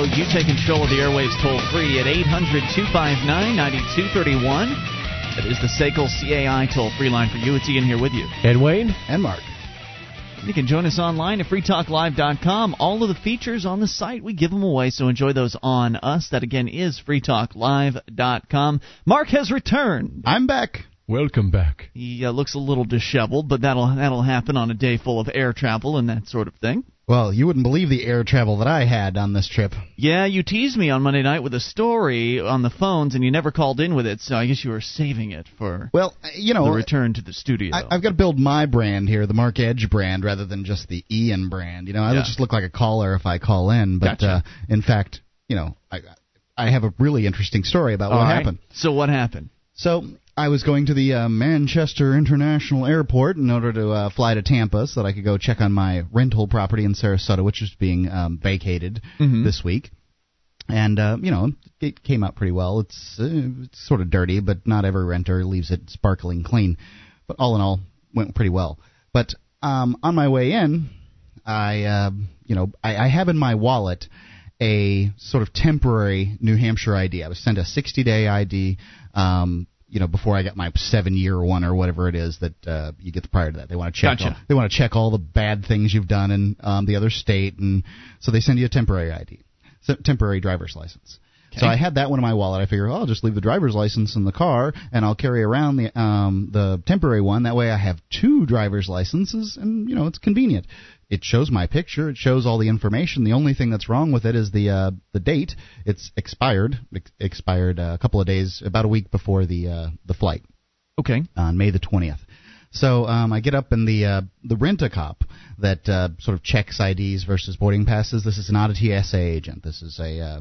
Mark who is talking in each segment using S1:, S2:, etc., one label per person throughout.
S1: show. You take control of the airwaves toll free at 800 259 9231. That is the SACL CAI toll free line for you. It's Ian here with you.
S2: And Wayne.
S3: And Mark.
S1: You can join us online at freetalklive.com. All of the features on the site, we give them away, so enjoy those on us. That again is freetalklive.com. Mark has returned.
S3: I'm back.
S2: Welcome back.
S1: He uh, looks a little disheveled, but that'll that'll happen on a day full of air travel and that sort of thing.
S3: Well, you wouldn't believe the air travel that I had on this trip.
S1: Yeah, you teased me on Monday night with a story on the phones, and you never called in with it. So I guess you were saving it for
S3: well, you know,
S1: the return to the studio.
S3: I, have got to build my brand here, the Mark Edge brand, rather than just the Ian brand. You know, I yeah. just look like a caller if I call in, but
S1: gotcha.
S3: uh, in fact, you know, I I have a really interesting story about
S1: All
S3: what
S1: right.
S3: happened.
S1: So what happened?
S3: So I was going to the uh, Manchester International Airport in order to uh, fly to Tampa so that I could go check on my rental property in Sarasota, which is being um, vacated
S1: Mhm.
S3: this week. And uh, you know, it came out pretty well. It's, uh, it's sort of dirty, but not every renter leaves it sparkling clean. But all in all, went pretty well. But um, on my way in, I uh, you know I, I have in my wallet a sort of temporary New Hampshire ID. I was sent a 60-day ID. Um, you know, before I got my seven-year one or whatever it is that uh, you get prior to that, they want to check.
S1: Gotcha.
S3: All, they want to check all the bad things you've done in um, the other state, and so they send you a temporary ID, so, temporary driver's license. So I had that one in my wallet. I figure, oh, I'll just leave the driver's license in the car, and I'll carry around the um, the temporary one. That way, I have two driver's licenses, and you know, it's convenient. It shows my picture. It shows all the information. The only thing that's wrong with it is the uh, the date. It's expired. Ex- expired uh, a couple of days, about a week before the uh, the flight
S1: Okay.
S3: on May the twentieth. So um, I get up in the uh, the rent a cop that uh, sort of checks IDs versus boarding passes. This is not a TSA agent. This is a uh,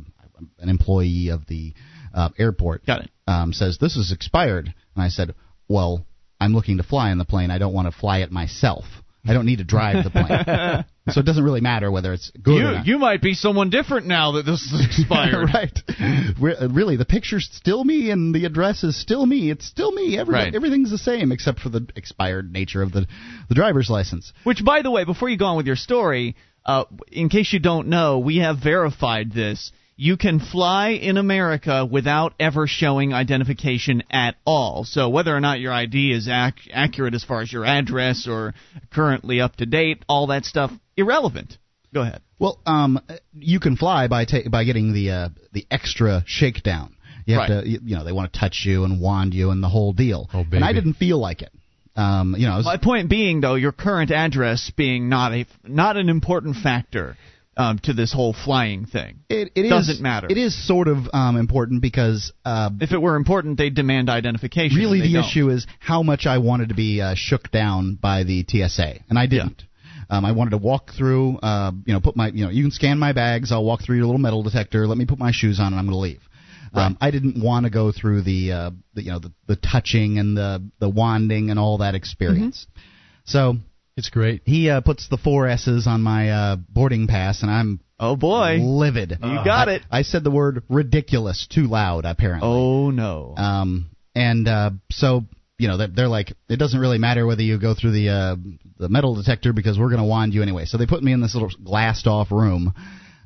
S3: an employee of the uh, airport.
S1: Got it.
S3: Um, says this is expired, and I said, well, I'm looking to fly in the plane. I don't want to fly it myself. I don't need to drive the plane. so it doesn't really matter whether it's good
S1: you
S3: or not.
S1: you might be someone different now that this is expired.
S3: right. Uh, Really, the picture's still me and the address is still me. It's still me. Every,
S1: Right.
S3: Everything's the same except for the expired nature of the the driver's license.
S1: Which, by the way, before you go on with your story, uh, in case you don't know, we have verified this. You can fly in America without ever showing identification at all. So whether or not your ID is ac- accurate as far as your address or currently up to date, all that stuff irrelevant. Go ahead.
S3: Well, um, you can fly by ta- by getting the uh, the extra shakedown. You have
S1: Right.
S3: to, you you know, they want to touch you and wand you and the whole deal.
S2: Oh, baby.
S3: And I didn't feel like it. Um, you know, was,
S1: My point being, though, your current address being not a not an important factor um, to this whole flying thing.
S3: it, it is-
S1: doesn't matter.
S3: It is sort of um, important because uh,
S1: If it were important, they'd demand identification.
S3: really the
S1: don't.
S3: issue is how much I wanted to be uh, shook down by the TSA, and I didn't. Um, I wanted to walk through, uh, you know, put my, you know, you can scan my bags. I'll walk through your little metal detector. Let me put my shoes on, and I'm going to leave. Um, I didn't want to go through the, uh, the, you know, the, the touching and the the wanding and all that experience. So
S2: It's great.
S3: he uh, puts the four S's on my uh, boarding pass, and I'm
S1: Oh boy.
S3: livid.
S1: You got it.
S3: I said the word ridiculous too loud, apparently.
S1: Oh no.
S3: Um, and uh, so you know they're, they're like, it doesn't really matter whether you go through the uh, the metal detector because we're going to wand you anyway. So they put me in this little glassed off room.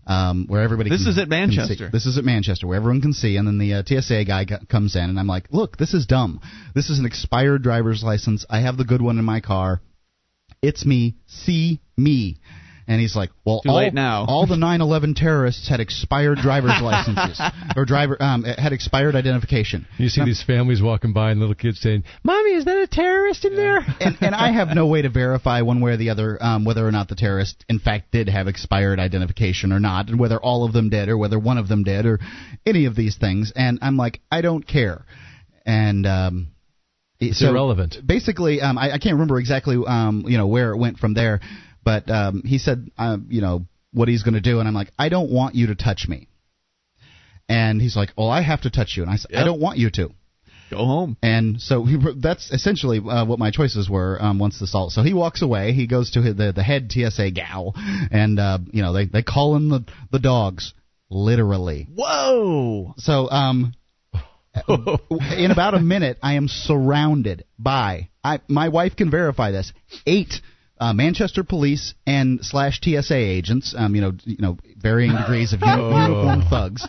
S3: Um, where everybody
S1: This
S3: can-
S1: is at. Manchester.
S3: This is at Manchester, where everyone can see, and then the uh, TSA guy co- comes in, and I'm like, "Look, this is dumb. This is an expired driver's license. I have the good one in my car. It's me. See me." And he's like, "Well,
S1: Too
S3: all,
S1: late now."
S3: all the 9/11 terrorists had expired driver's licenses or driver um, had expired identification."
S2: You see
S3: Now-
S2: these families walking by and little kids saying, "Mommy, is that a terrorist in there?"
S3: and, and I have no way to verify one way or the other um, whether or not the terrorist in fact did have expired identification or not, and whether all of them did or whether one of them did or any of these things. And I'm like, I don't care. And um,
S2: It's
S3: so
S2: irrelevant.
S3: Basically, um, I, I can't remember exactly um, you know where it went from there, but um, he said um, you know what he's going to do, and I'm like, I don't want you to touch me. And he's like, Well, I have to touch you, and I said, I don't want you to.
S1: Go home.
S3: And so he, that's essentially uh, what my choices were um, once the salt. So he walks away. He goes to his, the the head TSA gal, and uh, you know they they call him the the dogs, literally.
S1: Whoa.
S3: So um, in about a minute, I am surrounded by I my wife can verify this eight uh, Manchester police and slash TSA agents, um, you know, you know, varying degrees of uniform thugs.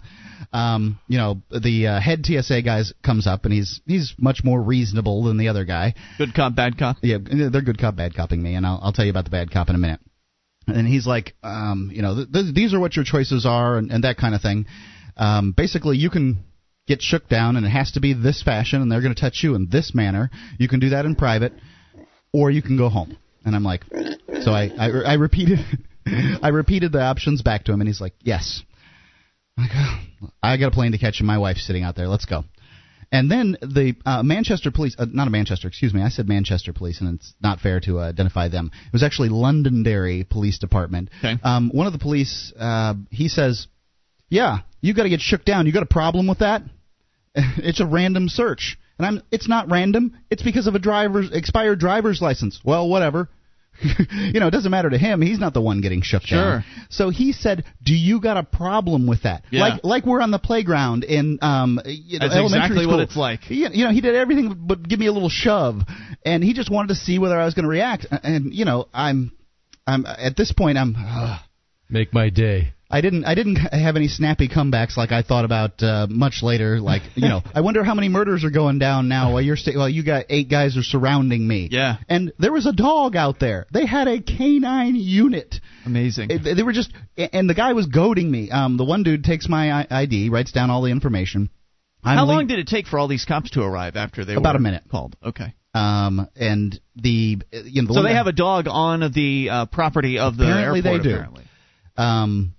S3: Um, you know, the uh, head TSA guys comes up and he's he's much more reasonable than the other guy.
S1: Good cop, bad cop.
S3: Yeah, they're good cop, bad copping me, and I'll, I'll tell you about the bad cop in a minute. And he's like, um, you know, th- th- these are what your choices are, and, and that kind of thing. Um, basically, you can get shook down, and it has to be this fashion, and they're going to touch you in this manner. You can do that in private, or you can go home. And I'm like, so I I, I repeated I repeated the options back to him, and he's like, yes. I'm like, oh, I got a plane to catch, and my wife's sitting out there. Let's go. And then the uh, Manchester police, uh, not a Manchester, excuse me, I said Manchester police, and it's not fair to uh, identify them. It was actually Londonderry Police Department.
S1: Okay.
S3: Um, one of the police, uh, he says, "Yeah, you got to get shook down. You got a problem with that? it's a random search." And I'm, it's not random. It's because of a driver's expired driver's license. Well, whatever. you know, it doesn't matter to him. He's not the one getting shook
S1: Sure.
S3: down. So he said, "Do you got a problem with that?"
S1: Yeah.
S3: Like like we're on the playground in um you know,
S1: That's
S3: elementary
S1: exactly what
S3: school.
S1: it's like.
S3: He, you know, he did everything but give me a little shove, and he just wanted to see whether I was going to react. And you know, I'm I'm at this point I'm. Uh,
S2: Make my day.
S3: I didn't. I didn't have any snappy comebacks like I thought about uh, much later. Like you know, I wonder how many murders are going down now while you're sta- while you got eight guys are surrounding me.
S1: Yeah.
S3: And there was a dog out there. They had a canine unit.
S1: Amazing.
S3: It- they were just, and the guy was goading me. Um, the one dude takes my ID, writes down all the information. I'm
S1: How
S3: lea-
S1: long did it take for all these cops to arrive after they
S3: About
S1: were
S3: a minute.
S1: called? Okay.
S3: Um, and the uh, you know the
S1: So they
S3: guy-
S1: have a dog on the uh, property of the
S3: Apparently they
S1: airport.
S3: do.
S1: Apparently,
S3: um.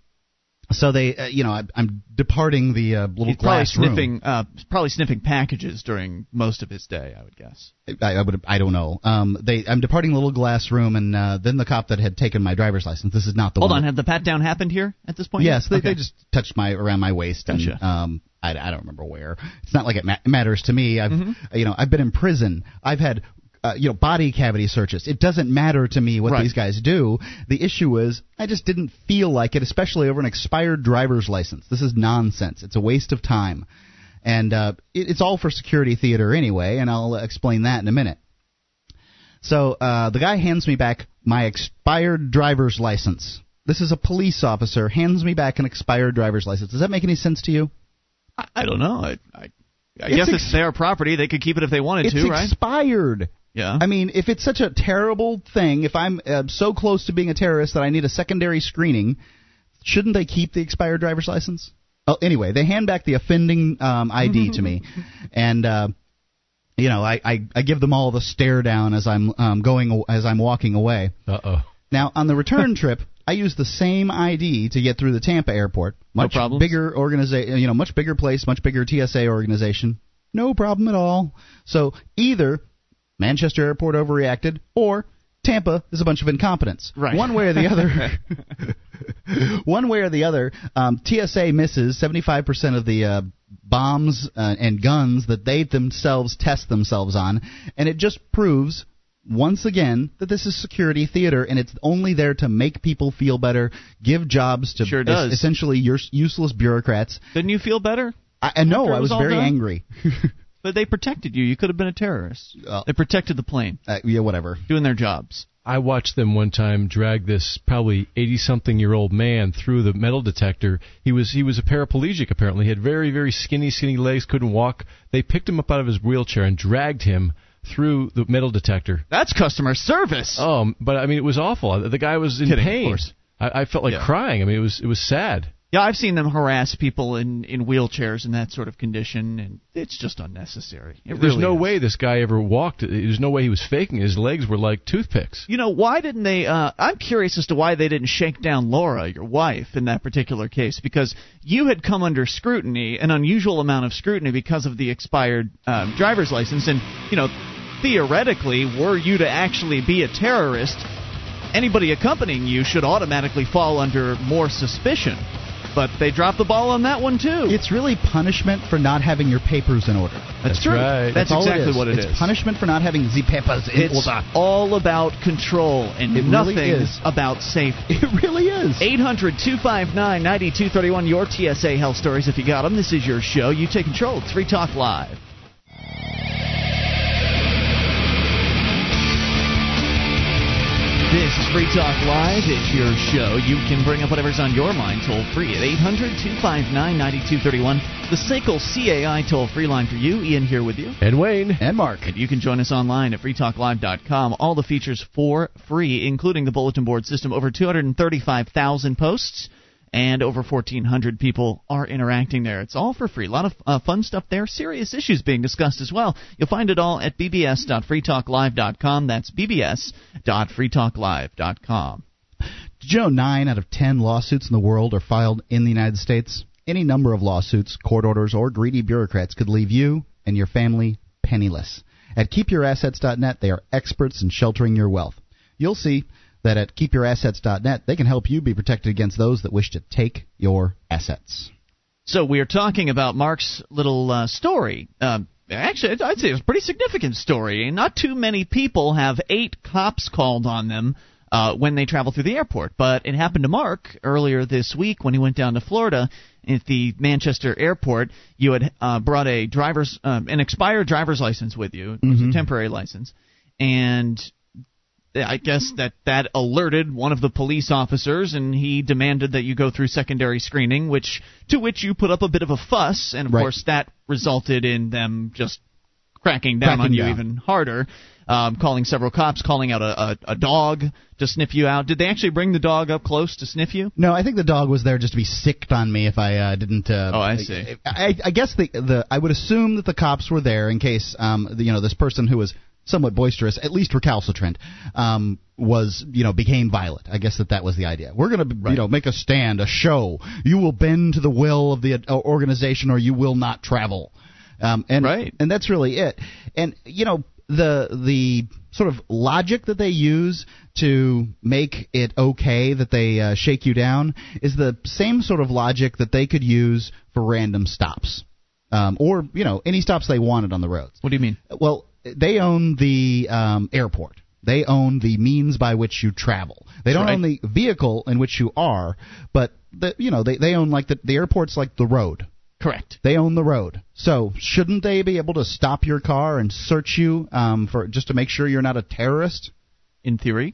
S3: So they, uh, you know, I, I'm departing the uh, little
S1: he's probably
S3: glass room.
S1: sniffing, uh, probably sniffing packages during most of his day. I would guess.
S3: I, I would I don't know. Um, they I'm departing the little glass room, and uh, then the cop that had taken my driver's license. This is not the
S1: Hold
S3: one.
S1: on, had the pat down happened here at this point?
S3: Yes, they,
S1: Okay.
S3: they just touched my around my waist, and
S1: Gotcha.
S3: um, I, I don't remember where. It's not like it ma- matters to me. I've
S1: Mm-hmm.
S3: you know I've been in prison. I've had. Uh, you know, body cavity searches. It doesn't matter to me what
S1: Right.
S3: these guys do. The issue is, I just didn't feel like it, especially over an expired driver's license. This is nonsense. It's a waste of time, and uh, it, it's all for security theater anyway. And I'll explain that in a minute. So uh, the guy hands me back my expired driver's license. This is a police officer hands me back an expired driver's license. Does that make any sense to you?
S1: I, I don't know. I, I, I
S3: It's
S1: guess
S3: ex-
S1: it's their property. They could keep it if they wanted
S3: It's
S1: to, right?
S3: It's expired.
S1: Yeah.
S3: I mean, if it's such a terrible thing, if I'm uh, so close to being a terrorist that I need a secondary screening, shouldn't they keep the expired driver's license? Oh, anyway, they hand back the offending um, ID to me, and uh, you know, I, I I give them all the stare down as I'm um, going as I'm walking away.
S2: Uh oh.
S3: Now, on the return trip, I use the same ID to get through the Tampa airport. Much
S1: problems?
S3: bigger organization, you know, much bigger place, much bigger TSA organization. No problem at all. So either Manchester Airport overreacted, or Tampa is a bunch of incompetence.
S1: Right.
S3: One way or the other. one way or the other, um, TSA misses 75% of the uh, bombs uh, and guns that they themselves test themselves on, and it just proves once again that this is security theater and it's only there to make people feel better, give jobs to
S1: Sure
S3: es- essentially useless bureaucrats.
S1: Didn't you feel better?
S3: I, I know I
S1: was
S3: was very
S1: done?
S3: angry.
S1: But they protected you. You could have been a terrorist.
S3: Uh,
S1: they protected the plane,
S3: uh, yeah, whatever.
S1: doing their jobs.
S2: I watched them one time drag this probably 80 something year old man through the metal detector. He was he was a paraplegic apparently. He had very very skinny skinny legs, couldn't walk. They picked him up out of his wheelchair and dragged him through the metal detector.
S1: That's customer service.
S2: Oh, but I mean it was awful. The guy was in
S1: Kidding, of
S2: pain.
S1: course.
S2: I, I felt like
S1: Yeah.
S2: crying. I mean it was it was sad.
S1: Yeah, I've seen them harass people in in wheelchairs in that sort of condition, and it's just unnecessary. It
S2: There's
S1: really
S2: no
S1: is.
S2: way this guy ever walked. There's no way he was faking. His legs were like toothpicks.
S1: You know, why didn't they? Uh, I'm curious as to why they didn't shake down Laura, your wife, in that particular case, because you had come under scrutiny, an unusual amount of scrutiny, because of the expired uh, driver's license. And, you know, theoretically, were you to actually be a terrorist, anybody accompanying you should automatically fall under more suspicion. But they dropped the ball on that one, too.
S3: It's really punishment for not having your papers in order.
S1: That's,
S2: That's
S1: true.
S2: right.
S1: That's,
S3: all
S1: exactly
S3: it is.
S1: what it
S3: it's
S1: is.
S3: punishment for not having the papers in
S1: It's
S3: order.
S1: all about control and
S3: It really
S1: nothing
S3: is.
S1: about safety.
S3: It really is.
S1: 800 259 9231. Your TSA health stories if you got them. This is your show. You take control. It's Free Talk Live. This is Free Talk Live. It's your show. You can bring up whatever's on your mind toll free at 800 259 9231. The SACL CAI toll free line for you. Ian here with you.
S2: And Wayne.
S3: And Mark.
S1: And you can join us online at freetalklive.com. All the features for free, including the bulletin board system. Over 235,000 posts and over 1,400 people are interacting there. It's all for free. A lot of uh, fun stuff there. Serious issues being discussed as well. You'll find it all at bbs.freetalklive.com. That's bbs.freetalklive.com.
S3: Did you know nine out of ten lawsuits in the world are filed in the United States? Any number of lawsuits, court orders, or greedy bureaucrats could leave you and your family penniless. At keepyourassets.net, they are experts in sheltering your wealth. You'll see that at keepyourassets.net they can help you be protected against those that wish to take your assets.
S1: So we're talking about Mark's little uh, story. Uh, actually, I'd say it's a pretty significant story. Not too many people have eight cops called on them uh, when they travel through the airport, but it happened to Mark earlier this week when he went down to Florida at the Manchester airport. You had uh, brought a driver's uh, an expired driver's license with you, it was
S3: Mm-hmm.
S1: a temporary license, and I guess that that alerted one of the police officers, and he demanded that you go through secondary screening, which to which you put up a bit of a fuss, and of
S3: Right.
S1: course that resulted in them just cracking down
S3: Cracking
S1: on you
S3: down.
S1: even harder, um, calling several cops, calling out a, a, a dog to sniff you out. Did they actually bring the dog up close to sniff you?
S3: No, I think the dog was there just to be sicked on me if I uh, didn't. Uh,
S1: Oh, I see.
S3: I, I guess the the I would assume that the cops were there in case um the, you know this person who was somewhat boisterous, at least recalcitrant, um was you know became violent. I guess that that was the idea. We're gonna you know make a stand, a show. You will bend to the will of the uh, organization, or you will not travel. Um, and
S1: Right.
S3: and that's really it. And you know the the sort of logic that they use to make it okay that they uh, shake you down is the same sort of logic that they could use for random stops, um, or you know any stops they wanted on the roads.
S1: What do you mean?
S3: Well, they own the um, airport. They own the means by which you travel. They don't
S1: Right.
S3: own the vehicle in which you are, but the, you know they they own like the the airport's like the road.
S1: Correct.
S3: They own the road. So shouldn't they be able to stop your car and search you um, for just to make sure you're not a terrorist?
S1: In theory,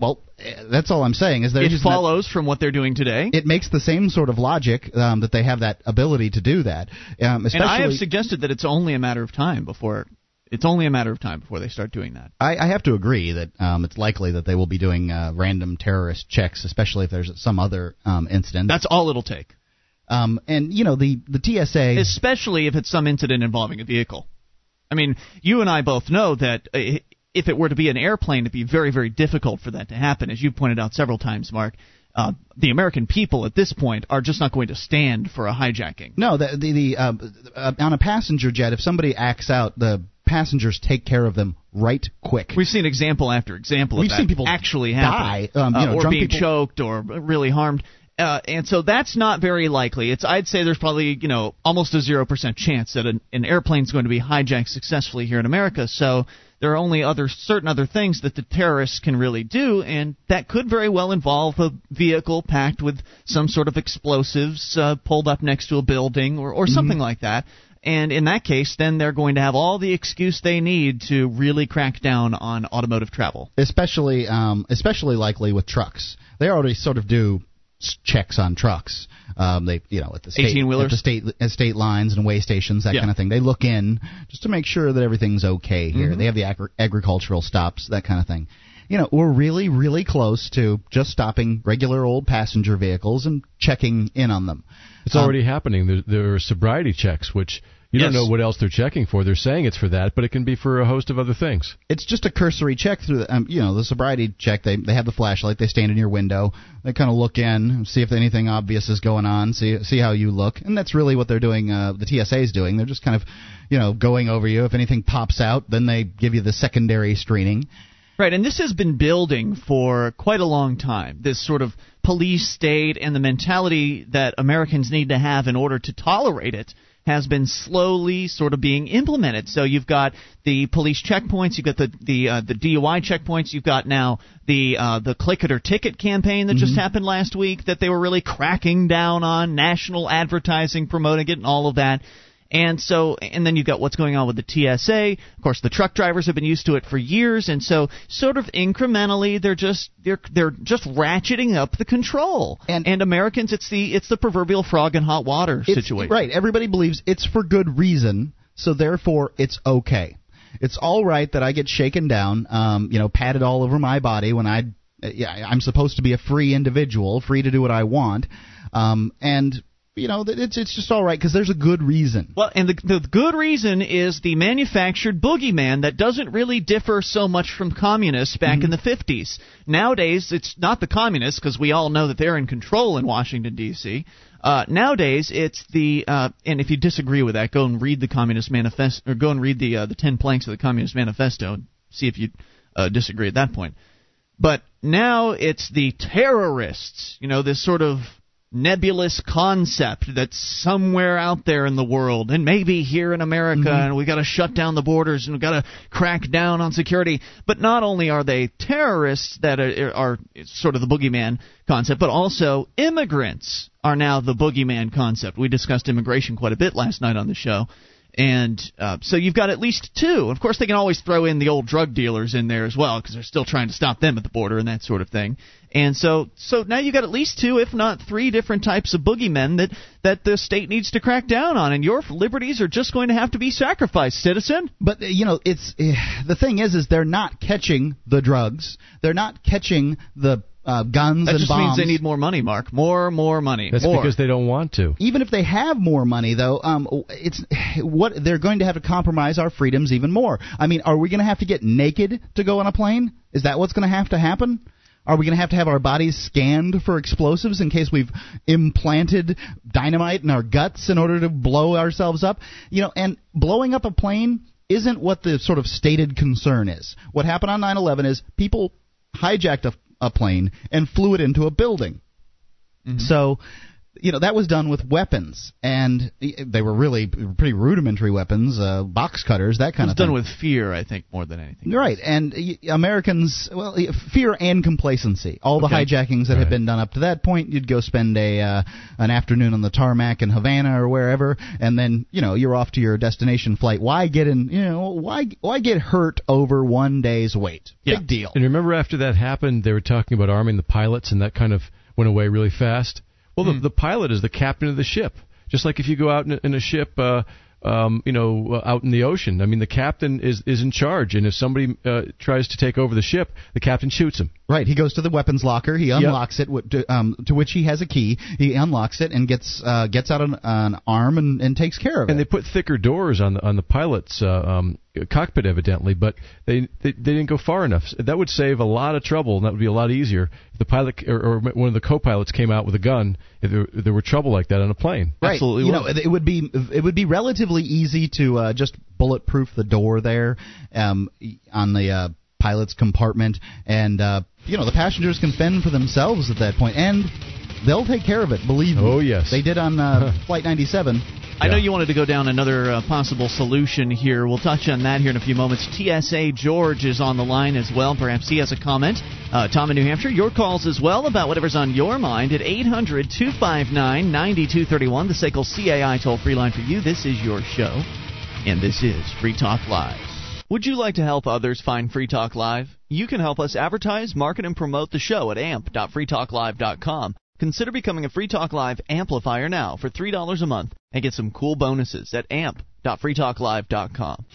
S3: Well, that's all I'm saying. Is they're
S1: it
S3: that-
S1: follows from what they're doing today.
S3: it makes the same sort of logic um, that they have that ability to do that. Um, especially,
S1: and I have suggested that it's only a matter of time before it's only a matter of time before they start doing that.
S3: I, I have to agree that um, it's likely that they will be doing uh, random terrorist checks, especially if there's some other um, incident.
S1: That's all it'll take,
S3: um, and you know the the TSA.
S1: especially if it's some incident involving a vehicle. I mean, you and I both know that uh, if it were to be an airplane, it'd be very, very difficult for that to happen. As you pointed out several times, Mark, uh, the American people at this point are just not going to stand for a hijacking.
S3: No, the the, the uh, uh, on a passenger jet, if somebody acts out, the passengers take care of them right quick.
S1: We've seen example after example of
S3: We've seen people
S1: actually
S3: die,
S1: happen,
S3: um, you
S1: uh,
S3: know,
S1: or being
S3: people-
S1: choked or really harmed. Uh, and so that's not very likely. It's I'd say there's probably you know almost a zero percent chance that an, an airplane is going to be hijacked successfully here in America. So there are only other certain other things that the terrorists can really do, and that could very well involve a vehicle packed with some sort of explosives uh, pulled up next to a building or, or something like that. And in that case, then they're going to have all the excuse they need to really crack down on automotive travel.
S3: especially um, especially likely with trucks. They already sort of do checks on trucks. Um, they you know at the state
S1: 18-wheelers?
S3: at the state at state lines and way stations that
S1: Yeah.
S3: kind of thing. They look in just to make sure that everything's okay here.
S1: Mm-hmm.
S3: They have the agri- agricultural stops that kind of thing. You know, we're really really close to just stopping regular old passenger vehicles and checking in on them.
S2: It's
S3: Um,
S2: already happening. There, there are sobriety checks, which you don't know what else they're checking for. They're saying it's for that, but it can be for a host of other things.
S3: it's just a cursory check through the, um, you know the sobriety check. They they have the flashlight. They stand in your window. They kind of look in see if anything obvious is going on see see how you look. And that's really what they're doing uh, the TSA is doing. They're just kind of you know going over you. If anything pops out then they give you the secondary screening
S1: Right, and this has been building for quite a long time. This sort of police state and the mentality that Americans need to have in order to tolerate it has been slowly sort of being implemented. So you've got the police checkpoints, you've got the the uh, the DUI checkpoints, you've got now the uh, the click it or ticket campaign that just happened last week that they were really cracking down on, national advertising promoting it and all of that. And so, and then you've got what's going on with the TSA. Of course, the truck drivers have been used to it for years, and so sort of incrementally, they're just they're they're just ratcheting up the control. And, and Americans, it's the it's the proverbial frog in hot water situation.
S3: Right. Everybody believes it's for good reason, so therefore it's okay. It's all right that I get shaken down, um, you know, patted all over my body when I yeah, I'm supposed to be a free individual, free to do what I want. Um, and you know, it's it's just all right because there's a good reason.
S1: Well, and the the good reason is the manufactured boogeyman that doesn't really differ so much from communists back mm-hmm. in the 50s. Nowadays, it's not the communists because we all know that they're in control in Washington D.C. Uh, nowadays, it's the uh, and if you disagree with that, go and read the Communist Manifesto or go and read the uh, the ten planks of the Communist Manifesto and see if you uh, disagree at that point. But now it's the terrorists, you know, this sort of nebulous concept that's somewhere out there in the world and maybe here in America mm-hmm. and we got to shut down the borders and we got to crack down on security but not only are they terrorists that are, are sort of the boogeyman concept but also immigrants are now the boogeyman concept we discussed immigration quite a bit last night on the show and uh, so you've got at least two. Of course, they can always throw in the old drug dealers in there as well because they're still trying to stop them at the border and that sort of thing. And so, so now you've got at least two, if not three, different types of boogeymen that that the state needs to crack down on. And your liberties are just going to have to be sacrificed, citizen.
S3: But you know, it's uh, the thing is, is they're not catching the drugs. They're not catching the uh, guns
S1: that
S3: and
S1: just
S3: bombs.
S1: means they need more money, Mark. More, more money.
S2: That's
S1: more.
S2: because they don't want to.
S3: Even if they have more money, though, um, it's what they're going to have to compromise our freedoms even more. I mean, are we going to have to get naked to go on a plane? Is that what's going to have to happen? Are we going to have to have our bodies scanned for explosives in case we've implanted dynamite in our guts in order to blow ourselves up? You know, and blowing up a plane isn't what the sort of stated concern is. What happened on 9/11 is people hijacked a a plane and flew it into a building. Mm-hmm. So you know that was done with weapons, and they were really pretty rudimentary weapons, uh, box cutters, that kind
S1: of
S3: thing.
S1: done with fear, I think, more than anything.
S3: Right, and Americans, well, fear and complacency. All the hijackings that right. had been done up to that point, you'd go spend a uh, an afternoon on the tarmac in Havana or wherever, and then you know you're off to your destination flight. Why get in? You know, why why get hurt over one day's wait?
S1: Yeah.
S3: Big deal.
S2: And remember, after that happened, they were talking about arming the pilots, and that kind of went away really fast. Well, the, hmm. the pilot is the captain of the ship. Just like if you go out in a, in a ship, uh, um, you know, uh, out in the ocean. I mean, the captain is is in charge, and if somebody uh, tries to take over the ship, the captain shoots him.
S3: Right. He goes to the weapons locker. He unlocks yep. it, to, um, to which he has a key. He unlocks it and gets uh, gets out an, an arm and, and takes care of
S2: and
S3: it.
S2: And they put thicker doors on the on the pilot's uh, um, cockpit, evidently, but they, they they didn't go far enough. That would save a lot of trouble, and that would be a lot easier if the pilot or, or one of the co-pilots came out with a gun. If there, if there were trouble like that on a plane,
S3: right?
S1: Absolutely.
S3: You know, it would be it would be relatively easy to uh, just bulletproof the door there um, on the uh, pilot's compartment, and uh, you know the passengers can fend for themselves at that point, and they'll take care of it. Believe me.
S2: Oh yes,
S3: they did on uh, Flight 97.
S1: I know you wanted to go down another uh, possible solution here. We'll touch on that here in a few moments. TSA George is on the line as well. Perhaps he has a comment. Uh, Tom in New Hampshire, your calls as well about whatever's on your mind at 800 259 9231, the SACL CAI toll free line for you. This is your show, and this is Free Talk Live. Would you like to help others find Free Talk Live? You can help us advertise, market, and promote the show at amp.freetalklive.com. Consider becoming a Free Talk Live amplifier now for $3 a month and get some cool bonuses at amp.freetalklive.com.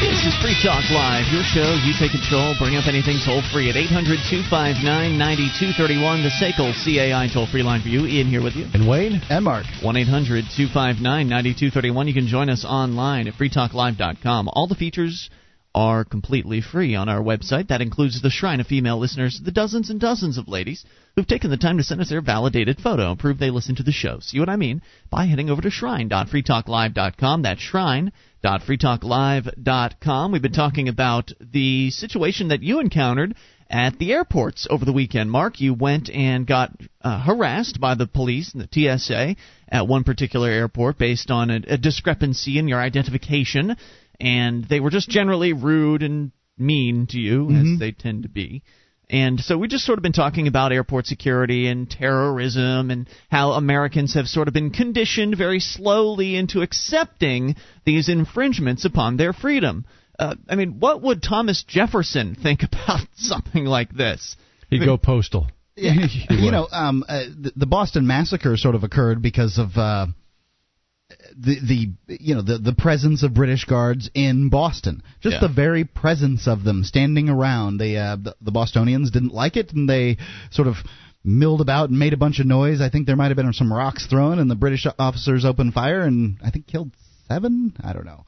S1: This is Free Talk Live, your show. You take control. Bring up anything toll free at 800 259 9231, the SACL CAI toll free line for you. Ian here with you.
S2: And Wayne.
S3: And Mark.
S1: 1 800 259 9231. You can join us online at freetalklive.com. All the features are completely free on our website. That includes the shrine of female listeners, the dozens and dozens of ladies who've taken the time to send us their validated photo and prove they listen to the show. See what I mean? By heading over to shrine.freetalklive.com. That's shrine.freetalklive.com. We've been talking about the situation that you encountered at the airports over the weekend. Mark, you went and got uh, harassed by the police and the TSA at one particular airport based on a, a discrepancy in your identification and they were just generally rude and mean to you, mm-hmm. as they tend to be. And so we've just sort of been talking about airport security and terrorism and how Americans have sort of been conditioned very slowly into accepting these infringements upon their freedom. Uh, I mean, what would Thomas Jefferson think about something like this?
S2: He'd go postal.
S3: Yeah, you know, um, uh, the, the Boston massacre sort of occurred because of uh, the the you know the the presence of British guards in Boston. Just
S1: Yeah.
S3: the very presence of them standing around. They uh, the, the Bostonians didn't like it, and they sort of milled about and made a bunch of noise. I think there might have been some rocks thrown, and the British officers opened fire and I think killed seven. I don't know.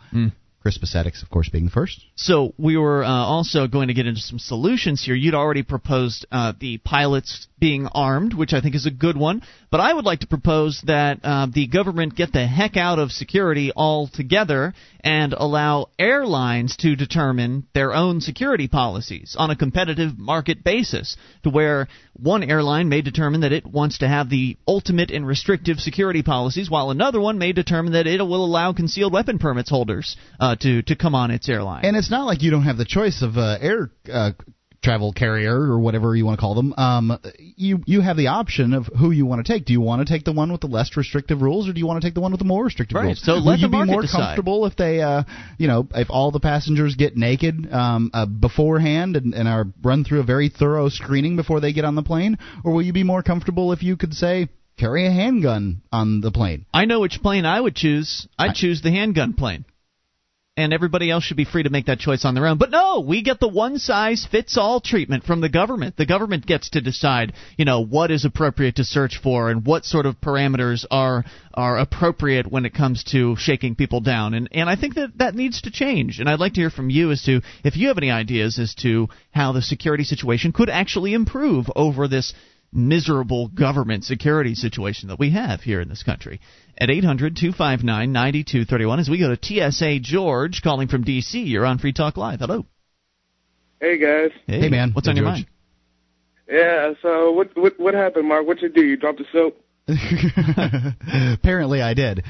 S3: Crispus Attucks, of course, being the first.
S1: So we were uh, also going to get into some solutions here. You'd already proposed uh, the pilots being armed, which I think is a good one. But I would like to propose that uh, the government get the heck out of security altogether and allow airlines to determine their own security policies on a competitive market basis, to where one airline may determine that it wants to have the ultimate and restrictive security policies, while another one may determine that it will allow concealed weapon permits holders uh, to to come on its airline.
S3: And it's not like you don't have the choice of uh, air uh, travel carrier or whatever you want to call them. Um, you you have the option of who you want to take. Do you want to take the one with the less restrictive rules, or do you want to take the one with the more restrictive
S1: Right.
S3: rules?
S1: So
S3: Will
S1: let
S3: you be more
S1: decide.
S3: comfortable if they, uh, you know, if all the passengers get naked um, uh, beforehand and, and are run through a very thorough screening before they get on the plane, or will you be more comfortable if you could say carry a handgun on the plane?
S1: I know which plane I would choose. I'd choose the handgun plane. And everybody else should be free to make that choice on their own. But no, we get the one size fits all treatment from the government. The government gets to decide, you know, what is appropriate to search for and what sort of parameters are are appropriate when it comes to shaking people down. And and I think that that needs to change. And I'd like to hear from you as to if you have any ideas as to how the security situation could actually improve over this miserable government security situation that we have here in this country. At 800 259 9231, as we go to TSA George calling from D.C., you're on Free Talk Live. Hello.
S4: Hey guys.
S3: Hey, man.
S1: What's
S3: Hey,
S1: on your mind?
S4: Yeah. So what what what happened, Mark? What did you do? You dropped the soap?
S3: Apparently, I did.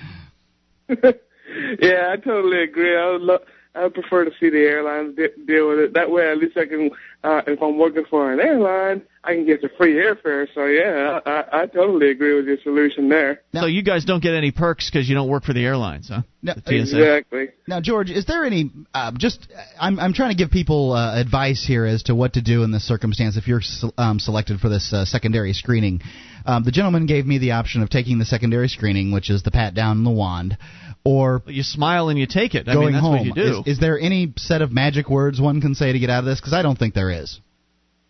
S4: yeah, I totally agree. I would lo- I would prefer to see the airlines de- deal with it. That way, at least I can. Uh, if I'm working for an airline, I can get the free airfare. So yeah, I, I, I totally agree with your solution there.
S3: Now-
S1: so you guys don't get any perks because you don't work for the airlines, huh?
S3: No,
S1: The TSA.
S4: Exactly.
S3: Now, George, is there any uh, just? I'm I'm trying to give people uh, advice here as to what to do in this circumstance if you're um, selected for this uh, secondary screening. Um, the gentleman gave me the option of taking the secondary screening, which is the pat down and the wand, or
S1: You smile and you take it. I
S3: going
S1: mean, that's
S3: home.
S1: what you do.
S3: Is, is there any set of magic words one can say to get out of this? Because I don't think there is.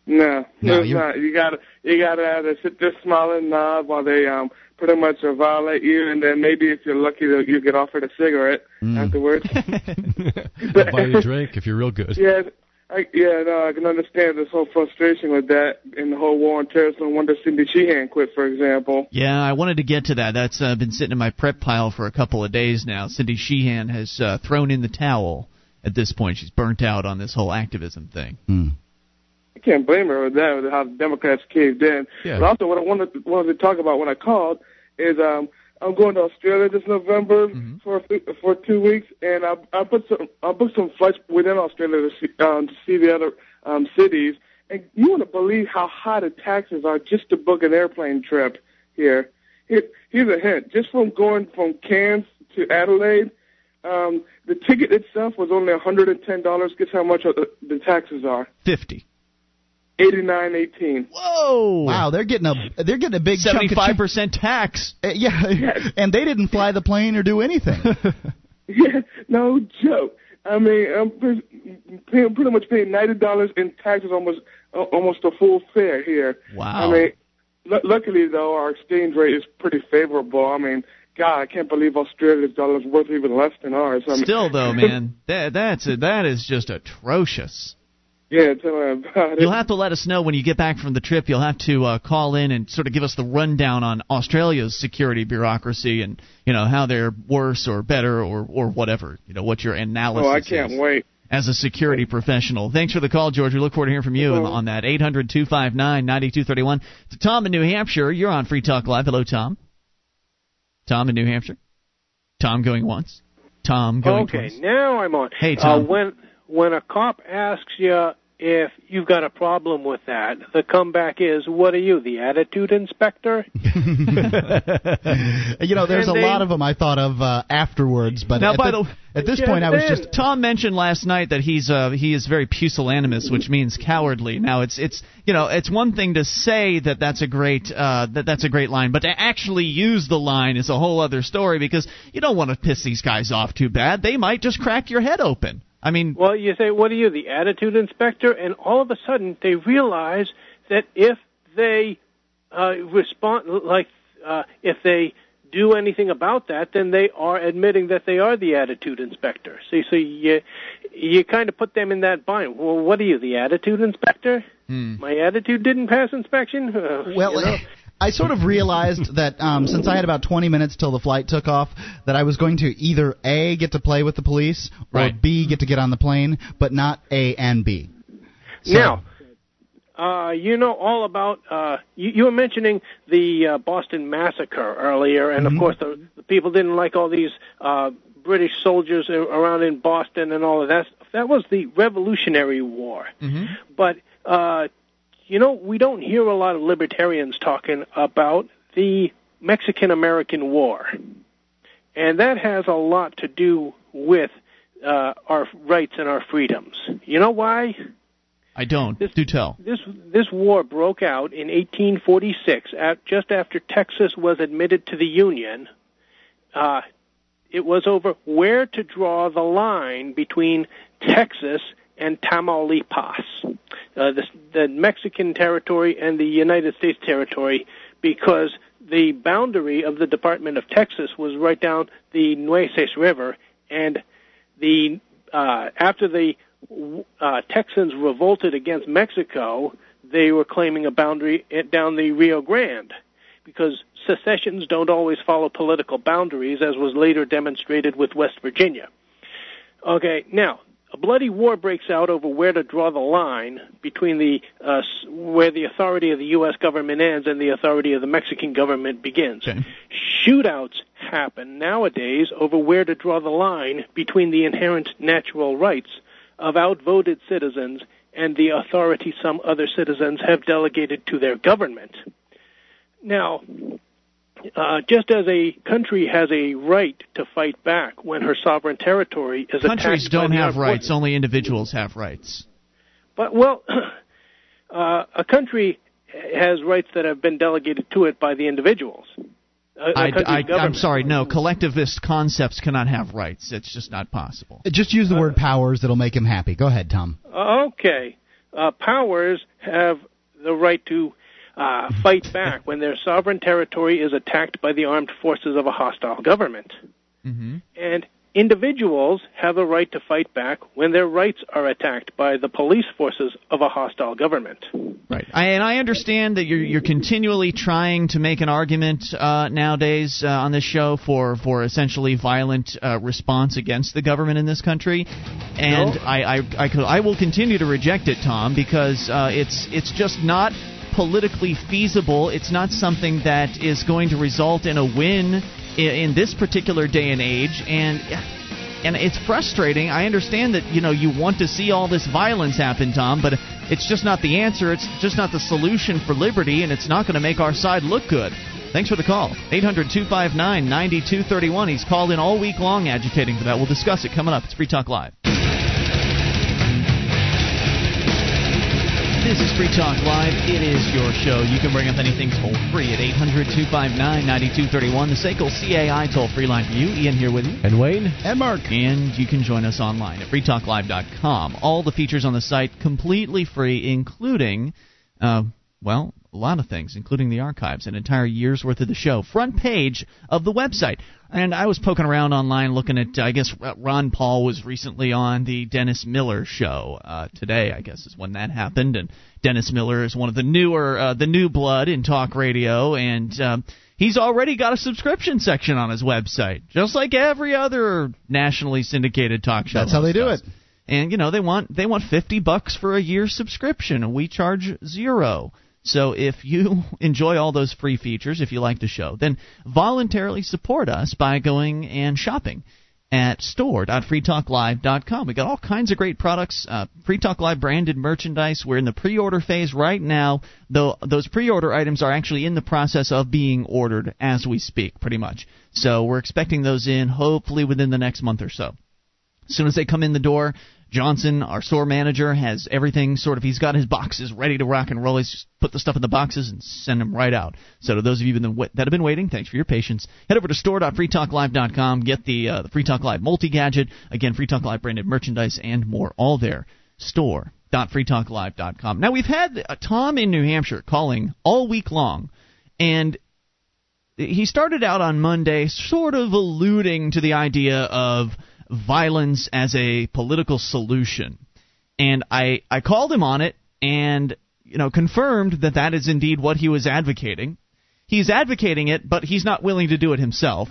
S4: No,
S3: No,
S4: no, it's
S3: you-
S4: not. You gotta you gotta either sit there smiling nod while they um pretty much violate you, and then maybe if you're lucky, that you get offered a cigarette
S3: Mm.
S4: afterwards.
S2: They'll buy you a drink if you're real good.
S4: Yeah, I, yeah, no, I can understand this whole frustration with that and the whole war on terrorism. No wonder Cindy Sheehan quit, for example.
S1: Yeah, I wanted to get to that. That's uh, been sitting in my prep pile for a couple of days now. Cindy Sheehan has uh, thrown in the towel at this point. She's burnt out on this whole activism thing.
S3: Hmm.
S4: I can't blame her with that, with how the Democrats caved in.
S2: Yeah.
S4: But also, what I wanted to, wanted to talk about when I called is um, I'm going to Australia this November mm-hmm. for for two weeks, and I I put some I booked some flights within Australia to see, um, to see the other um, cities. And you want to believe how high the taxes are just to book an airplane trip here. here here's a hint: just from going from Cairns to Adelaide, um, the ticket itself was only $110. Guess how much the, the taxes are? Fifty. 89.18.
S1: Whoa!
S3: Wow, they're getting a they're getting a big
S1: 75% tax.
S3: Uh, yeah, yes. and they didn't fly the plane or do anything.
S4: yeah, no joke. I mean, I'm paying, pretty much paying ninety dollars in taxes, almost uh, almost a full fare here.
S1: Wow.
S4: I mean, l- luckily though, our exchange rate is pretty favorable. I mean, God, I can't believe Australia's dollar's worth even less than ours. I mean,
S1: Still though, man, that that's a, that is just atrocious
S4: yeah, tell me about it.
S1: You'll have to let us know when you get back from the trip. You'll have to uh, call in and sort of give us the rundown on Australia's security bureaucracy and you know how they're worse or better or or whatever. You know what your analysis
S4: oh, I can't
S1: is
S4: wait.
S1: as a security professional. Thanks for the call, George. We look forward to hearing from you
S4: No
S1: on that 800-259-9231. To Tom in New Hampshire, you're on Free Talk Live. Hello, Tom. Tom in New Hampshire. Tom going once. Tom going twice.
S5: okay,
S1: twice.
S5: now I'm on.
S1: Hey, Tom.
S5: Uh, when when a cop asks you if you've got a problem with that, the comeback is, "What are you, the attitude inspector?"
S3: you know, there's
S5: And
S3: a
S5: they-
S3: lot of them I thought of uh, afterwards, but
S1: Now,
S3: at,
S1: by
S3: the-
S1: the-
S3: at this
S5: Yeah,
S3: point, I was
S5: then-
S3: just
S1: Tom mentioned last night that he's uh, he is very pusillanimous, which means cowardly. Now it's it's you know it's one thing to say that that's a great uh, that that's a great line, but to actually use the line is a whole other story because you don't want to piss these guys off too bad. They might just crack your head open. I mean,
S5: Well, you say, "What are you, the attitude inspector?" And all of a sudden, they realize that if they uh, respond, like uh, if they do anything about that, then they are admitting that they are the attitude inspector. So, so you you kind of put them in that bind. Well, what are you, the attitude inspector? My attitude didn't pass inspection. Uh,
S3: Well,
S5: you know?
S3: I sort of realized that um, since I had about 20 minutes till the flight took off, that I was going to either A, get to play with the police, or
S1: Right.
S3: B, get to get on the plane, but not A and B. So-
S5: Now, uh, you know all about. Uh, you, you were mentioning the uh, Boston massacre earlier, and of course the, the people didn't like all these uh, British soldiers around in Boston and all of that. That was the Revolutionary War. But uh, you know, we don't hear a lot of libertarians talking about the Mexican American War, and that has a lot to do with uh, our rights and our freedoms. You know why?
S1: I don't.
S5: This-
S1: Do tell.
S5: This this war broke out in 1846, at, just after Texas was admitted to the Union. Uh, it was over where to draw the line between Texas and Tamaulipas, uh, the, the Mexican territory and the United States territory, because the boundary of the Department of Texas was right down the Nueces River, and the uh, after the uh, Texans revolted against Mexico, they were claiming a boundary down the Rio Grande because secessions don't always follow political boundaries, as was later demonstrated with West Virginia. Okay, now a bloody war breaks out over where to draw the line between the uh, where the authority of the U.S. government ends and the authority of the Mexican government begins.
S1: Okay.
S5: Shootouts happen nowadays over where to draw the line between the inherent natural rights of outvoted citizens and the authority some other citizens have delegated to their government. Now, uh, just as a country has a right to fight back when her sovereign territory is
S1: Countries
S5: attacked by
S1: don't
S5: the
S1: have
S5: armed
S1: rights.
S5: forces-
S1: Only individuals have rights.
S5: But well, uh, a country has rights that have been delegated to it by the individuals. A, a
S1: I, I, I'm sorry. No, collectivist concepts cannot have rights. It's just not possible.
S3: Just use the word powers that'll make him happy. Go ahead, Tom.
S5: Okay. Uh, powers have the right to uh, fight back when their sovereign territory is attacked by the armed forces of a hostile government.
S1: hmm
S5: And individuals have the right to fight back when their rights are attacked by the police forces of a hostile government.
S1: Right, I, and I understand that you're you're continually trying to make an argument uh, nowadays uh, on this show for for essentially violent uh, response against the government in this country, and
S5: No.
S1: I I I, could, I will continue to reject it, Tom, because uh, it's it's just not politically feasible. It's not something that is going to result in a win in, in this particular day and age, and and it's frustrating. I understand that you know you want to see all this violence happen, Tom, but it's just not the answer. It's just not the solution for liberty, and it's not going to make our side look good. Thanks for the call. 800 259 9231. He's called in all week long agitating for that. We'll discuss it coming up. It's Free Talk Live. This is Free Talk Live. It is your show. You can bring up anything toll free at 800 259 9231. The SACL CAI toll free line for you. Ian here with you.
S2: And Wayne?
S3: And Mark.
S1: And you can join us online at freetalklive.com. All the features on the site completely free, including, uh, well, a lot of things, including the archives, an entire year's worth of the show. Front page of the website. And I was poking around online looking at, I guess Ron Paul was recently on the Dennis Miller show uh, today, I guess is when that happened. And Dennis Miller is one of the newer, uh, the new blood in talk radio. And, um, He's already got a subscription section on his website, just like every other nationally syndicated talk show.
S3: That's how they do
S1: does.
S3: it.
S1: And you know they want they want fifty bucks for a year subscription, and we charge zero. So if you enjoy all those free features, if you like the show, then voluntarily support us by going and shopping at store.freetalklive.com. We got all kinds of great products, uh, Free Talk Live branded merchandise. We're in the pre-order phase right now. Though those pre-order items are actually in the process of being ordered as we speak, pretty much. So we're expecting those in hopefully within the next month or so. As soon as they come in the door, Johnson, our store manager, has everything sort of. He's got his boxes ready to rock and roll. He's just put the stuff in the boxes and send them right out. So to those of you that have been waiting, thanks for your patience. Head over to store.freetalklive.com. Get the uh, the Free Talk Live multi gadget. Again, Free Talk Live branded merchandise and more. All there. Store.freetalklive.com. Now we've had uh, Tom in New Hampshire calling all week long, and he started out on Monday sort of alluding to the idea of violence as a political solution. And I, I called him on it and you know confirmed that that is indeed what he was advocating. He's advocating it, but he's not willing to do it himself.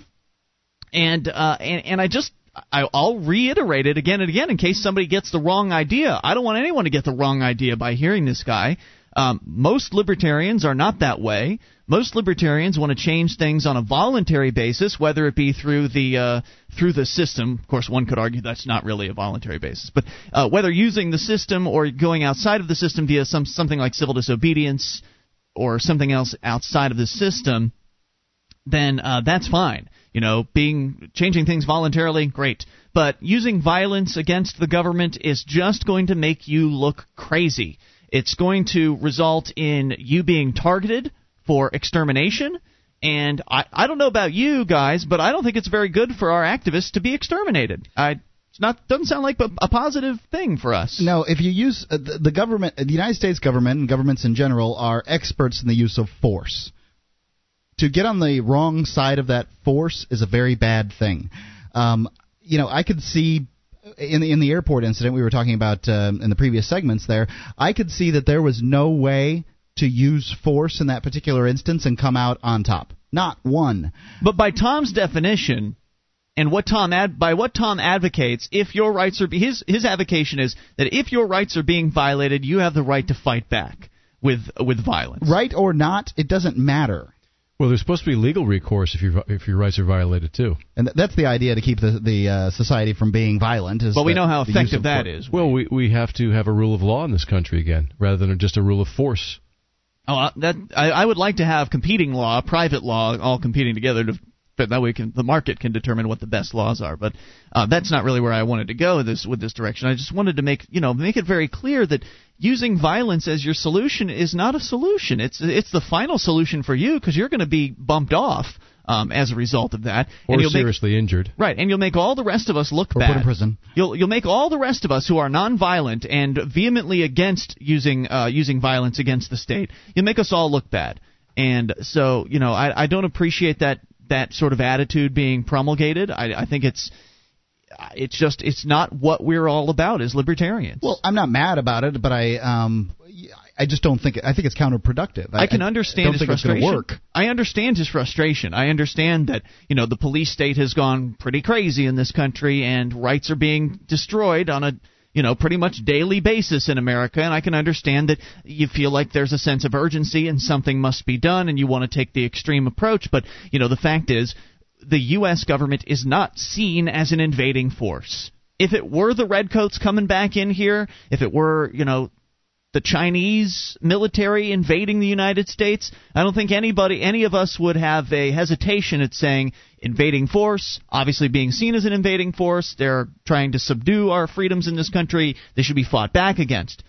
S1: And uh, and, and I just I, I'll reiterate it again and again in case somebody gets the wrong idea. I don't want anyone to get the wrong idea by hearing this guy. Um, most libertarians are not that way. Most libertarians want to change things on a voluntary basis, whether it be through the uh, through the system. Of course, one could argue that's not really a voluntary basis, but uh, whether using the system or going outside of the system via some something like civil disobedience or something else outside of the system, then uh, that's fine. You know, being changing things voluntarily, great. But using violence against the government is just going to make you look crazy. It's going to result in you being targeted for extermination. And I, I don't know about you guys, but I don't think it's very good for our activists to be exterminated. I, it's not doesn't sound like a, a positive thing for us.
S3: No, if you use uh, the, the government, the United States government and governments in general are experts in the use of force. To get on the wrong side of that force is a very bad thing. Um, you know, I could see in the in the airport incident we were talking about um, in the previous segments there, I could see that there was no way to use force in that particular instance and come out on top. Not one.
S1: But by Tom's definition, and what Tom ad, by what Tom advocates, if your rights are be- his his advocation is that if your rights are being violated, you have the right to fight back with with violence.
S3: Right or not, it doesn't matter.
S2: Well, there's supposed to be legal recourse if your if your rights are violated too.
S3: And th- that's the idea to keep the the uh, society from being violent. Is
S1: but we know how effective that is.
S2: Well, we we have to have a rule of law in this country again, rather than just a rule of force.
S1: Oh, uh, that I, I would like to have competing law, private law, all competing together to but that way can, the market can determine what the best laws are. But uh, that's not really where I wanted to go with this with this direction. I just wanted to make you know make it very clear that using violence as your solution is not a solution. It's it's the final solution for you because you're going to be bumped off. Um, as a result of that,
S2: or
S1: and you'll
S2: seriously
S1: make,
S2: injured,
S1: right? And you'll make all the rest of us look
S3: or
S1: bad.
S3: Put in prison.
S1: You'll you'll make all the rest of us who are nonviolent and vehemently against using uh, using violence against the state. You'll make us all look bad. And so, you know, I, I don't appreciate that that sort of attitude being promulgated. I, I think it's it's just it's not what we're all about as libertarians.
S3: Well, I'm not mad about it, but I um I just don't think I think it's counterproductive.
S1: I, I can understand
S3: I
S1: his
S3: frustration.
S1: I understand his frustration. I understand that you know the police state has gone pretty crazy in this country, and rights are being destroyed on a you know, pretty much daily basis in America, and I can understand that you feel like there's a sense of urgency and something must be done, and you want to take the extreme approach. But you know, the fact is, the U.S. government is not seen as an invading force. If it were the redcoats coming back in here, if it were, you know, the Chinese military invading the United States, I don't think anybody, any of us would have a hesitation at saying invading force, obviously being seen as an invading force. They're trying to subdue our freedoms in this country. They should be fought back against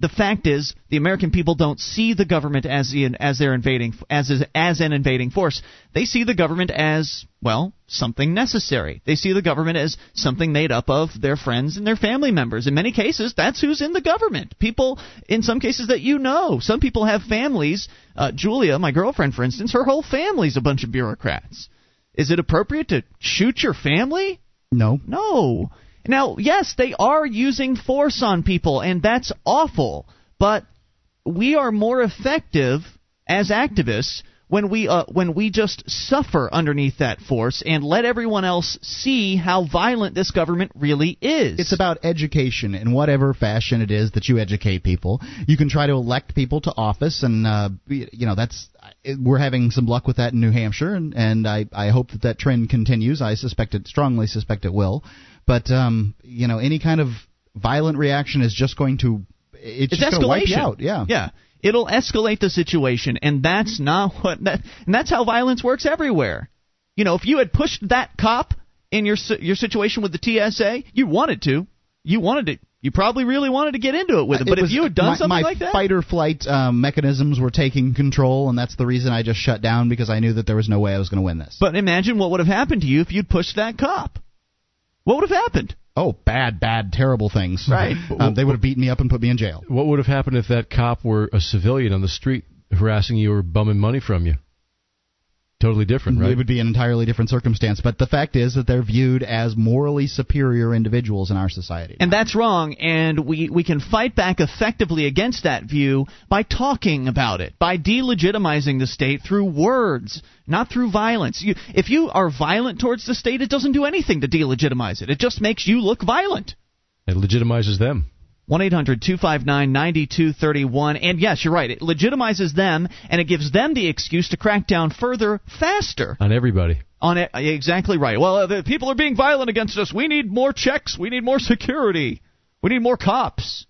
S1: the fact is the American people don't see the government as the, as their invading as as an invading force. They see the government as well something necessary. They see the government as something made up of their friends and their family members. In many cases, that's who's in the government. People, in some cases that you know, some people have families. Uh, Julia, my girlfriend, for instance, her whole family's a bunch of bureaucrats. Is it appropriate to shoot your family?
S3: No.
S1: No. Now, yes, they are using force on people, and that's awful. But we are more effective as activists when we uh, when we just suffer underneath that force and let everyone else see how violent this government really is.
S3: It's about education in whatever fashion it is that you educate people. You can try to elect people to office, and uh, you know that's we're having some luck with that in New Hampshire, and, and I I hope that that trend continues. I suspect it strongly suspect it will, but um, you know any kind of violent reaction is just going to it's,
S1: it's
S3: just
S1: escalation.
S3: Wipe you out. Yeah,
S1: yeah. It'll escalate the situation, and that's not what that, and that's how violence works everywhere. You know, if you had pushed that cop in your your situation with the TSA, you wanted to, you wanted to, you probably really wanted to get into it with him. But
S3: it
S1: if you had done
S3: my,
S1: something
S3: my
S1: like that,
S3: fight or flight um, mechanisms were taking control, and that's the reason I just shut down because I knew that there was no way I was going to win this.
S1: But imagine what would have happened to you if you'd pushed that cop. What would have happened?
S3: Oh, bad, bad, terrible things.
S1: Right.
S3: Um, they would have beaten me up and put me in jail.
S2: What would have happened if that cop were a civilian on the street harassing you or bumming money from you? Totally different, right?
S3: It would be an entirely different circumstance. But the fact is that they're viewed as morally superior individuals in our society.
S1: And that's wrong, and we, we can fight back effectively against that view by talking about it, by delegitimizing the state through words, not through violence. You, if you are violent towards the state, it doesn't do anything to delegitimize it. It just makes you look violent.
S2: It legitimizes them.
S1: 1 800 259 9231. And yes, you're right. It legitimizes them, and it gives them the excuse to crack down further, faster.
S2: On everybody.
S1: On it, exactly right. Well, uh, the people are being violent against us. We need more checks. We need more security. We need more cops.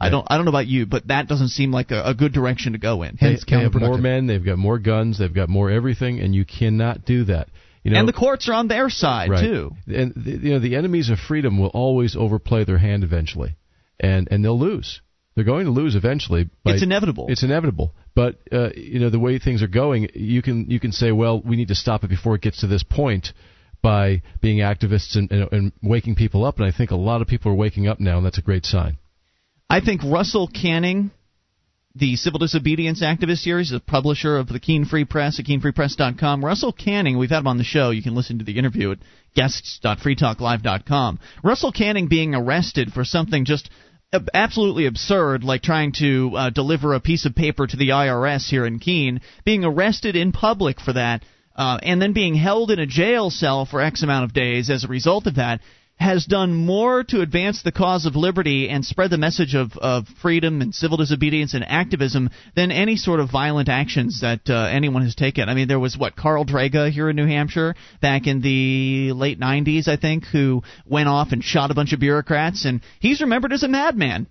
S1: I don't. I don't know about you, but that doesn't seem like a, a good direction to go in.
S2: Hence, they, they have more men. They've got more guns. They've got more everything, and you cannot do that. You know,
S1: and the courts are on their side
S2: right.
S1: too.
S2: And the, you know, the enemies of freedom will always overplay their hand eventually and and they'll lose. They're going to lose eventually.
S1: it's inevitable.
S2: It's inevitable. But uh, you know the way things are going, you can you can say, well, we need to stop it before it gets to this point by being activists and, and, and waking people up. And I think a lot of people are waking up now, and that's a great sign.
S1: I think Russell Kanning, the civil disobedience activist here, he's a publisher of the Keene Free Press at KeeneFreePress.com. Russell Kanning, we've had him on the show. You can listen to the interview at guests.freetalklive.com. Russell Kanning being arrested for something just absolutely absurd, like trying to uh, deliver a piece of paper to the IRS here in Keene, being arrested in public for that, uh, and then being held in a jail cell for X amount of days as a result of that, has done more to advance the cause of liberty and spread the message of, of freedom and civil disobedience and activism than any sort of violent actions that uh, anyone has taken. I mean, there was what Carl Drega here in New Hampshire back in the late 90s, I think, who went off and shot a bunch of bureaucrats, and he's remembered as a madman.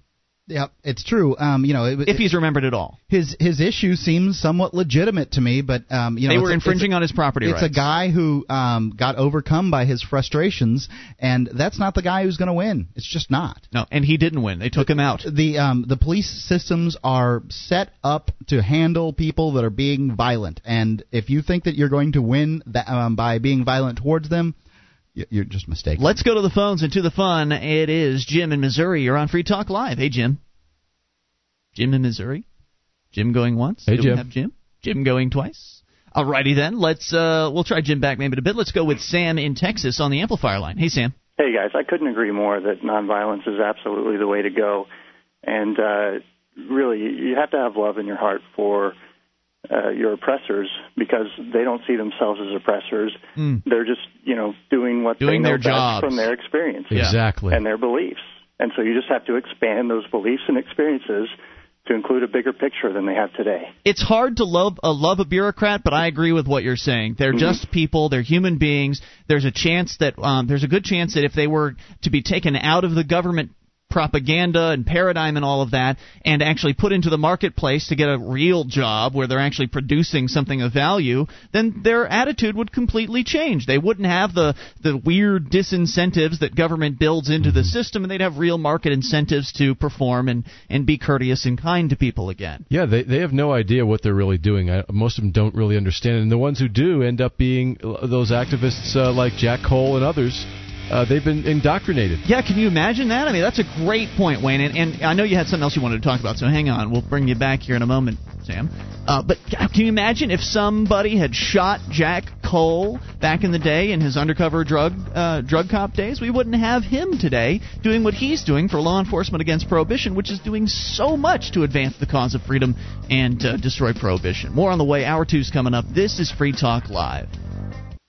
S3: Yeah, it's true. Um, you know, it,
S1: if he's remembered at all,
S3: his his issue seems somewhat legitimate to me. But um, you know,
S1: they were infringing
S3: a,
S1: on his property
S3: it's
S1: rights.
S3: It's a guy who um, got overcome by his frustrations, and that's not the guy who's going to win. It's just not.
S1: No, and he didn't win. They took
S3: the,
S1: him out.
S3: The um, the police systems are set up to handle people that are being violent, and if you think that you're going to win that, um, by being violent towards them, you're just mistaken.
S1: Let's go to the phones and to the fun. It is Jim in Missouri. You're on Free Talk Live. Hey, Jim. Jim in Missouri. Jim going once.
S2: Hey,
S1: Do
S2: Jim.
S1: We have Jim. Jim going twice. Alrighty then. Let's uh, we'll try Jim back maybe in a bit. Let's go with Sam in Texas on the amplifier line. Hey, Sam.
S6: Hey guys, I couldn't agree more that nonviolence is absolutely the way to go, and uh, really you have to have love in your heart for uh, your oppressors because they don't see themselves as oppressors.
S1: Mm.
S6: They're just you know doing what
S1: Doing
S6: they know
S1: their jobs.
S6: from their experience
S2: Exactly.
S6: and their beliefs, and so you just have to expand those beliefs and experiences to include a bigger picture than they have today.
S1: It's hard to love uh, love a bureaucrat, but I agree with what you're saying. They're
S6: Mhm.
S1: just people. They're human beings. There's a chance that um, there's a good chance that if they were to be taken out of the government propaganda and paradigm and all of that and actually put into the marketplace to get a real job where they're actually producing something of value then their attitude would completely change they wouldn't have the the weird disincentives that government builds into the system and they'd have real market incentives to perform and and be courteous and kind to people again
S2: Yeah, they they have no idea what they're really doing. I, most of them don't really understand, and the ones who do end up being uh, those activists uh, like Jack Cole and others. Uh, they've been indoctrinated.
S1: Yeah, can you imagine that? I mean, that's a great point, Wayne. And, and I know you had something else you wanted to talk about, so hang on. We'll bring you back here in a moment, Sam. Uh, but can you imagine if somebody had shot Jack Cole back in the day in his undercover drug uh, drug cop days, we wouldn't have him today doing what he's doing for law enforcement against prohibition, which is doing so much to advance the cause of freedom and uh, destroy prohibition. More on the way. Hour two's coming up. This is Free Talk Live.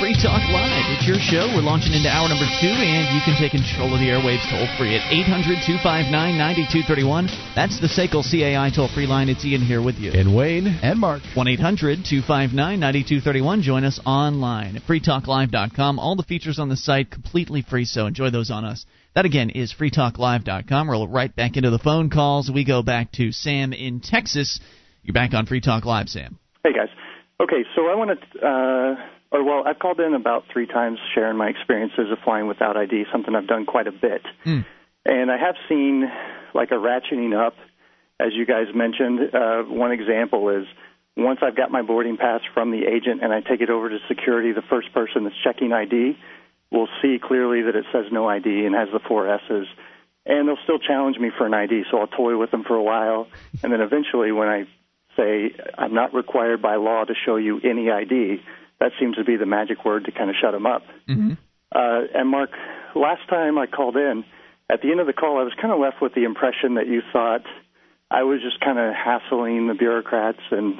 S1: Free Talk Live. It's your show. We're launching into hour number two, and you can take control of the airwaves toll free at 800 259 9231. That's the SACL CAI toll free line. It's Ian here with you.
S2: And Wayne.
S3: And Mark.
S1: 1 800 259 9231. Join us online at freetalklive.com. All the features on the site completely free, so enjoy those on us. That again is freetalklive.com. Roll right back into the phone calls. We go back to Sam in Texas. You're back on Free Talk Live, Sam.
S6: Hey, guys. Okay, so I want to. Uh or well, I've called in about three times sharing my experiences of flying without ID, something I've done quite a bit. Mm. And I have seen like a ratcheting up, as you guys mentioned. Uh, one example is once I've got my boarding pass from the agent and I take it over to security, the first person that's checking ID will see clearly that it says no ID and has the four S's. And they'll still challenge me for an ID, so I'll toy with them for a while. And then eventually, when I say I'm not required by law to show you any ID, that seems to be the magic word to kind of shut them up. Mm-hmm. Uh, and Mark, last time I called in, at the end of the call, I was kind of left with the impression that you thought I was just kind of hassling the bureaucrats, and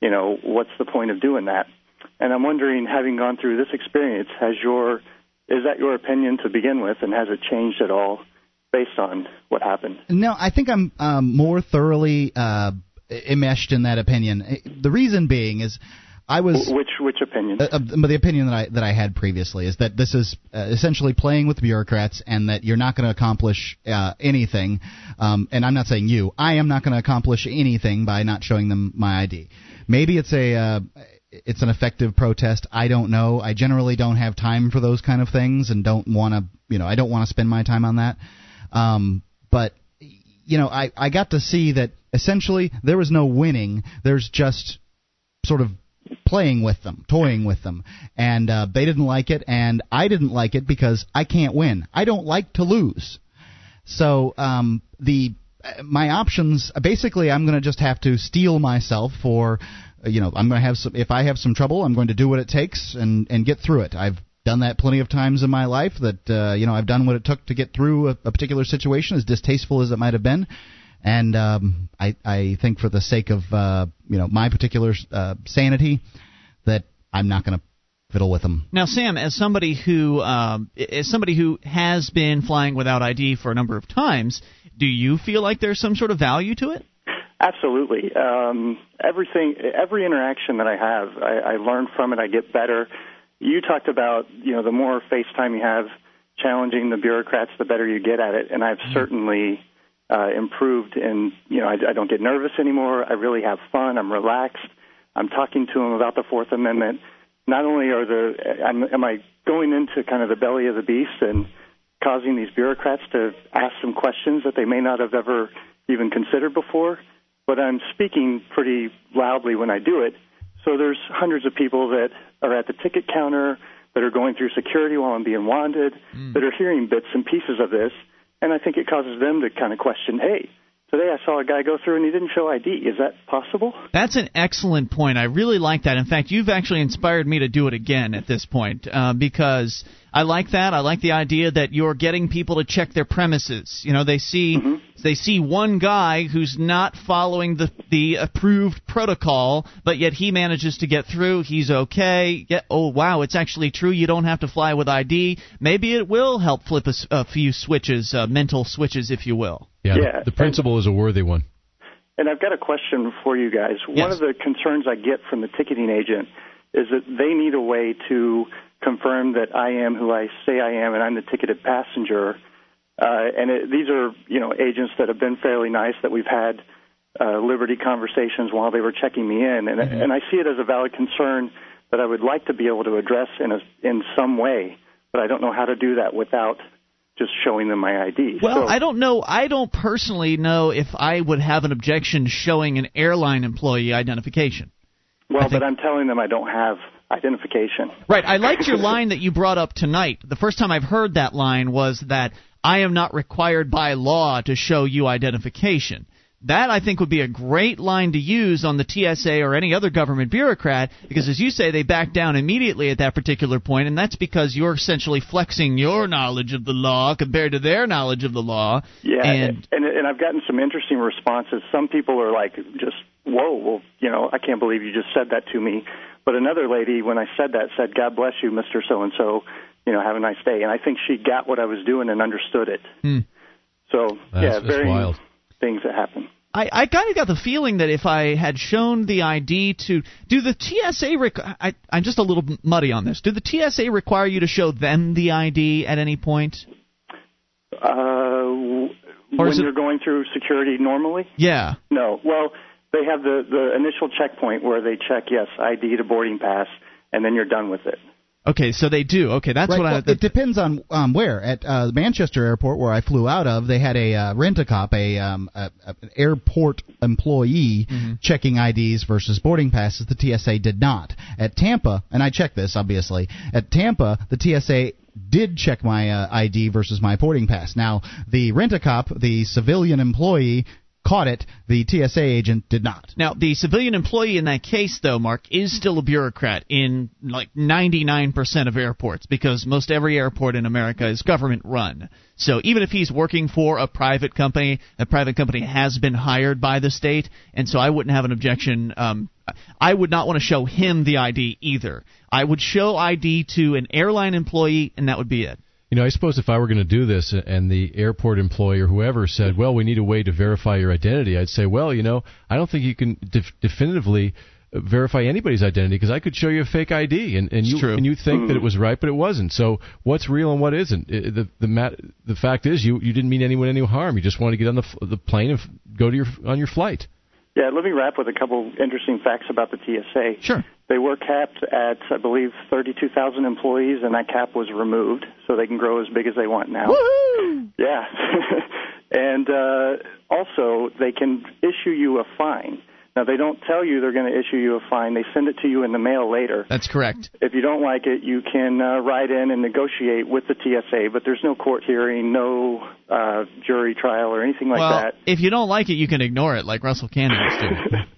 S6: you know, what's the point of doing that? And I'm wondering, having gone through this experience, has your is that your opinion to begin with, and has it changed at all based on what happened?
S3: No, I think I'm um, more thoroughly uh, enmeshed in that opinion. The reason being is I was
S6: which which opinion?
S3: Uh, uh, the opinion that I that I had previously is that this is uh, essentially playing with bureaucrats, and that you're not going to accomplish uh, anything. Um, and I'm not saying you. I am not going to accomplish anything by not showing them my ID. Maybe it's a uh, it's an effective protest. I don't know. I generally don't have time for those kind of things, and don't want to you know I don't want to spend my time on that. Um, but you know I I got to see that essentially there was no winning. There's just sort of playing with them, toying with them, and uh, they didn't like it, and I didn't like it because I can't win. I don't like to lose. So um, the my options basically I'm going to just have to steel myself for you know I'm going to have some if I have some trouble I'm going to do what it takes and and get through it. I've done that plenty of times in my life that uh, you know I've done what it took to get through a, a particular situation as distasteful as it might have been and um, I, I think for the sake of uh, you know my particular uh, sanity, that I'm not going to fiddle with them.
S1: Now, Sam, as somebody who um, as somebody who has been flying without ID for a number of times, do you feel like there's some sort of value to it?
S6: Absolutely. Um, everything, every interaction that I have, I, I learn from it. I get better. You talked about, you know, the more face time you have challenging the bureaucrats, the better you get at it. And I've mm-hmm. certainly uh, improved and you know I, I don't get nervous anymore. I really have fun. I'm relaxed. I'm talking to them about the Fourth Amendment. Not only are the am, am I going into kind of the belly of the beast and causing these bureaucrats to ask some questions that they may not have ever even considered before, but I'm speaking pretty loudly when I do it. So there's hundreds of people that are at the ticket counter that are going through security while I'm being wanted mm. that are hearing bits and pieces of this and I think it causes them to kind of question, hey, today I saw a guy go through and he didn't show ID. Is that possible?
S1: That's an excellent point. I really like that. In fact, you've actually inspired me to do it again at this point uh, because I like that. I like the idea that you're getting people to check their premises. You know, they see mm-hmm. they see one guy who's not following the the approved protocol, but yet he manages to get through. He's okay. Yeah, oh wow, it's actually true. You don't have to fly with ID. Maybe it will help flip a, a few switches, uh, mental switches, if you will.
S2: Yeah, yeah. The, the principle and, is a worthy one.
S6: And I've got a question for you guys. Yes. One of the concerns I get from the ticketing agent is that they need a way to confirm that I am who I say I am and I'm the ticketed passenger. Uh, and it, these are, you know, agents that have been fairly nice that we've had uh, liberty conversations while they were checking me in, and, mm-hmm. and I see it as a valid concern that I would like to be able to address in a, in some way, but I don't know how to do that without just showing them my ID.
S1: Well,
S6: so,
S1: I don't know. I don't personally know if I would have an objection showing an airline employee identification.
S6: Well, but I'm telling them I don't have identification.
S1: Right. I liked your line that you brought up tonight. The first time I've heard that line was that I am not required by law to show you identification. That I think would be a great line to use on the TSA or any other government bureaucrat because, as you say, they back down immediately at that particular point, and that's because you're essentially flexing your knowledge of the law compared to their knowledge of the law.
S6: Yeah,
S1: and
S6: and and I've gotten some interesting responses. Some people are like, just whoa, well, you know, I can't believe you just said that to me. But another lady, when I said that, said, "God bless you, Mister So and So. You know, have a nice day." And I think she got what I was doing and understood it.
S1: Hmm.
S6: So
S2: That's-
S6: yeah,
S2: that's
S6: very
S2: wild.
S6: Things that happen.
S1: I, I kind of got the feeling that if I had shown the ID to do the TSA, requ- I, I'm just a little muddy on this. Do the TSA require you to show them the ID at any point?
S6: Uh,
S1: Or
S6: when
S1: it-
S6: you're going through security normally,
S1: Yeah.
S6: no. Well, they have the the initial checkpoint where they check yes ID to boarding pass, and then you're done with it.
S1: Okay, so they do. Okay, that's
S3: right.
S1: what I.
S3: well, it depends on um, where. At uh, Manchester Airport, where I flew out of, they had a uh, rent-a-cop, a, um, a, a an airport employee
S1: Mm-hmm.
S3: checking IDs versus boarding passes. The TSA did not. At Tampa, and I checked this obviously. At Tampa, the TSA did check my uh, ID versus my boarding pass. Now, the rent-a-cop, the civilian employee, caught it. The TSA agent did not.
S1: Now, the civilian employee in that case, though, Mark, is still a bureaucrat in like 99% of airports because most every airport in America is government run. So even if he's working for a private company, a private company has been hired by the state, and so I wouldn't have an objection. Um, I would not want to show him the ID either. I would show ID to an airline employee, and that would be it.
S2: You know, I suppose if I were going to do this and the airport employee or whoever said, well, we need a way to verify your identity, I'd say, well, you know, I don't think you can def- definitively uh, verify anybody's identity because I could show you a fake ID and, and you and you think that it was right, but it wasn't. So what's real and what isn't? I- the the mat- the fact is you you didn't mean anyone any harm. You just wanted to get on the f- the plane and f- go to your on your flight.
S6: Yeah, let me wrap with a couple interesting facts about the TSA.
S1: Sure.
S6: They were capped at, I believe, 32,000 employees, and that cap was removed, so they can grow as big as they want now. Yeah. and uh, also, they can issue you a fine. Now, they don't tell you they're going to issue you a fine. They send it to you in the mail later.
S1: That's correct.
S6: If you don't like it, you can uh, write in and negotiate with the TSA, but there's no court hearing, no uh, jury trial, or anything like
S1: well,
S6: that.
S1: if you don't like it, you can ignore it, like Russell Kanning used to.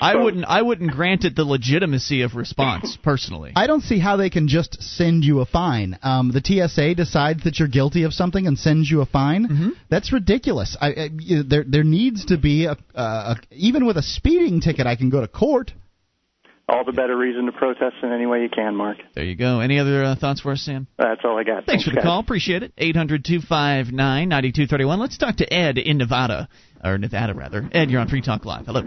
S1: I wouldn't. I wouldn't grant it the legitimacy of response personally.
S3: I don't see how they can just send you a fine. Um, the TSA decides that you're guilty of something and sends you a fine.
S1: Mm-hmm.
S3: That's ridiculous. I, I, you- there, there needs to be a, a, a even with a speeding ticket, I can go to court.
S6: All the better reason to protest in any way you can, Mark.
S1: There you go. Any other uh, thoughts for us, Sam?
S6: That's all I got.
S1: Thanks for the
S6: guys.
S1: call. Appreciate it. Eight hundred two five nine ninety two thirty one. Let's talk to Ed in Nevada, or Nevada rather. Ed, you're on Free Talk Live. Hello.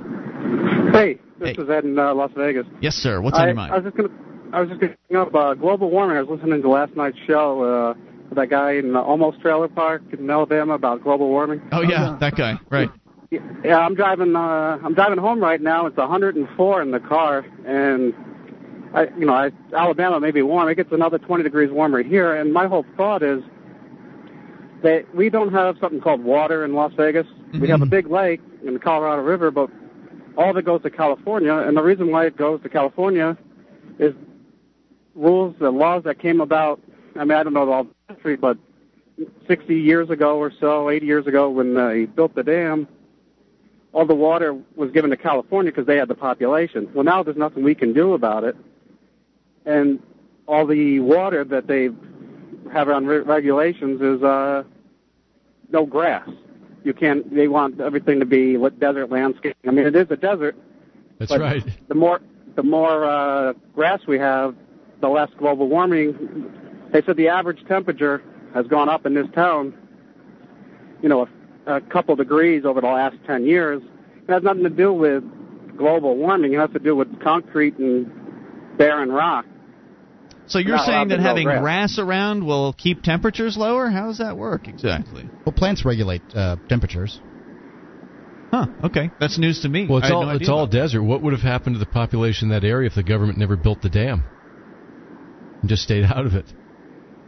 S7: Hey, this
S1: Hey.
S7: is Ed in uh, Las Vegas.
S1: Yes, sir. What's on your mind?
S7: I was just gonna, I was just gonna bring up uh, global warming. I was listening to last night's show uh, with that guy in the Almost Trailer Park in Alabama about global warming.
S1: oh yeah, that guy. Right.
S7: Yeah, I'm driving. Uh, I'm driving home right now. It's 104 in the car, and I, you know, I, Alabama may be warm. It gets another 20 degrees warmer here, and my whole thought is that we don't have something called water in Las Vegas. We have a big lake in the Colorado River, but all it goes to California, and the reason why it goes to California is rules, the laws that came about. I mean, I don't know all the history, but 60 years ago or so, 80 years ago, when they built the dam, all the water was given to California because they had the population. Well, now there's nothing we can do about it, and all the water that they have on re- regulations is uh, no grass. You can't. They want everything to be what desert landscape. I mean, it is a desert.
S2: That's right.
S7: The more the more uh, grass we have, the less global warming. They said the average temperature has gone up in this town. You know, a, a couple degrees over the last ten years. It has nothing to do with global warming. It has to do with concrete and barren rock.
S1: So you're
S7: Not
S1: saying that having
S7: grass.
S1: grass around will keep temperatures lower? How does that work exactly?
S3: Well, plants regulate uh, temperatures.
S1: Huh. Okay, that's news to me.
S2: Well, it's
S1: I
S2: all
S1: no
S2: it's all
S1: about that.
S2: desert. What would have happened to the population in that area if the government never built the dam and just stayed out of it?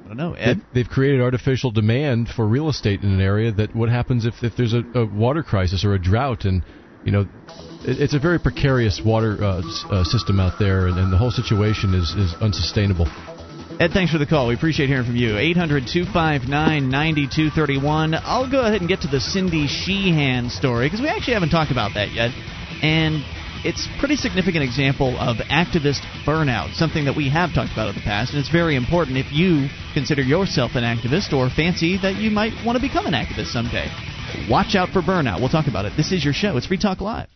S1: I don't know, Ed.
S2: They've created artificial demand for real estate in an area. That what happens if if there's a, a water crisis or a drought, and you know, it, it's a very precarious water uh, uh, system out there, and, and the whole situation is is unsustainable.
S1: Ed, thanks for the call. We appreciate hearing from you. 800 259 9231. I'll go ahead and get to the Cindy Sheehan story because we actually haven't talked about that yet. And it's pretty significant example of activist burnout, something that we have talked about in the past, and it's very important if you consider yourself an activist or fancy that you might want to become an activist someday. Watch out for burnout. We'll talk about it. This is your show. It's Free Talk Live.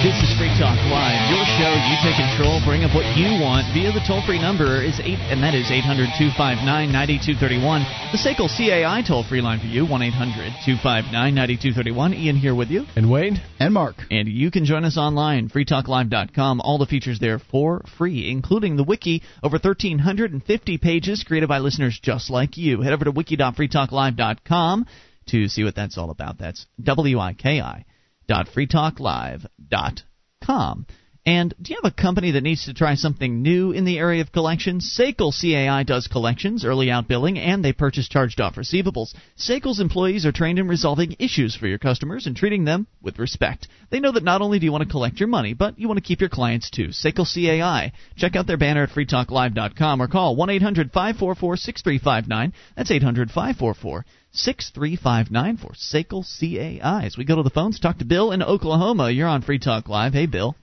S1: This is Free Talk Live, your show. You take control, bring up what you want via the toll free number is eight, and that is 800 259 9231. The SACL CAI toll free line for you, 1 800 259 9231. Ian here with you.
S2: And Wayne?
S3: And Mark.
S1: And you can join us online, freetalklive.com. All the features there for free, including the wiki, over 1,350 pages created by listeners just like you. Head over to wiki.freetalklive.com to see what that's all about. That's W I K I www.freetalklive.com. And do you have a company that needs to try something new in the area of collections? SACL CAI does collections, early out billing, and they purchase charged off receivables. SACL's employees are trained in resolving issues for your customers and treating them with respect. They know that not only do you want to collect your money, but you want to keep your clients too. SACL CAI. Check out their banner at freetalklive.com or call 1 800 544 6359. That's 800 544 6359 for SACL CAI. As we go to the phones, talk to Bill in Oklahoma. You're on Free Talk Live. Hey, Bill.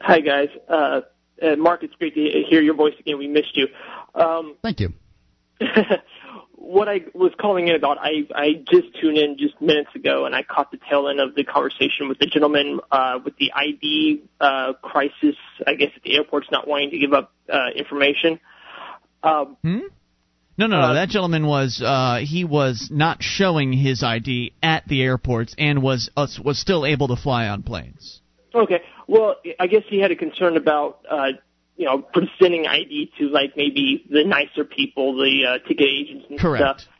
S8: Hi, guys. Uh, uh, Mark, it's great to hear your voice again. We missed you. Um,
S3: Thank you.
S8: what I was calling in about, I, I just tuned in just minutes ago, and I caught the tail end of the conversation with the gentleman uh, with the ID uh, crisis. I guess at the airport's not wanting to give up uh, information. Um,
S1: hmm? No, no, no. Uh, that gentleman was uh, he was not showing his ID at the airports and was uh, was still able to fly on planes.
S8: Okay. Well, I guess he had a concern about, uh, you know, presenting ID to like maybe the nicer people, the uh, ticket agents and
S1: Correct.
S8: stuff.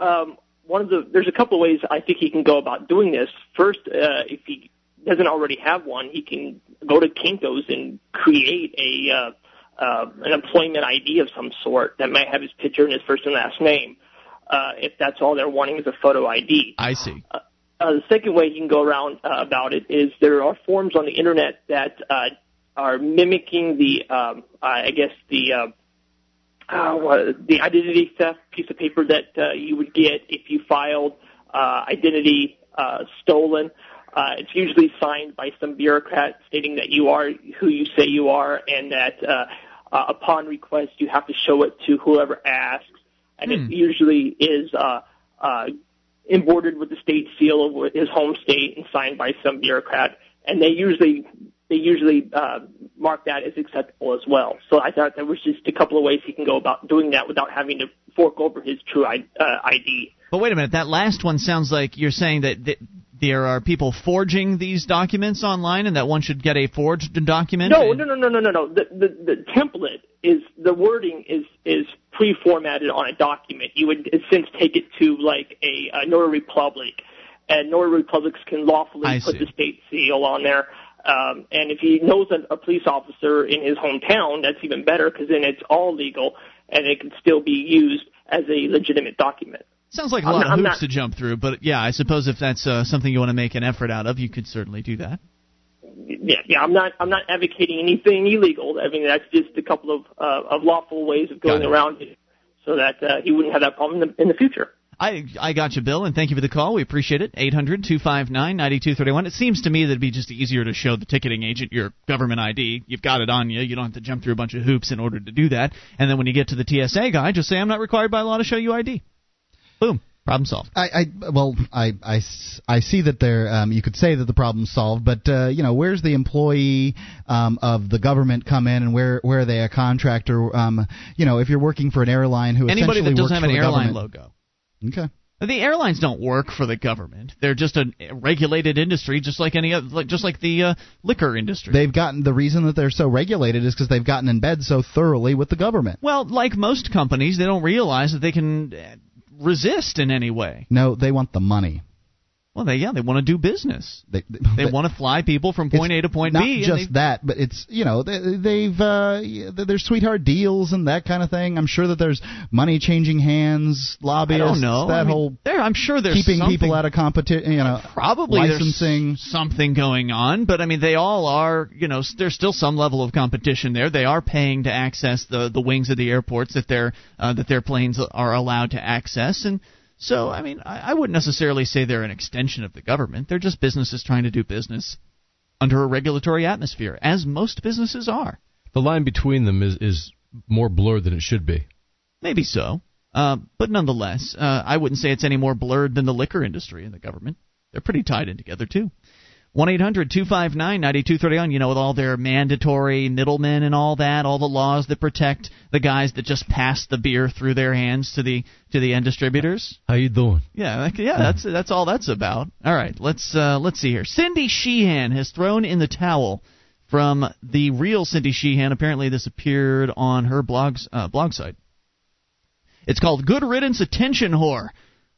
S8: Um, one of the there's a couple of ways I think he can go about doing this. First, uh, if he doesn't already have one, he can go to Kinko's and create a uh, uh, an employment ID of some sort that might have his picture and his first and last name. Uh, if that's all they're wanting is a photo ID.
S1: I see.
S8: Uh, uh, the second way you can go around uh, about it is there are forms on the internet that uh, are mimicking the, um, I guess the uh, uh, the identity theft piece of paper that uh, you would get if you filed uh, identity uh, stolen. Uh, it's usually signed by some bureaucrat stating that you are who you say you are, and that uh, uh, upon request you have to show it to whoever asks, and
S1: Hmm.
S8: it usually is uh, uh, embroidered with the state seal of his home state and signed by some bureaucrat, and they usually they usually uh, mark that as acceptable as well. So I thought there was just a couple of ways he can go about doing that without having to fork over his true I, uh, ID.
S1: But wait a minute, that last one sounds like you're saying that th- there are people forging these documents online, and that one should get a forged document.
S8: No, no, no, no, no, no, no. The, the the template is the wording is is pre-formatted on a document. You would since take it to like a, a notary public, and notary publics can lawfully
S1: I
S8: put
S1: see.
S8: the state seal on there. Um, and if he knows a, a police officer in his hometown, that's even better because then it's all legal and it can still be used as a legitimate document.
S1: Sounds like a
S8: I'm
S1: lot
S8: not-
S1: of hoops
S8: not-
S1: to jump through, but yeah, I suppose if that's uh, something you want to make an effort out of, you could certainly do that.
S8: yeah, yeah, I'm not, I'm not advocating anything illegal. I mean, that's just a couple of, uh, of lawful ways of going around it, so that uh, he wouldn't have that problem in the, in the future.
S1: I I got you, Bill, and thank you for the call. We appreciate it. 800-259-9231. It seems to me that it'd be just easier to show the ticketing agent your government ID. You've got it on you. You don't have to jump through a bunch of hoops in order to do that. And then when you get to the TSA guy, just say I'm not required by law to show you ID. Boom. Problem solved.
S3: I, I well, i i see that there. Um, you could say that the problem's solved, but uh, you know, where's the employee um, of the government come in, and where where are they a contractor? Um, you know, if you're working for an airline who
S1: Anybody
S3: essentially
S1: that doesn't
S3: works
S1: have an airline logo.
S3: Okay.
S1: The airlines don't work for the government. They're just a regulated industry, just like any other, like, just like the uh, liquor industry.
S3: They've gotten the reason that they're so regulated is because they've gotten in bed so thoroughly with the government.
S1: well, like most companies, they don't realize that they can resist in any way.
S3: No, they want the money.
S1: Well, they yeah, they want to do business.
S3: They,
S1: they want to fly people from point A to point
S3: not
S1: B.
S3: Not just that, but it's you know they, they've uh, there's sweetheart deals and that kind of thing. I'm sure that there's money changing hands, lobbyists.
S1: I don't know.
S3: That
S1: I mean,
S3: whole
S1: there, I'm sure there's
S3: keeping people out of competition. You know,
S1: probably
S3: licensing
S1: something going on. But I mean, they all are. You know, there's still some level of competition there. They are paying to access the the wings of the airports that their uh, that their planes are allowed to access and so, I mean, I, I wouldn't necessarily say they're an extension of the government. They're just businesses trying to do business under a regulatory atmosphere, as most businesses are.
S2: The line between them is, is more blurred than it should be.
S1: Maybe so. Uh, but nonetheless, uh, I wouldn't say it's any more blurred than the liquor industry and the government. They're pretty tied in together, too. 1 800 259 9231. You know, with all their mandatory middlemen and all that, all the laws that protect the guys that just pass the beer through their hands to the to the end distributors.
S2: How you doing?
S1: Yeah, yeah, that's that's all that's about. All right, let's uh, let's see here. Cindy Sheehan has thrown in the towel from the real Cindy Sheehan. Apparently, this appeared on her blog's uh, blog site. It's called "Good Riddance Attention Whore."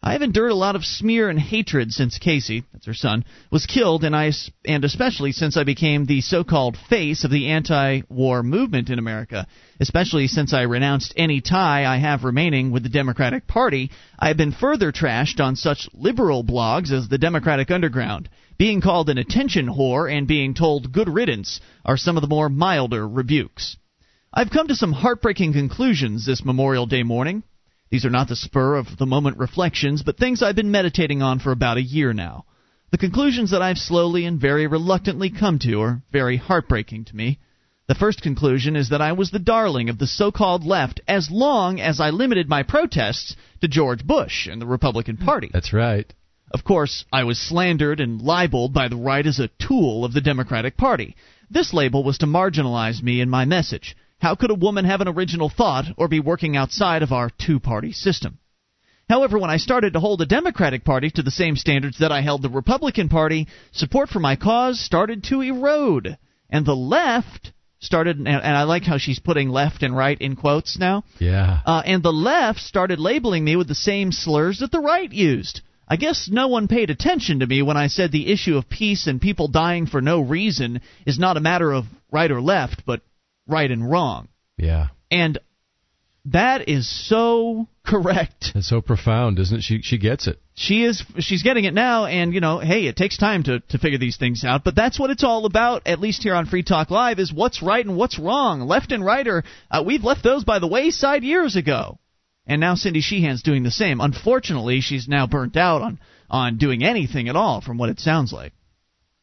S1: I have endured a lot of smear and hatred since Casey, that's her son, was killed, and I and especially since I became the so-called face of the anti-war movement in America. Especially since I renounced any tie I have remaining with the Democratic Party, I have been further trashed on such liberal blogs as the Democratic Underground. Being called an attention whore and being told good riddance are some of the more milder rebukes. I've come to some heartbreaking conclusions this Memorial Day morning. These are not the spur of the moment reflections, but things I've been meditating on for about a year now. The conclusions that I've slowly and very reluctantly come to are very heartbreaking to me. The first conclusion is that I was the darling of the so called left as long as I limited my protests to George Bush and the Republican Party.
S2: That's right.
S1: Of course, I was slandered and libeled by the right as a tool of the Democratic Party. This label was to marginalize me and my message. How could a woman have an original thought or be working outside of our two party system? However, when I started to hold the Democratic Party to the same standards that I held the Republican Party, support for my cause started to erode. And the left started, and I like how she's putting left and right in quotes now.
S2: Yeah.
S1: Uh, and the left started labeling me with the same slurs that the right used. I guess no one paid attention to me when I said the issue of peace and people dying for no reason is not a matter of right or left, but right and wrong.
S2: Yeah.
S1: And that is so correct.
S2: It's so profound, isn't it? She she gets it.
S1: She is she's getting it now and you know, hey, it takes time to to figure these things out, but that's what it's all about at least here on Free Talk Live is what's right and what's wrong. Left and right are uh, we've left those by the wayside years ago. And now Cindy Sheehan's doing the same. Unfortunately, she's now burnt out on on doing anything at all from what it sounds like.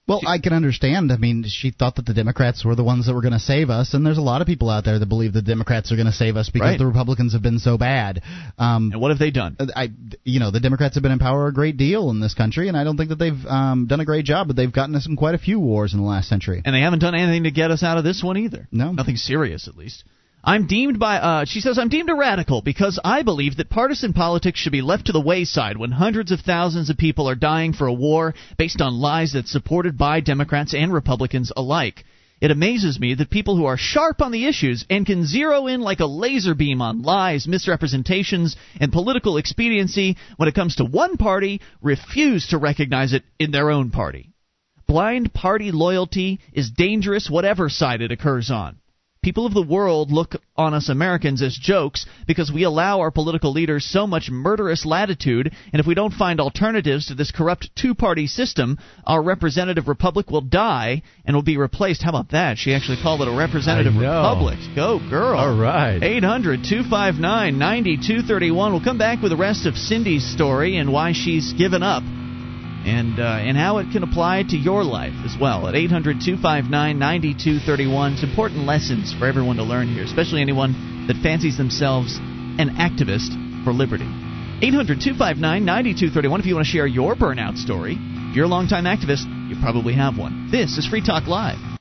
S3: Well, I can understand. I mean, she thought that the Democrats were the ones that were going to save us, and there's a lot of people out there that believe the Democrats are going to save us because
S1: Right.
S3: the Republicans have been so bad. Um,
S1: And what have they done?
S3: I, you know, the Democrats have been in power a great deal in this country, and I don't think that they've um, done a great job, but they've gotten us in quite a few wars in the last century.
S1: And they haven't done anything to get us out of this one either.
S3: No.
S1: Nothing serious, at least. I'm deemed by, uh, she says, I'm deemed a radical because I believe that partisan politics should be left to the wayside when hundreds of thousands of people are dying for a war based on lies that's supported by Democrats and Republicans alike. It amazes me that people who are sharp on the issues and can zero in like a laser beam on lies, misrepresentations, and political expediency when it comes to one party refuse to recognize it in their own party. Blind party loyalty is dangerous whatever side it occurs on. People of the world look on us Americans as jokes because we allow our political leaders so much murderous latitude, and if we don't find alternatives to this corrupt two party system, our representative republic will die and will be replaced. How about that? She actually called it a representative republic. Go, girl.
S2: All right.
S1: 800 259 9231. We'll come back with the rest of Cindy's story and why she's given up and uh, and how it can apply to your life as well at 800-259-9231 it's important lessons for everyone to learn here especially anyone that fancies themselves an activist for liberty. 800-259-9231 if you want to share your burnout story if you're a longtime activist you probably have one. This is free talk live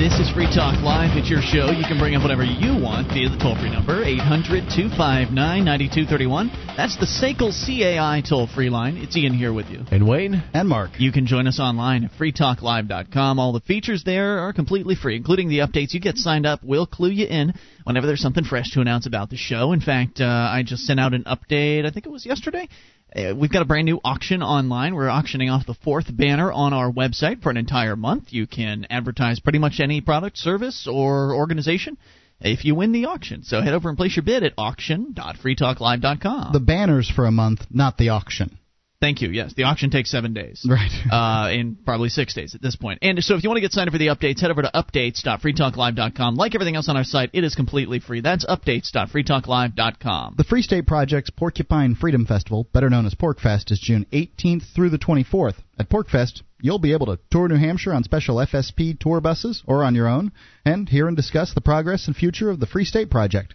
S1: This is Free Talk Live. It's your show. You can bring up whatever you want via the toll free number, 800 259 9231. That's the SACL CAI toll free line. It's Ian here with you.
S2: And Wayne?
S3: And Mark.
S1: You can join us online at freetalklive.com. All the features there are completely free, including the updates. You get signed up, we'll clue you in whenever there's something fresh to announce about the show. In fact, uh, I just sent out an update, I think it was yesterday, uh, we've got a brand new auction online. We're auctioning off the fourth banner on our website for an entire month. You can advertise pretty much any product, service, or organization if you win the auction. So head over and place your bid at auction.freetalklive.com.
S3: The banners for a month, not the auction.
S1: Thank you. Yes, the auction takes seven days.
S3: Right.
S1: uh, and probably six days at this point. And so if you want to get signed up for the updates, head over to updates.freetalklive.com. Like everything else on our site, it is completely free. That's updates.freetalklive.com.
S3: The Free State Project's Porcupine Freedom Festival, better known as PorcFest, is June 18th through the 24th. At PorcFest, you'll be able to tour New Hampshire on special FSP tour buses or on your own, and hear and discuss the progress and future of the Free State Project.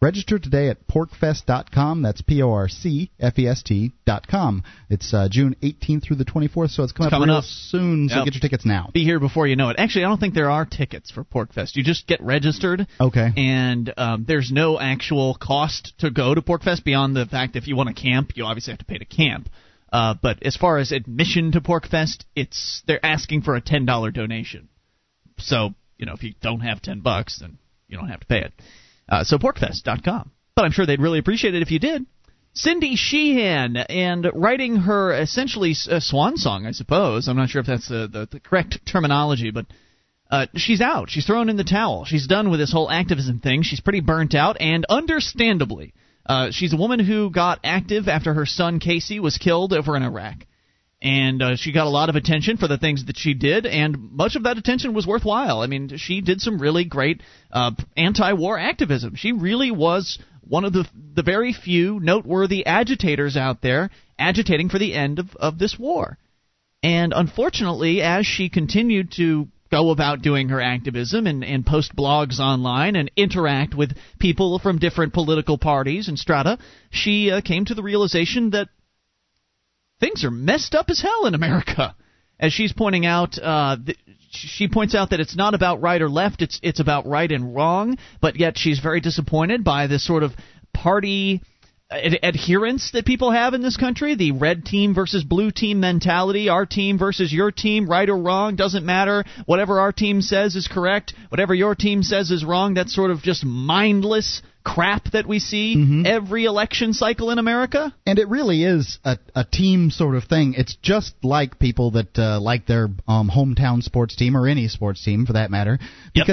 S3: Register today at porcfest.com. That's P O R C F E S T.com. It's uh, June 18th through the 24th, so it's coming,
S1: It's coming
S3: up real
S1: up.
S3: soon, so
S1: Yep.
S3: get your tickets now.
S1: Be here before you know it. Actually, I don't think there are tickets for PorcFest. You just get registered.
S3: Okay.
S1: And um, there's no actual cost to go to PorcFest beyond the fact if you want to camp, you obviously have to pay to camp. Uh, but as far as admission to PorcFest, it's they're asking for a ten dollar donation. So you know if you don't have ten bucks, then you don't have to pay it. Uh, so porcfest.com. But I'm sure they'd really appreciate it if you did. Cindy Sheehan and writing her essentially a swan song, I suppose. I'm not sure if that's the, the, the correct terminology, but uh, she's out. She's thrown in the towel. She's done with this whole activism thing. She's pretty burnt out, and understandably, uh, she's a woman who got active after her son Casey was killed over in Iraq. And uh, she got a lot of attention for the things that she did, and much of that attention was worthwhile. I mean, she did some really great uh, anti-war activism. She really was one of the the very few noteworthy agitators out there agitating for the end of, of this war. And unfortunately, as she continued to go about doing her activism and, and post blogs online and interact with people from different political parties and strata, she uh, came to the realization that things are messed up as hell in America. As she's pointing out, uh, th- she points out that it's not about right or left; it's it's about right and wrong. But yet she's very disappointed by this sort of party ad- adherence that people have in this country? The red team versus blue team mentality? Our team versus your team right or wrong? Doesn't matter. Whatever our team says is correct. Whatever your team says is wrong that's sort of just mindless crap that we see every election cycle in america.
S3: And it really is a, a team sort of thing. It's just like people that uh, like their um, hometown sports team or any sports team for that matter,
S1: Yep.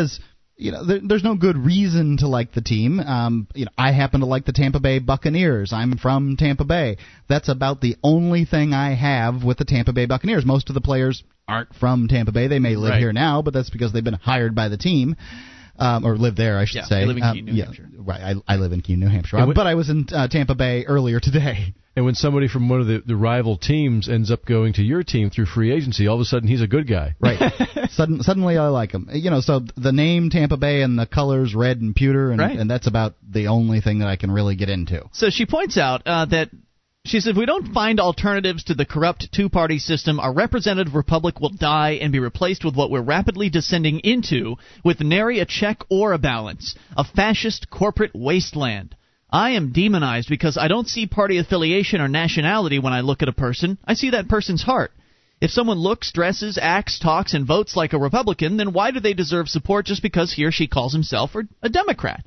S3: You know there, there's no good reason to like the team. Um, you know, I happen to like the Tampa Bay Buccaneers. I'm from Tampa Bay. That's about the only thing I have with the Tampa Bay Buccaneers. Most of the players aren't from Tampa Bay. They may live
S1: Right.
S3: here now, but that's because they've been hired by the team. Um, or live there, I should
S1: Yeah,
S3: say.
S1: they live in
S3: Um,
S1: Keene, New
S3: yeah,
S1: Hampshire.
S3: Right, I, I live in Keene, New Hampshire.
S2: Yeah, what-
S3: but I was in uh, Tampa Bay earlier today.
S2: And when somebody from one of the, the rival teams ends up going to your team through free agency, all of a sudden he's a good guy.
S3: Right. Sudden, suddenly I like him. You know, so the name Tampa Bay and the colors red and pewter, and,
S1: Right.
S3: and that's about the only thing that I can really get into.
S1: So she points out uh, that she says, if we don't find alternatives to the corrupt two party system, our representative republic will die and be replaced with what we're rapidly descending into with nary a check or a balance a fascist corporate wasteland. I am demonized because I don't see party affiliation or nationality when I look at a person. I see that person's heart. If someone looks, dresses, acts, talks, and votes like a Republican, then why do they deserve support just because he or she calls himself or a Democrat?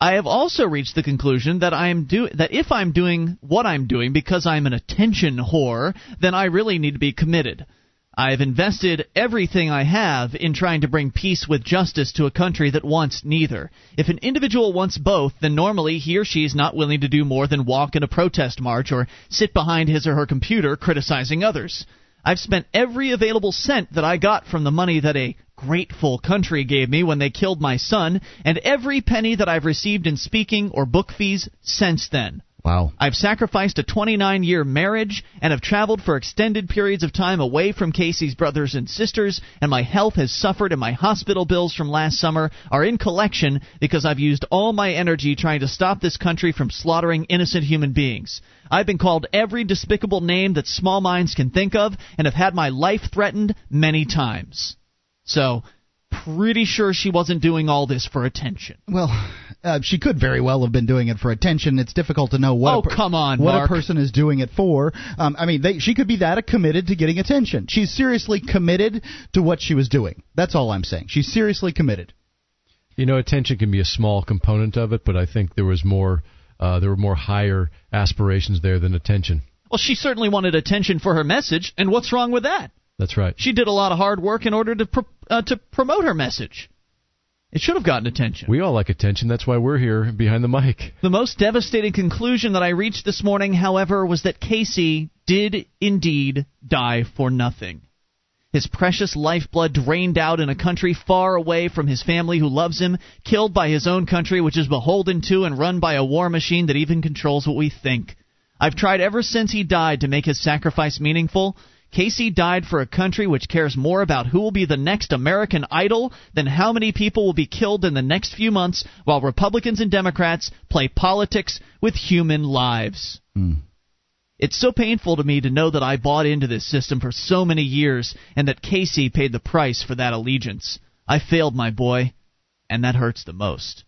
S1: I have also reached the conclusion that I am do that if I'm doing what I'm doing because I'm an attention whore, then I really need to be committed. I've invested everything I have in trying to bring peace with justice to a country that wants neither. If an individual wants both, then normally he or she is not willing to do more than walk in a protest march or sit behind his or her computer criticizing others. I've spent every available cent that I got from the money that a grateful country gave me when they killed my son, and every penny that I've received in speaking or book fees since then.
S3: Wow.
S1: I've sacrificed a 29 year marriage and have traveled for extended periods of time away from Casey's brothers and sisters, and my health has suffered, and my hospital bills from last summer are in collection because I've used all my energy trying to stop this country from slaughtering innocent human beings. I've been called every despicable name that small minds can think of, and have had my life threatened many times. So, pretty sure she wasn't doing all this for attention.
S3: Well, uh, she could very well have been doing it for attention. It's difficult to know what.
S1: Oh,
S3: a per-
S1: come on,
S3: what
S1: Mark.
S3: a person is doing it for. Um, I mean, they, she could be that committed to getting attention. She's seriously committed to what she was doing. That's all I'm saying. She's seriously committed.
S2: You know, attention can be a small component of it, but I think there was more. Uh, there were more higher aspirations there than attention.
S1: Well, she certainly wanted attention for her message, and what's wrong with that?
S2: That's right.
S1: She did a lot of hard work in order to pro- uh, to promote her message. It should have gotten attention.
S2: We all like attention. That's why we're here behind the mic.
S1: The most devastating conclusion that I reached this morning, however, was that Casey did indeed die for nothing. His precious lifeblood drained out in a country far away from his family who loves him, killed by his own country which is beholden to and run by a war machine that even controls what we think. I've tried ever since he died to make his sacrifice meaningful. Casey died for a country which cares more about who will be the next American idol than how many people will be killed in the next few months while Republicans and Democrats play politics with human lives. Hmm. It's so painful to me to know that I bought into this system for so many years and that Casey paid the price for that allegiance. I failed my boy, and that hurts the most.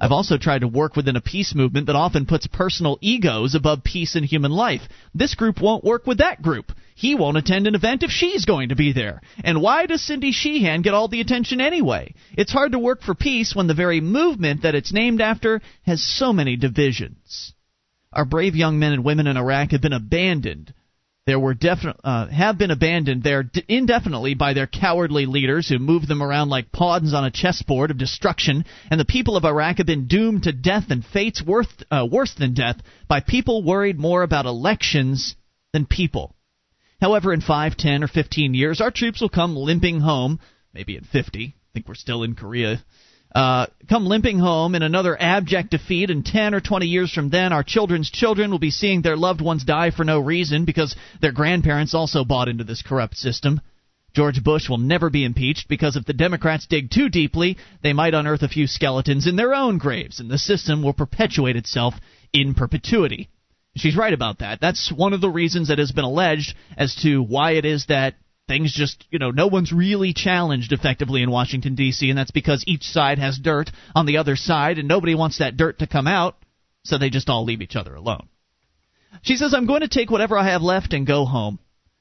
S1: I've also tried to work within a peace movement that often puts personal egos above peace and human life. This group won't work with that group. He won't attend an event if she's going to be there. And why does Cindy Sheehan get all the attention anyway? It's hard to work for peace when the very movement that it's named after has so many divisions. Our brave young men and women in Iraq have been abandoned. There were definite uh, have been abandoned there d- indefinitely by their cowardly leaders who moved them around like pawns on a chessboard of destruction, and the people of Iraq have been doomed to death and fates worth, uh, worse than death by people worried more about elections than people. However, in five, ten, or 15 years, our troops will come limping home, maybe at 50. I think we're still in Korea. Uh, come limping home in another abject defeat, and 10 or 20 years from then, our children's children will be seeing their loved ones die for no reason because their grandparents also bought into this corrupt system. George Bush will never be impeached because if the Democrats dig too deeply, they might unearth a few skeletons in their own graves, and the system will perpetuate itself in perpetuity. She's right about that. That's one of the reasons that has been alleged as to why it is that things just, you know, no one's really challenged effectively in Washington, D.C., and that's because each side has dirt on the other side, and nobody wants that dirt to come out, so they just all leave each other alone. She says, I'm going to take whatever I have left and go home.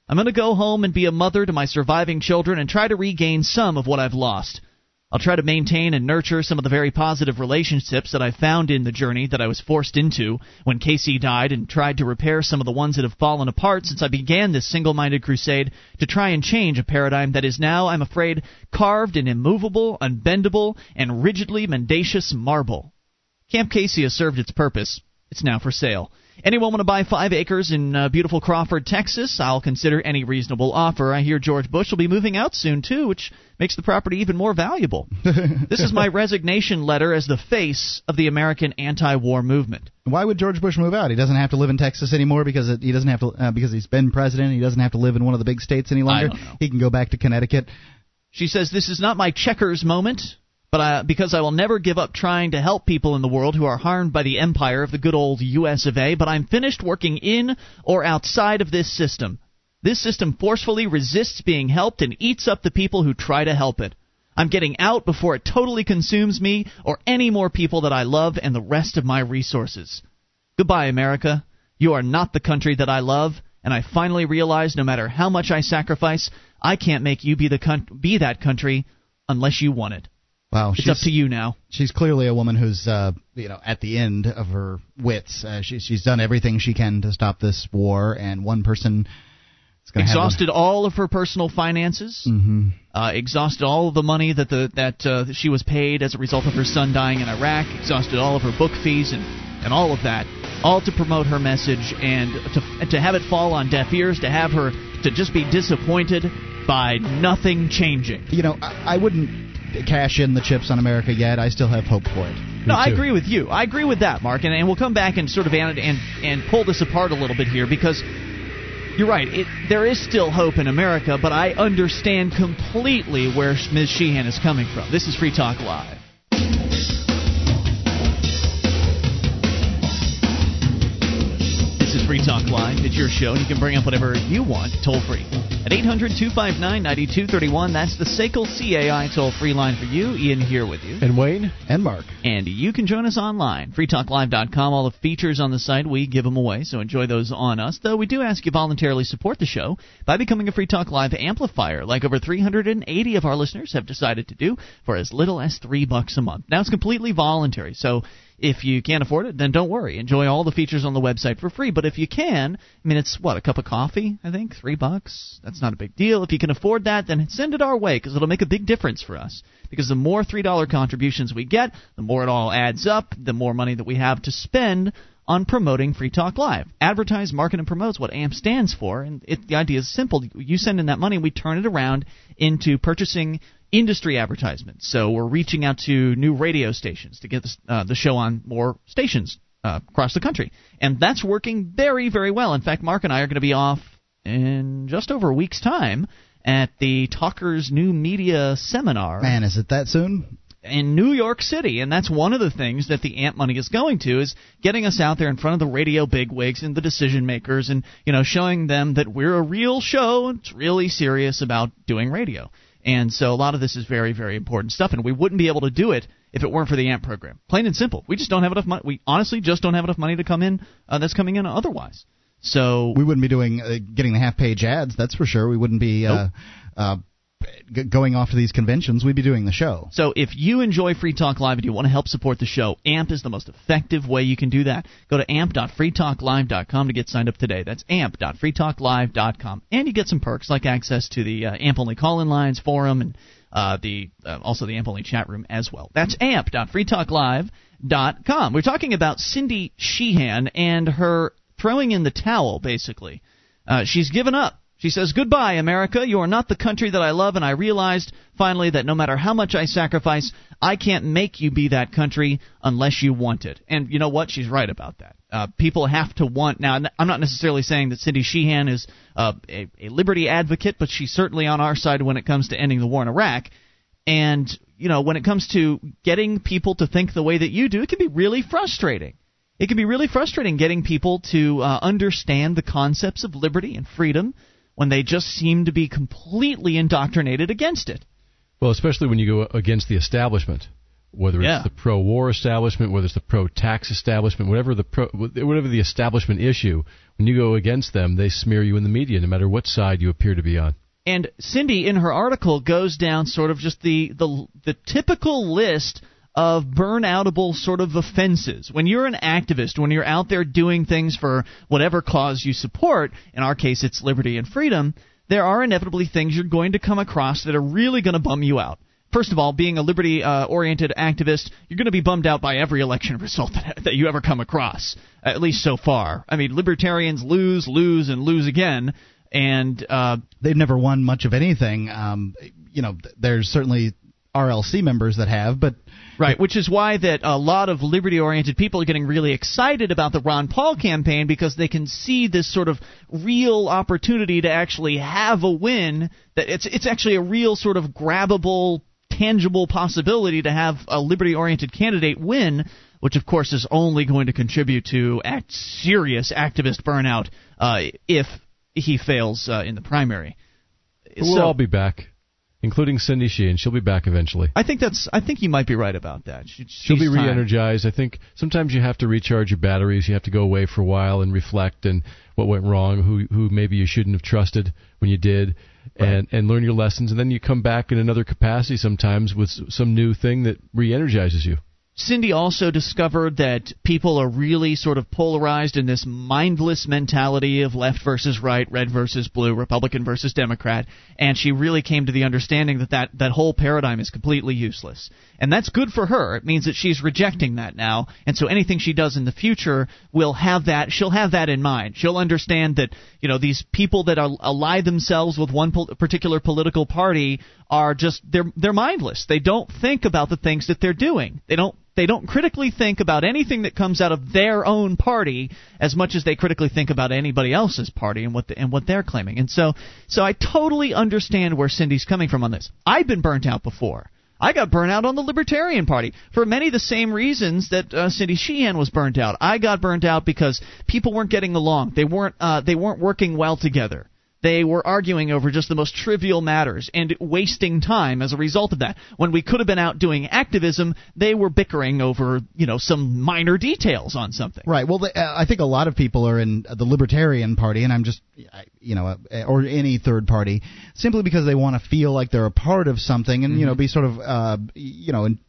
S1: I'm going to go home and be a mother to my surviving children and try to regain some of what I've lost. I'll try to maintain and nurture some of the very positive relationships that I found in the journey that I was forced into when Casey died and tried to repair some of the ones that have fallen apart since I began this single minded crusade to try and change a paradigm that is now, I'm afraid, carved in immovable, unbendable, and rigidly mendacious marble. Camp Casey has served its purpose. It's now for sale. Anyone want to buy five acres in uh, beautiful Crawford, Texas? I'll consider any reasonable offer. I hear George Bush will be moving out soon, too, which makes the property even more valuable. this is my resignation letter as the face of the American anti war movement.
S3: Why would George Bush move out? He doesn't have to live in Texas anymore because it, he doesn't have to uh, because he's been president. He doesn't have to live in one of the big states any longer. He can go back to Connecticut.
S1: She says, This is not my checkers moment, but I, because I will never give up trying to help people in the world who are harmed by the empire of the good old US of A, but I'm finished working in or outside of this system. This system forcefully resists being helped and eats up the people who try to help it. I'm getting out before it totally consumes me or any more people that I love and the rest of my resources. Goodbye, America. You are not the country that I love, and I finally realize no matter how much I sacrifice, I can't make you be the coun- be that country unless you want it.
S3: Wow,
S1: It's
S3: she's,
S1: up to you now.
S3: She's clearly a woman who's, uh, you know, at the end of her wits. Uh, she, she's done everything she can to stop this war, and one person is going to have.
S1: Exhausted all of her personal finances.
S3: hmm
S1: Uh, exhausted all of the money that the that uh, she was paid as a result of her son dying in Iraq. Exhausted all of her book fees and and all of that, all to promote her message and to to have it fall on deaf ears. To have her to just be disappointed by nothing changing.
S3: You know, I, I wouldn't cash in the chips on America yet. I still have hope for it.
S1: No, I agree with you. I agree with that, Mark, and, and we'll come back and sort of and and, and pull this apart a little bit here because you're right. It, there is still hope in America, but I understand completely where Ms. Sheehan is coming from. This is Free Talk Live. Is Free Talk Live. It's your show, and you can bring up whatever you want toll free. At 800 259 9231, that's the SACL CAI toll free line for you. Ian here with you.
S2: And Wayne.
S3: And Mark.
S1: And you can join us online. FreeTalkLive.com. All the features on the site, we give them away, so enjoy those on us. Though we do ask you voluntarily support the show by becoming a Free Talk Live amplifier, like over 380 of our listeners have decided to do for as little as three bucks a month. Now it's completely voluntary, so if you can't afford it, then don't worry. Enjoy all the features on the website for free. But if you can, I mean, it's what a cup of coffee, I think, three bucks. That's not a big deal. If you can afford that, then send it our way because it'll make a big difference for us. Because the more three dollar contributions we get, the more it all adds up. The more money that we have to spend on promoting Free Talk Live. Advertise, market, and promote what AMP stands for, and it, the idea is simple. You send in that money, we turn it around into purchasing industry advertisements. So we're reaching out to new radio stations to get the, uh, the show on more stations uh, across the country, and that's working very, very well. In fact, Mark and I are going to be off in just over a week's time at the Talkers New Media Seminar.
S3: Man, is it that soon?
S1: in New York City, and that's one of the things that the AMP money is going to is getting us out there in front of the radio bigwigs and the decision makers, and you know showing them that we're a real show and it's really serious about doing radio. And so a lot of this is very, very important stuff, and we wouldn't be able to do it if it weren't for the AMP program. Plain and simple. We just don't have enough money. We honestly just don't have enough money to come in uh, that's coming in otherwise. So
S3: we wouldn't be doing uh, getting the half page ads. That's for sure. We wouldn't be. Uh,
S1: Nope.
S3: uh, g- going off to these conventions, we'd be doing the show.
S1: So if you enjoy Free Talk Live and you want to help support the show, AMP is the most effective way you can do that. Go to amp.freetalklive.com to get signed up today. That's amp.freetalklive.com. And you get some perks like access to the uh, AMP only call-in lines, forum, and uh, the uh, also the AMP only chat room as well. That's amp.freetalklive.com. We're talking about Cindy Sheehan and her throwing in the towel, basically. Uh, she's given up. She says, Goodbye, America. You are not the country that I love, and I realized finally that no matter how much I sacrifice, I can't make you be that country unless you want it. And you know what? She's right about that. Uh, people have to want. Now, I'm not necessarily saying that Cindy Sheehan is uh, a, a liberty advocate, but she's certainly on our side when it comes to ending the war in Iraq. And, you know, when it comes to getting people to think the way that you do, it can be really frustrating. It can be really frustrating getting people to uh, understand the concepts of liberty and freedom when they just seem to be completely indoctrinated against it.
S2: Well, especially when you go against the establishment, whether it's
S1: Yeah.
S2: the pro-war establishment, whether it's the pro-tax establishment, whatever the pro, whatever the establishment issue, when you go against them, they smear you in the media, no matter what side you appear to be on.
S1: And Cindy, in her article, goes down sort of just the the, the typical list of burnoutable sort of offenses. When you're an activist, when you're out there doing things for whatever cause you support, in our case it's liberty and freedom, there are inevitably things you're going to come across that are really going to bum you out. First of all, being a liberty uh, oriented activist, you're going to be bummed out by every election result that, that you ever come across, at least so far. I mean, libertarians lose, lose, and lose again. And uh,
S3: They've never won much of anything. Um, you know, there's certainly RLC members that have, but
S1: Right, which is why that a lot of liberty-oriented people are getting really excited about the Ron Paul campaign because they can see this sort of real opportunity to actually have a win. That it's it's actually a real sort of grabbable, tangible possibility to have a liberty-oriented candidate win, which of course is only going to contribute to act serious activist burnout uh, if he fails uh, in the primary.
S2: We'll all be back, including Cindy Sheehan. She'll be back eventually.
S1: I think that's. I think you might be right about that. She,
S2: She'll be
S1: time.
S2: re-energized. I think sometimes you have to recharge your batteries. You have to go away for a while and reflect and what went wrong, who who maybe you shouldn't have trusted when you did, and and learn your lessons. And then you come back in another capacity sometimes with some new thing that re-energizes you.
S1: Cindy also discovered that people are really sort of polarized in this mindless mentality of left versus right, red versus blue, Republican versus Democrat, and she really came to the understanding that that, that whole paradigm is completely useless. And that's good for her. It means that she's rejecting that now, and so anything she does in the future will have that, she'll have that in mind. She'll understand that, you know, these people that are, ally themselves with one particular political party are just, they're, they're mindless. They don't think about the things that they're doing. They don't they don't critically think about anything that comes out of their own party as much as they critically think about anybody else's party and what the, and what they're claiming. And so so I totally understand where Cindy's coming from on this. I've been burnt out before. I got burnt out on the Libertarian Party for many of the same reasons that uh, Cindy Sheehan was burnt out. I got burnt out because people weren't getting along. They weren't uh, they weren't working well together. They were arguing over just the most trivial matters and wasting time as a result of that. When we could have been out doing activism, they were bickering over, you know, some minor details on something.
S3: Right. Well, the, uh, I think a lot of people are in the Libertarian Party, and I'm just, you know, uh, or any third party, simply because they want to feel like they're a part of something and, mm-hmm. you know, mm-hmm. be sort of, uh, you know, in,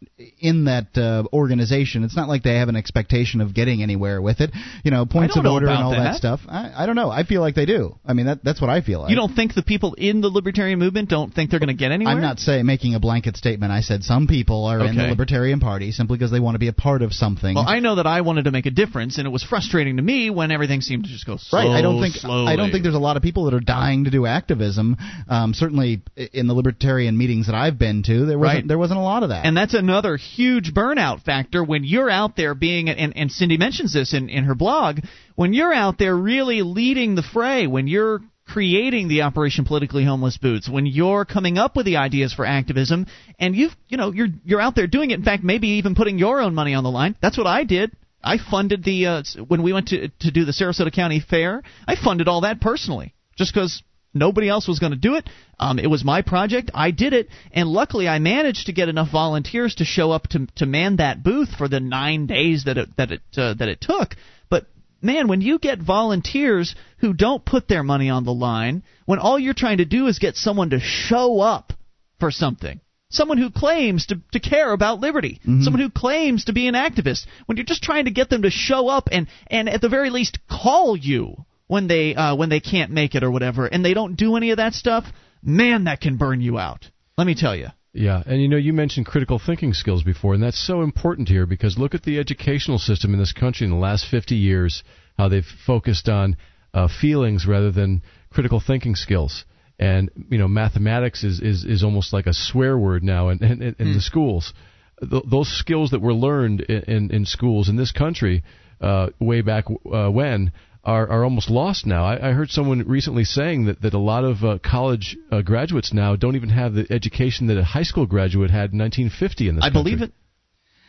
S3: in that uh, organization. It's not like they have an expectation of getting anywhere with it. You know, points of order and all that,
S1: that
S3: stuff. I, I don't know. I feel like they do. I mean, that that's what I feel like.
S1: You don't think the people in the libertarian movement don't think they're going to get anywhere?
S3: I'm not saying making a blanket statement. I said some people are okay. in the Libertarian Party simply because they want to be a part of something.
S1: Well, I know that I wanted to make a difference, and it was frustrating to me when everything seemed to just go slow,
S3: right. I don't think
S1: slowly.
S3: I don't think there's a lot of people that are dying to do activism. Um, certainly, in the libertarian meetings that I've been to, there wasn't
S1: right.
S3: there wasn't a lot of that.
S1: And that's another huge burnout factor when you're out there being and, and Cindy mentions this in, in her blog when you're out there really leading the fray when you're creating the Operation Politically Homeless Booths, when you're coming up with the ideas for activism, and you've you know you're you're out there doing it. In fact, maybe even putting your own money on the line. That's what I did. I funded the uh, when we went to to do the Sarasota County Fair. I funded all that personally, just because nobody else was going to do it. Um, it was my project. I did it, and luckily I managed to get enough volunteers to show up to to man that booth for the nine days that it that it uh, that it took But man, when you get volunteers who don't put their money on the line, when all you're trying to do is get someone to show up for something, someone who claims to, to care about liberty, mm-hmm. someone who claims to be an activist, when you're just trying to get them to show up and, and at the very least call you when they uh, when they can't make it or whatever, and they don't do any of that stuff, man, that can burn you out. Let me tell you.
S2: Yeah, and you know, you mentioned critical thinking skills before, and that's so important here because look at the educational system in this country in the last 50 years, how they've focused on uh, feelings rather than critical thinking skills. And you know, mathematics is is, is almost like a swear word now in, in, in mm. the schools. Th- those skills that were learned in, in, in schools in this country uh, way back uh, when are, are almost lost now. I, I heard someone recently saying that, that a lot of uh, college uh, graduates now don't even have the education that a high school graduate had in 1950 in this
S1: I
S2: country.
S1: believe it.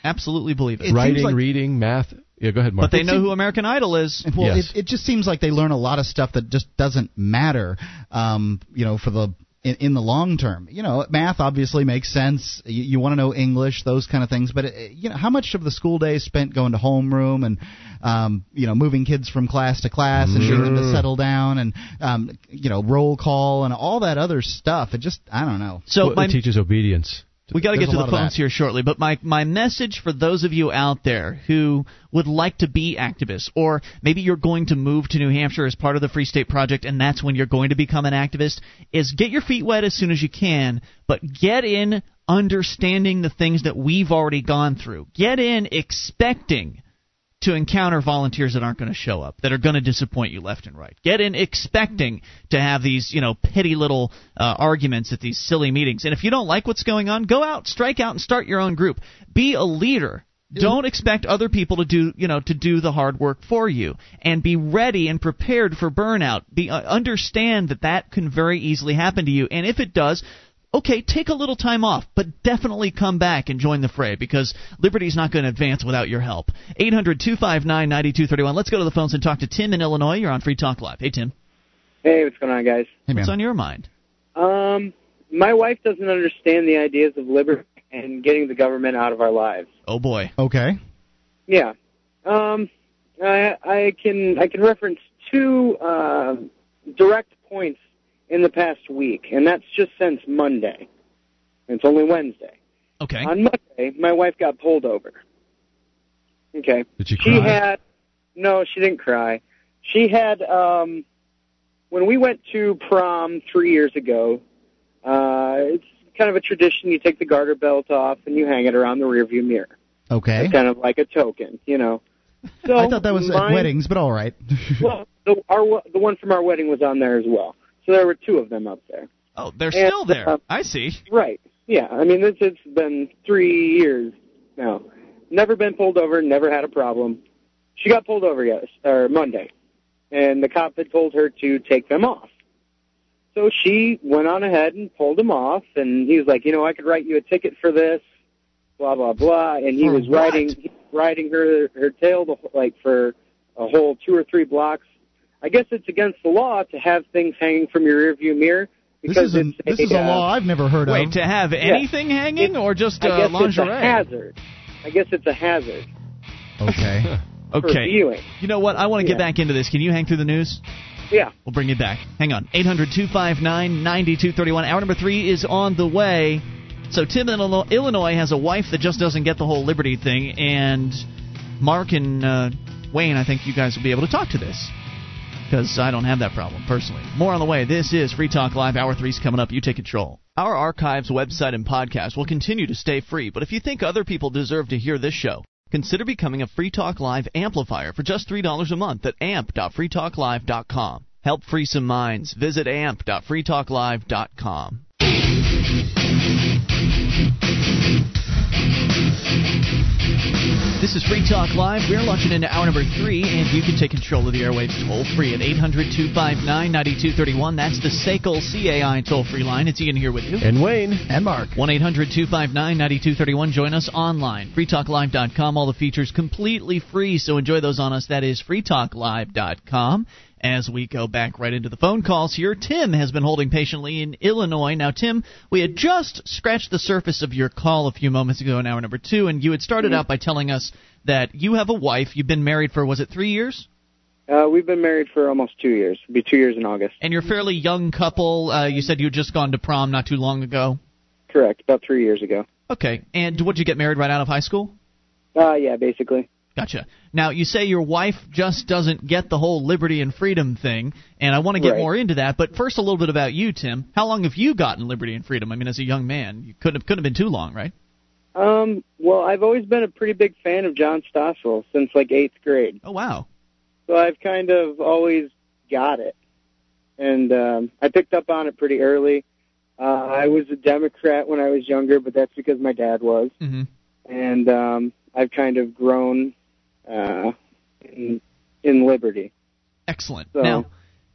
S1: Absolutely believe it.
S3: it
S2: Writing,
S3: like,
S2: reading, math. Yeah, go ahead, Mark.
S1: But they know who American Idol is.
S3: Well,
S2: yes.
S3: it, it just seems like they learn a lot of stuff that just doesn't matter. Um, you know, for the in, in the long term. You know, math obviously makes sense. You, you want to know English, those kind of things. But it, uh, you know, how much of the school day is spent going to homeroom and um, you know moving kids from class to class and getting them to settle down and um, you know roll call and all that other stuff? It just I don't know.
S2: So well, my, it teaches obedience.
S1: We got to get to the phones here shortly, but my my message for those of you out there who would like to be activists, or maybe you're going to move to New Hampshire as part of the Free State Project, and that's when you're going to become an activist, is get your feet wet as soon as you can, but get in understanding the things that we've already gone through. Get in expecting to encounter volunteers that aren't going to show up, that are going to disappoint you left and right. Get in expecting to have these, you know, petty little uh, arguments at these silly meetings. And if you don't like what's going on, go out, strike out, and start your own group. Be a leader. Don't expect other people to do, you know, to do the hard work for you, and be ready and prepared for burnout. Be uh, understand that that can very easily happen to you, and if it does, okay, take a little time off, but definitely come back and join the fray because liberty's not going to advance without your help. 800 259 9231. Let's go to the phones and talk to Tim in Illinois. You're on Free Talk Live. Hey, Tim.
S9: Hey, what's going on, guys?
S3: Hey,
S1: what's on your mind?
S9: Um, my wife doesn't understand the ideas of liberty and getting the government out of our lives.
S1: Oh boy.
S3: Okay.
S9: Yeah. Um, I, I can I can reference two uh, direct points in the past week, and that's just since Monday. It's only Wednesday.
S1: Okay.
S9: On Monday, my wife got pulled over. Okay.
S2: Did she
S9: cry? She had no, she didn't cry. She had um when we went to prom three years ago, uh it's kind of a tradition. You take the garter belt off and you hang it around the rearview mirror.
S3: Okay.
S9: It's kind of like a token, you know.
S3: So I thought that was mine, at weddings, but all right.
S9: well, the, our the one from our wedding was on there as well. So there were two of them up there.
S1: Oh, they're and, still there. Uh, I see.
S9: Right. Yeah. I mean, it's, it's been three years now. Never been pulled over. Never had a problem. She got pulled over yes or Monday, and the cop had told her to take them off. So she went on ahead and pulled them off, and he was like, you know, I could write you a ticket for this, blah blah blah, and he
S1: For
S9: was
S1: what?
S9: riding riding her her tail the, like for a whole two or three blocks. I guess it's against the law to have things hanging from your rearview mirror
S3: This
S9: because
S3: is a,
S9: it's
S3: this is a
S9: uh,
S3: law I've never heard
S1: Wait,
S3: of.
S1: Wait, to have anything hanging or just
S9: I
S1: uh,
S9: guess
S1: lingerie?
S9: it's a hazard. I guess it's a hazard
S3: Okay.
S9: for
S1: Okay.
S9: viewing.
S1: You know what? I want to get
S9: Yeah.
S1: back into this. Can you hang through the news?
S9: Yeah.
S1: We'll bring you back. Hang on. 800 259 9231. Hour number three is on the way. So, Tim in Illinois has a wife that just doesn't get the whole liberty thing, and Mark and uh, Wayne, I think you guys will be able to talk to this. Because I don't have that problem personally. More on the way. This is Free Talk Live. Hour three's coming up. You take control. Our archives, website, and podcast will continue to stay free, but if you think other people deserve to hear this show, consider becoming a Free Talk Live amplifier for just $3 a month at amp.freetalklive.com. Help free some minds. Visit amp.freetalklive.com. This is Free Talk Live. We're launching into hour number three, and you can take control of the airwaves toll free at 800 259 9231. That's the SACL CAI toll free line. It's Ian here with you.
S2: And Wayne.
S3: And Mark.
S1: 1 800 259 9231. Join us online. FreeTalkLive.com. All the features completely free, so enjoy those on us. That is FreeTalkLive.com. As we go back right into the phone calls here, Tim has been holding patiently in Illinois. Now, Tim, we had just scratched the surface of your call a few moments ago in hour number two, and you had started out by telling us that you have a wife. You've been married for, was it three years?
S9: Uh, we've been married for almost two years. It'll be two years in August.
S1: And you're a fairly young couple. Uh, you said you had just gone to prom not too long ago.
S9: Correct. About three years ago.
S1: Okay. And would you get married right out of high school?
S9: Uh, yeah, basically.
S1: Gotcha. Now, you say your wife just doesn't get the whole liberty and freedom thing, and I want to get
S9: Right.
S1: more into that. But first, a little bit about you, Tim. How long have you gotten liberty and freedom? I mean, as a young man, you couldn't have, couldn't have been too long, right?
S9: Um, well, I've always been a pretty big fan of John Stossel since like eighth grade.
S1: Oh, wow.
S9: So I've kind of always got it. And um, I picked up on it pretty early. Uh, I was a Democrat when I was younger, but that's because my dad was.
S1: hmm
S9: And um, I've kind of grown uh, in, in liberty.
S1: Excellent.
S9: So-
S1: Now,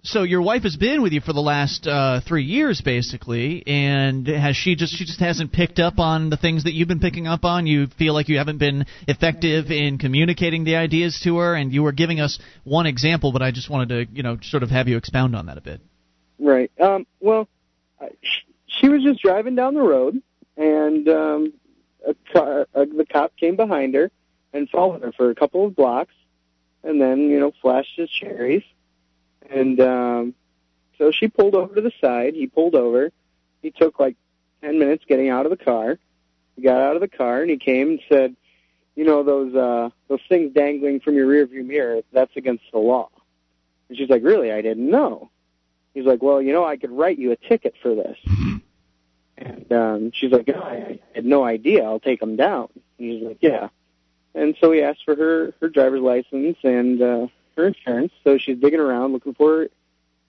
S1: so your wife has been with you for the last uh, three years, basically, and has she just she just hasn't picked up on the things that you've been picking up on? You feel like you haven't been effective in communicating the ideas to her, and you were giving us one example, but I just wanted to you know sort of have you expound on that a bit.
S9: Right. Um, well, she was just driving down the road, and um, a car, uh, the cop came behind her and followed her for a couple of blocks, and then you know flashed his cherries, and um, so she pulled over to the side. He pulled over. He took like ten minutes getting out of the car. He got out of the car and he came and said, "You know those uh, those things dangling from your rearview mirror. That's against the law." And she's like, "Really? I didn't know." He's like, well, you know, I could write you a ticket for this. And um, she's like, oh, I had no idea. I'll take them down. And he's like, yeah. And so he asked for her her driver's license and uh, her insurance. So she's digging around looking for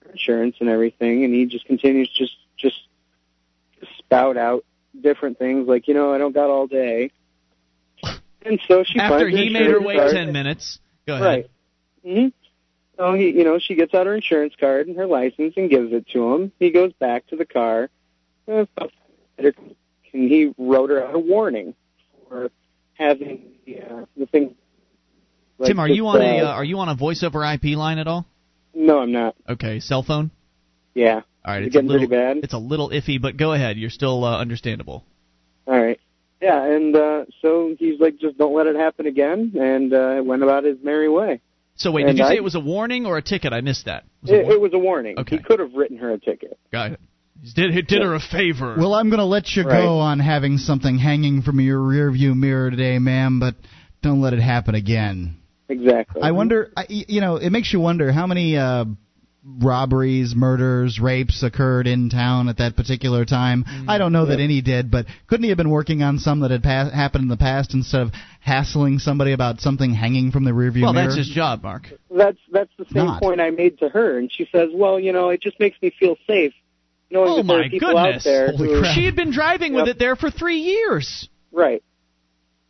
S9: her insurance and everything. And he just continues just just spout out different things like, you know, I don't got all day. And so she
S1: After he made her wait
S9: card.
S1: ten minutes. Go ahead.
S9: Right. hmm So he, you know, she gets out her insurance card and her license and gives it to him. He goes back to the car. Uh, And he wrote her out a warning for having the, uh, the thing. like
S1: Tim, are
S9: this,
S1: you on a
S9: uh,
S1: uh, are you on a voice over IP line at all?
S9: No, I'm not.
S1: Okay, cell phone.
S9: Yeah.
S1: All right,
S9: Is it
S1: it's a little
S9: bad?
S1: it's a little iffy, but go ahead. You're still uh, understandable.
S9: All right. Yeah, and uh, so he's like, just don't let it happen again, and uh, went about his merry way.
S1: So wait, did
S9: And
S1: you say it was a warning or a ticket? I missed that. Was it
S9: it was a warning.
S1: Okay.
S9: He could have written her a ticket.
S1: Got it. He did he did her a favor.
S3: Well, I'm going to let you
S9: Right.
S3: go on having something hanging from your rearview mirror today, ma'am, but don't let it happen again.
S9: Exactly.
S3: I wonder, I, you know, it makes you wonder how many uh, robberies, murders, rapes occurred in town at that particular time. I don't know that any did, but couldn't he have been working on some that had pa- happened in the past instead of hassling somebody about something hanging from the rearview
S1: well,
S3: mirror?
S1: that's his job, Mark.
S9: That's that's the same
S3: Not.
S9: point I made to her, and she says, "Well, you know, it just makes me feel safe knowing
S1: Oh
S9: that there
S1: my
S9: are people
S1: goodness.
S9: out there
S3: Holy
S9: who,
S3: crap.
S1: She had been driving with it there for three years.
S9: right."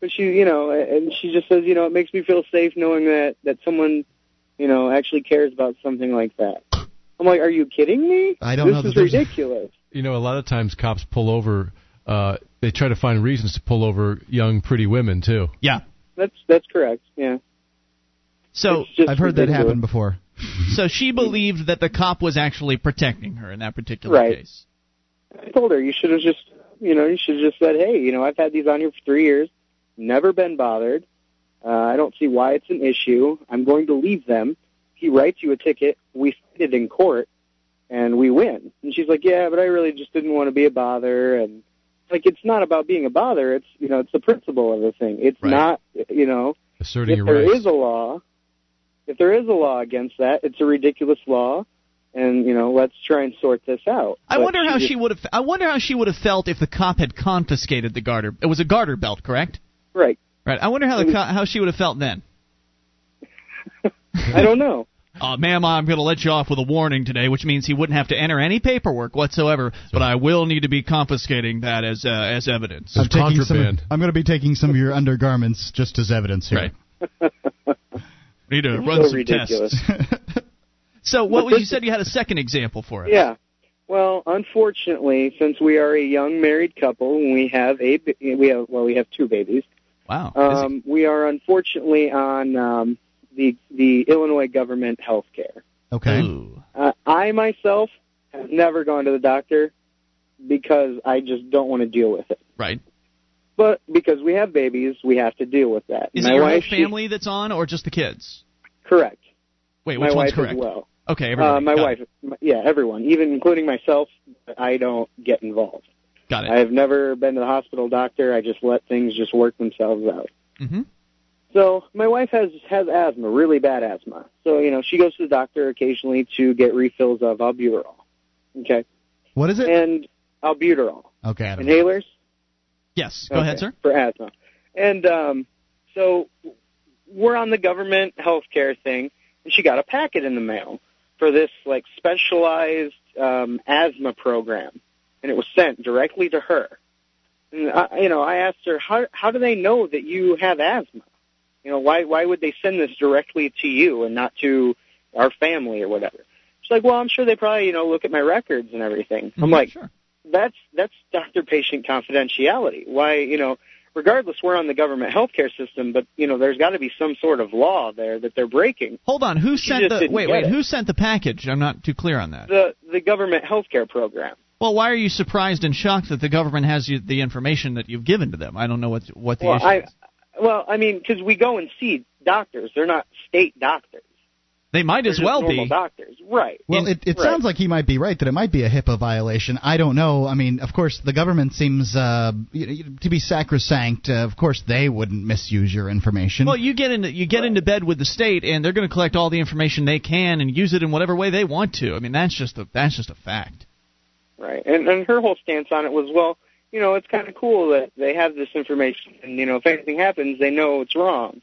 S9: But she, you know, and she just says, "You know, it makes me feel safe knowing that that someone, you know, actually cares about something like that." I'm like, are you kidding me?
S3: I don't
S9: this
S3: know that
S9: is
S3: there's-
S9: ridiculous.
S2: You know, a lot of times cops pull over. Uh, they try to find reasons to pull over young, pretty women too.
S1: Yeah.
S9: That's that's correct. Yeah.
S1: So
S3: I've heard that happen before.
S1: So she believed that the cop was actually protecting her in that particular
S9: Right.
S1: case.
S9: I told her you should have just, you know, you should have just said, hey, you know, I've had these on here for three years, never been bothered. Uh, I don't see why it's an issue. I'm going to leave them. He writes you a ticket. We fight it in court, and we win. And she's like, yeah, but I really just didn't want to be a bother. And like, it's not about being a bother. It's you know, it's the principle of the thing. It's
S2: Right.
S9: not, you know,
S2: Asserting
S9: if
S2: your
S9: there
S2: rights.
S9: is a law, if there is a law against that, it's a ridiculous law. And you know, let's try and sort this out.
S1: I
S9: But
S1: wonder how
S9: just-
S1: she would have. I wonder how she would have felt if the cop had confiscated the garter. It was a garter belt, correct?
S9: Right.
S1: Right. I wonder how the co- how she would have felt then.
S9: I don't know.
S1: Uh, ma'am, I'm going to let you off with a warning today, which means he wouldn't have to enter any paperwork whatsoever. But I will need to be confiscating that as uh, as evidence.
S3: I'm taking some.
S2: contraband.
S3: I'm going to be taking some of your undergarments just as evidence here.
S1: Right. Need to run
S9: so
S1: some
S9: ridiculous.
S1: tests. So, what was you said you had a second example for us?
S9: Yeah. Well, unfortunately, since we are a young married couple and we have a we have well we have two babies,
S1: Wow.
S9: um, we are unfortunately on um, the the Illinois government health care.
S3: Okay.
S1: Ooh.
S9: Uh, I myself have never gone to the doctor because I just don't want to deal with it.
S1: Right.
S9: But because we have babies, we have to deal with that.
S1: Is
S9: My
S1: it your
S9: wife,
S1: whole family that's on, or just the kids?
S9: Correct.
S1: Wait,
S9: my
S1: which one's
S9: wife
S1: correct?
S9: as well.
S1: Okay, everybody.
S9: Uh, my
S1: Got
S9: wife, m- yeah, everyone, even including myself. I don't get involved.
S1: Got it.
S9: I've never been to the hospital doctor. I just let things just work themselves out.
S1: mm-hmm.
S9: So my wife has has asthma, really bad asthma. So you know she goes to the doctor occasionally to get refills of albuterol. Okay,
S3: What is it?
S9: and albuterol
S3: Okay. I don't know.
S1: Yes. Go
S9: Okay,
S1: ahead, sir.
S9: For asthma, and um, so we're on the government health care thing, and she got a packet in the mail for this like specialized um, asthma program, and it was sent directly to her. And I, you know, I asked her, how how do they know that you have asthma? You know, why why would they send this directly to you and not to our family or whatever? She's like, well, I'm sure they probably you know look at my records and everything. I'm
S1: Mhm,
S9: like,
S1: sure.
S9: That's that's doctor patient confidentiality. Why you know, regardless, we're on the government healthcare system, but you know, there's got to be some sort of law there that they're breaking.
S1: Hold on. Who
S9: She
S1: sent the? Wait, wait.
S9: it.
S1: Who sent the package? I'm not too clear on that.
S9: The the government healthcare program.
S1: Well, why are you surprised and shocked that the government has you, the information that you've given to them? I don't know what what the
S9: Well,
S1: issue
S9: I
S1: is.
S9: well, I mean, because we go and see doctors. They're not state doctors.
S1: They might
S9: They're
S1: as well be.
S9: doctors, right?
S3: Well, it, it
S9: Right.
S3: sounds like he might be right that it might be a HIPAA violation. I don't know. I mean, of course, the government seems uh, y- y- to be sacrosanct. Uh, of course, they wouldn't misuse your information.
S1: Well, you get into you get into bed with the state, and they're going to collect all the information they can and use it in whatever way they want to. I mean, that's just a that's just a fact.
S9: Right. And and her whole stance on it was, well, you know, it's kind of cool that they have this information, and you know, if anything happens, they know it's wrong.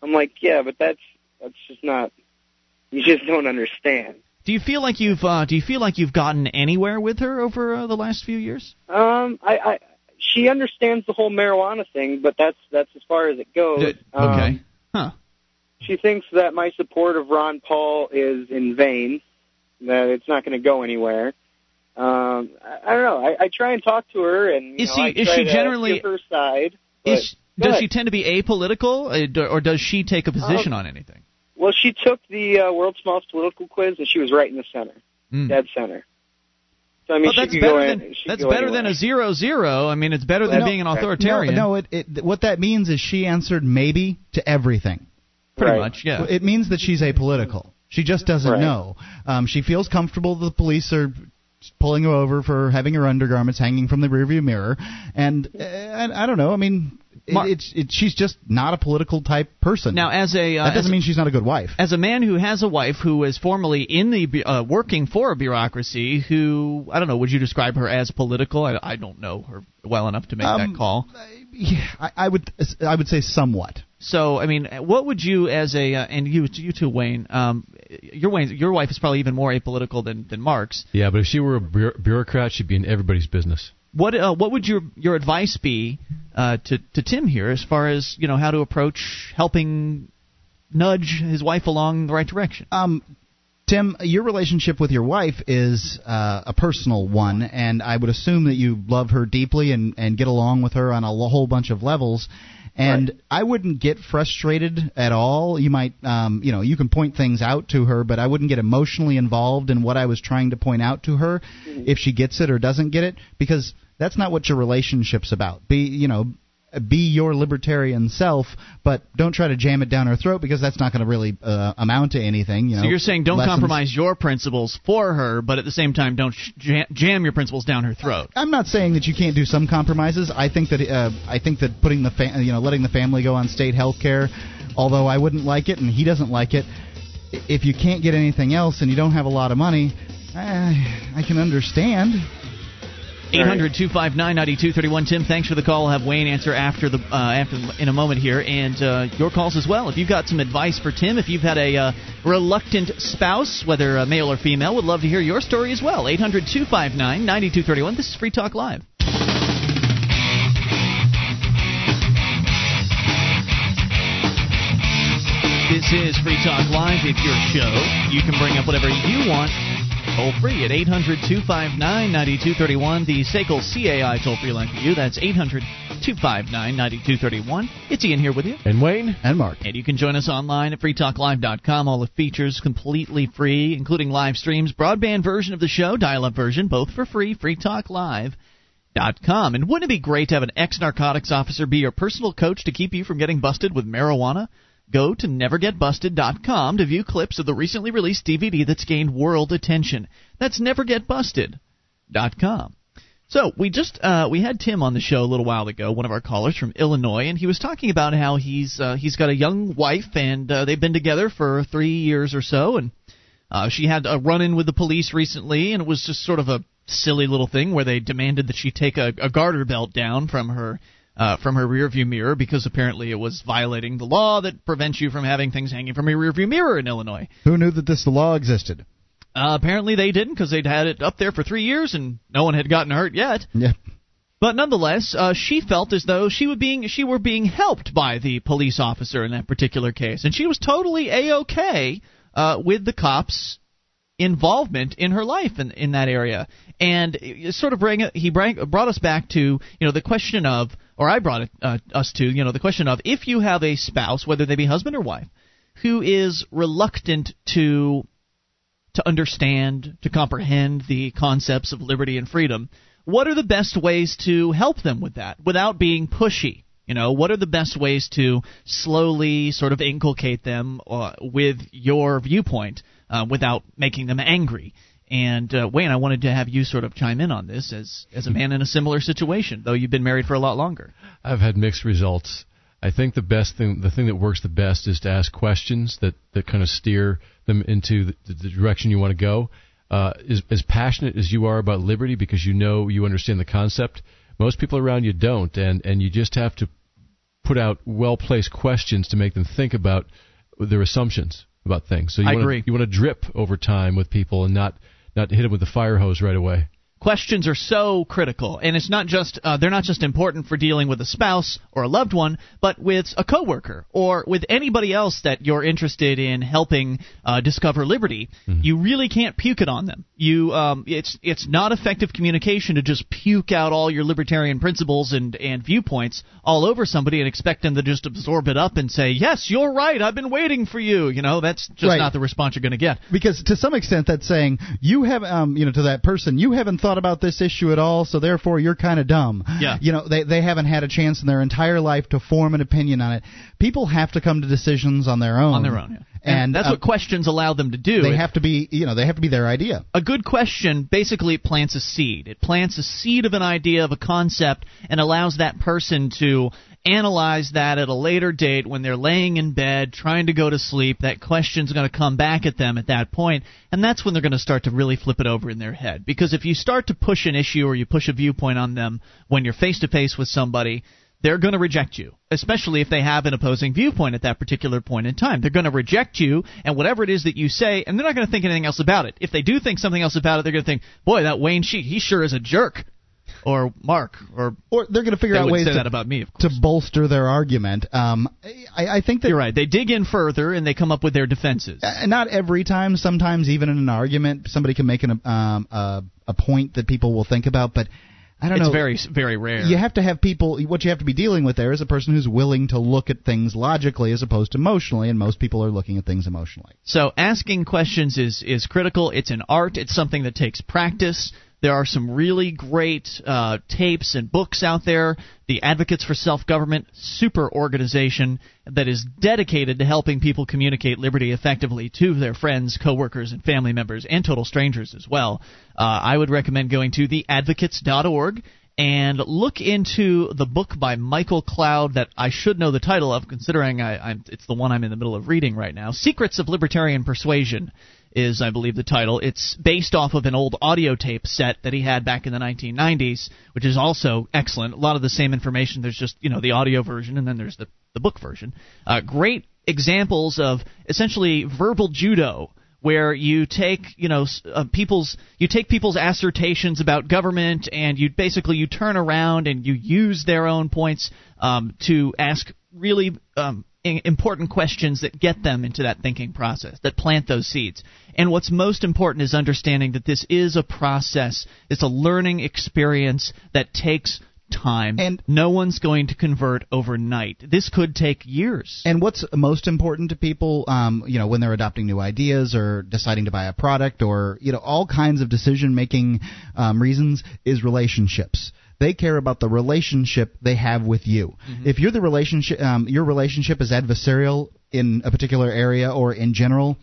S9: I'm like, yeah, but that's that's just not. You just don't understand.
S1: Do you feel like you've uh, do you feel like you've gotten anywhere with her over uh, the last few years?
S9: Um, I, I she understands the whole marijuana thing, but that's that's as far as it goes. Um,
S1: okay. Huh.
S9: She thinks that my support of Ron Paul is in vain, that it's not going to go anywhere. Um, I, I don't know. I, I try and talk to her, and you
S1: Is
S9: know,
S1: she-
S9: I
S1: is she generally-
S9: her side. But,
S1: Is, does
S9: ahead.
S1: she tend to be apolitical, uh, or does she take a position on anything?
S9: Well, she took the uh, world's smallest political quiz, and she was right in the center,
S1: Mm.
S9: dead center. So I mean,
S1: Well, that's better than
S9: in,
S1: that's
S9: go
S1: better than a zero zero. I mean, it's better than
S3: No,
S1: being an authoritarian.
S3: No, it, it, what that means is she answered maybe to everything.
S1: pretty
S9: Right.
S1: much. Yeah.
S3: It means that she's apolitical. She just doesn't
S9: Right.
S3: know. Um, she feels comfortable the police are pulling her over for having her undergarments hanging from the rearview mirror, and uh, I, I don't know. I mean, it,
S1: Mark-
S3: it's it, she's just not a political type person.
S1: Now, as a uh,
S3: that doesn't
S1: as,
S3: mean she's not a good wife.
S1: as a man who has a wife who is formerly in the uh, working for a bureaucracy, who I don't know, would you describe her as political? I, I don't know her well enough to make
S3: Um,
S1: that call.
S3: Yeah, I, I would I would say somewhat.
S1: So, I mean, what would you, as a, uh, and you, you too, Wayne, um, your Wayne, your wife is probably even more apolitical than than Mark's.
S2: Yeah, but if she were a bureau- bureaucrat, she'd be in everybody's business.
S1: What uh, what would your your advice be uh, to to Tim here as far as you know how to approach helping nudge his wife along the right direction?
S3: Um, Tim, your relationship with your wife is uh, a personal one, and I would assume that you love her deeply and, and get along with her on a whole bunch of levels. And
S6: Right.
S3: I wouldn't get frustrated at all. You might, um, you know, you can point things out to her, but I wouldn't get emotionally involved in what I was trying to point out to her if she gets it or doesn't get it, because that's not what your relationship's about. Be, you know, be your libertarian self, but don't try to jam it down her throat because that's not going to really uh, amount to anything. You know,
S1: So you're saying don't
S3: Lessons-
S1: compromise your principles for her, but at the same time don't jam, jam your principles down her throat.
S3: I'm not saying that you can't do some compromises. I think that uh, I think that putting the fa- you know letting the family go on state health care, although I wouldn't like it and he doesn't like it, if you can't get anything else and you don't have a lot of money, I, I can understand.
S1: 800 259 9231. Tim, thanks for the call. I'll have Wayne answer after the uh, after in a moment here, and uh, your calls as well. If you've got some advice for Tim, if you've had a uh, reluctant spouse, whether uh, male or female, would love to hear your story as well. 800 259 9231. This is Free Talk Live. This is Free Talk Live. It's your show. You can bring up whatever you want. Toll free at 800 259 9231. The SACL CAI toll free line for you. That's 800 259 9231. It's Ian here with you.
S2: And Wayne?
S3: And Mark.
S1: And you can join us online at freetalklive.com. All the features completely free, including live streams, broadband version of the show, dial up version, both for free. freetalklive.com. And wouldn't it be great to have an ex narcotics officer be your personal coach to keep you from getting busted with marijuana? Go to nevergetbusted.com to view clips of the recently released DVD that's gained world attention. That's nevergetbusted.com. So we just uh, we had Tim on the show a little while ago, one of our callers from Illinois, and he was talking about how he's uh, he's got a young wife and uh, they've been together for three years or so, and uh, she had a run-in with the police recently, and it was just sort of a silly little thing where they demanded that she take a, a garter belt down from her uh, from her rearview mirror because apparently it was violating the law that prevents you from having things hanging from your rearview mirror in Illinois.
S3: Who knew that this law existed?
S1: Uh, apparently they didn't because they'd had it up there for three years and no one had gotten hurt yet.
S3: Yeah.
S1: But nonetheless, uh, she felt as though she would being she were being helped by the police officer in that particular case, and she was totally a okay uh, with the cops' involvement in her life in in that area. And sort of bring he bring, brought us back to you know the question of, or I brought it uh, us to you know the question of if you have a spouse, whether they be husband or wife, who is reluctant to to understand, to comprehend the concepts of liberty and freedom, what are the best ways to help them with that without being pushy? You know, what are the best ways to slowly sort of inculcate them uh, with your viewpoint uh, without making them angry? And uh, Wayne, I wanted to have you sort of chime in on this as as a man in a similar situation, though you've been married for a lot longer.
S2: I've had mixed results. I think the best thing, the thing that works the best, is to ask questions that, that kind of steer them into the, the direction you want to go. Uh, as, as passionate as you are about liberty, because you know you understand the concept, most people around you don't, and and you just have to put out well placed questions to make them think about their assumptions about things. So you
S1: I
S2: wanna,
S1: agree.
S2: You want to drip over time with people and not not hit them with the fire hose right away.
S1: Questions are so critical. And it's not just uh, they're not just important for dealing with a spouse or a loved one but with a coworker or with anybody else that you're interested in helping uh, discover liberty. You really can't puke it on them. You um, it's it's not effective communication to just puke out all your libertarian principles and and viewpoints all over somebody and expect them to just absorb it up and say yes you're right. I've been waiting for you. You know that's just
S3: Right.
S1: not the response you're going to get.
S3: Because to some extent, that's saying you have, um, you know, to that person, you haven't thought about this issue at all, so therefore you're kind of dumb.
S1: Yeah.
S3: You know, they they haven't had a chance in their entire life to form an opinion on it. People have to come to decisions on their own.
S1: on their own yeah.
S3: And,
S1: that's
S3: uh,
S1: what questions allow them to do
S3: They
S1: It-
S3: have to be, you know, they have to be their idea.
S1: a good question basically it plants a seed. It plants a seed of an idea of a concept and allows that person to analyze that at a later date when they're laying in bed trying to go to sleep. That question's going to come back at them at that point, and that's when they're going to start to really flip it over in their head. Because if you start to push an issue or you push a viewpoint on them when you're face to face with somebody, they're going to reject you, especially if they have an opposing viewpoint at that particular point in time. They're going to reject you and whatever it is that you say, and they're not going to think anything else about it. If they do think something else about it, they're going to think, boy, that Wayne Sheet, he sure is a jerk. Or Mark, or
S3: or they're going to figure
S1: they
S3: out ways
S1: say
S3: to,
S1: that about me,
S3: to bolster their argument. Um, I, I think that
S1: you're right. They dig in further and they come up with their defenses.
S3: Uh, not every time. Sometimes, even in an argument, somebody can make an, um, uh, a point that people will think about, but. I don't
S1: it's
S3: know.
S1: very very rare.
S3: You have to have people. What you have to be dealing with there is a person who's willing to look at things logically as opposed to emotionally, and most people are looking at things emotionally.
S1: So asking questions is is critical. It's an art. It's something that takes practice. There are some really great uh, tapes and books out there. The Advocates for Self Government, super organization that is dedicated to helping people communicate liberty effectively to their friends, coworkers, and family members, and total strangers as well. Uh, I would recommend going to theadvocates.org and look into the book by Michael Cloud that I should know the title of, considering I, it's the one I'm in the middle of reading right now. Secrets of Libertarian Persuasion is, I believe, the title. It's based off of an old audio tape set that he had back in the 1990s, which is also excellent. A lot of the same information. There's just you know the audio version, and then there's the the book version. Uh, great examples of essentially verbal judo where you take you know uh, people's you take people's assertions about government and you basically you turn around and you use their own points um, to ask really um, important questions that get them into that thinking process, that plant those seeds. And what's most important is understanding that this is a process, it's a learning experience that takes time.
S3: And
S1: no one's going to convert overnight. This could take years.
S3: And what's most important to people um, you know when they're adopting new ideas or deciding to buy a product or you know all kinds of decision making um, reasons is relationships they care about the relationship they have with you. Mm-hmm. If you're the relationship, um, your relationship is adversarial in a particular area or in general.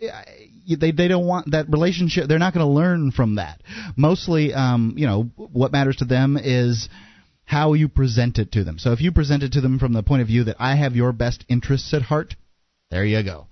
S3: They they don't want that relationship. They're not going to learn from that. Mostly, um, you know, what matters to them is how you present it to them. So if you present it to them from the point of view that I have your best interests at heart, there you go.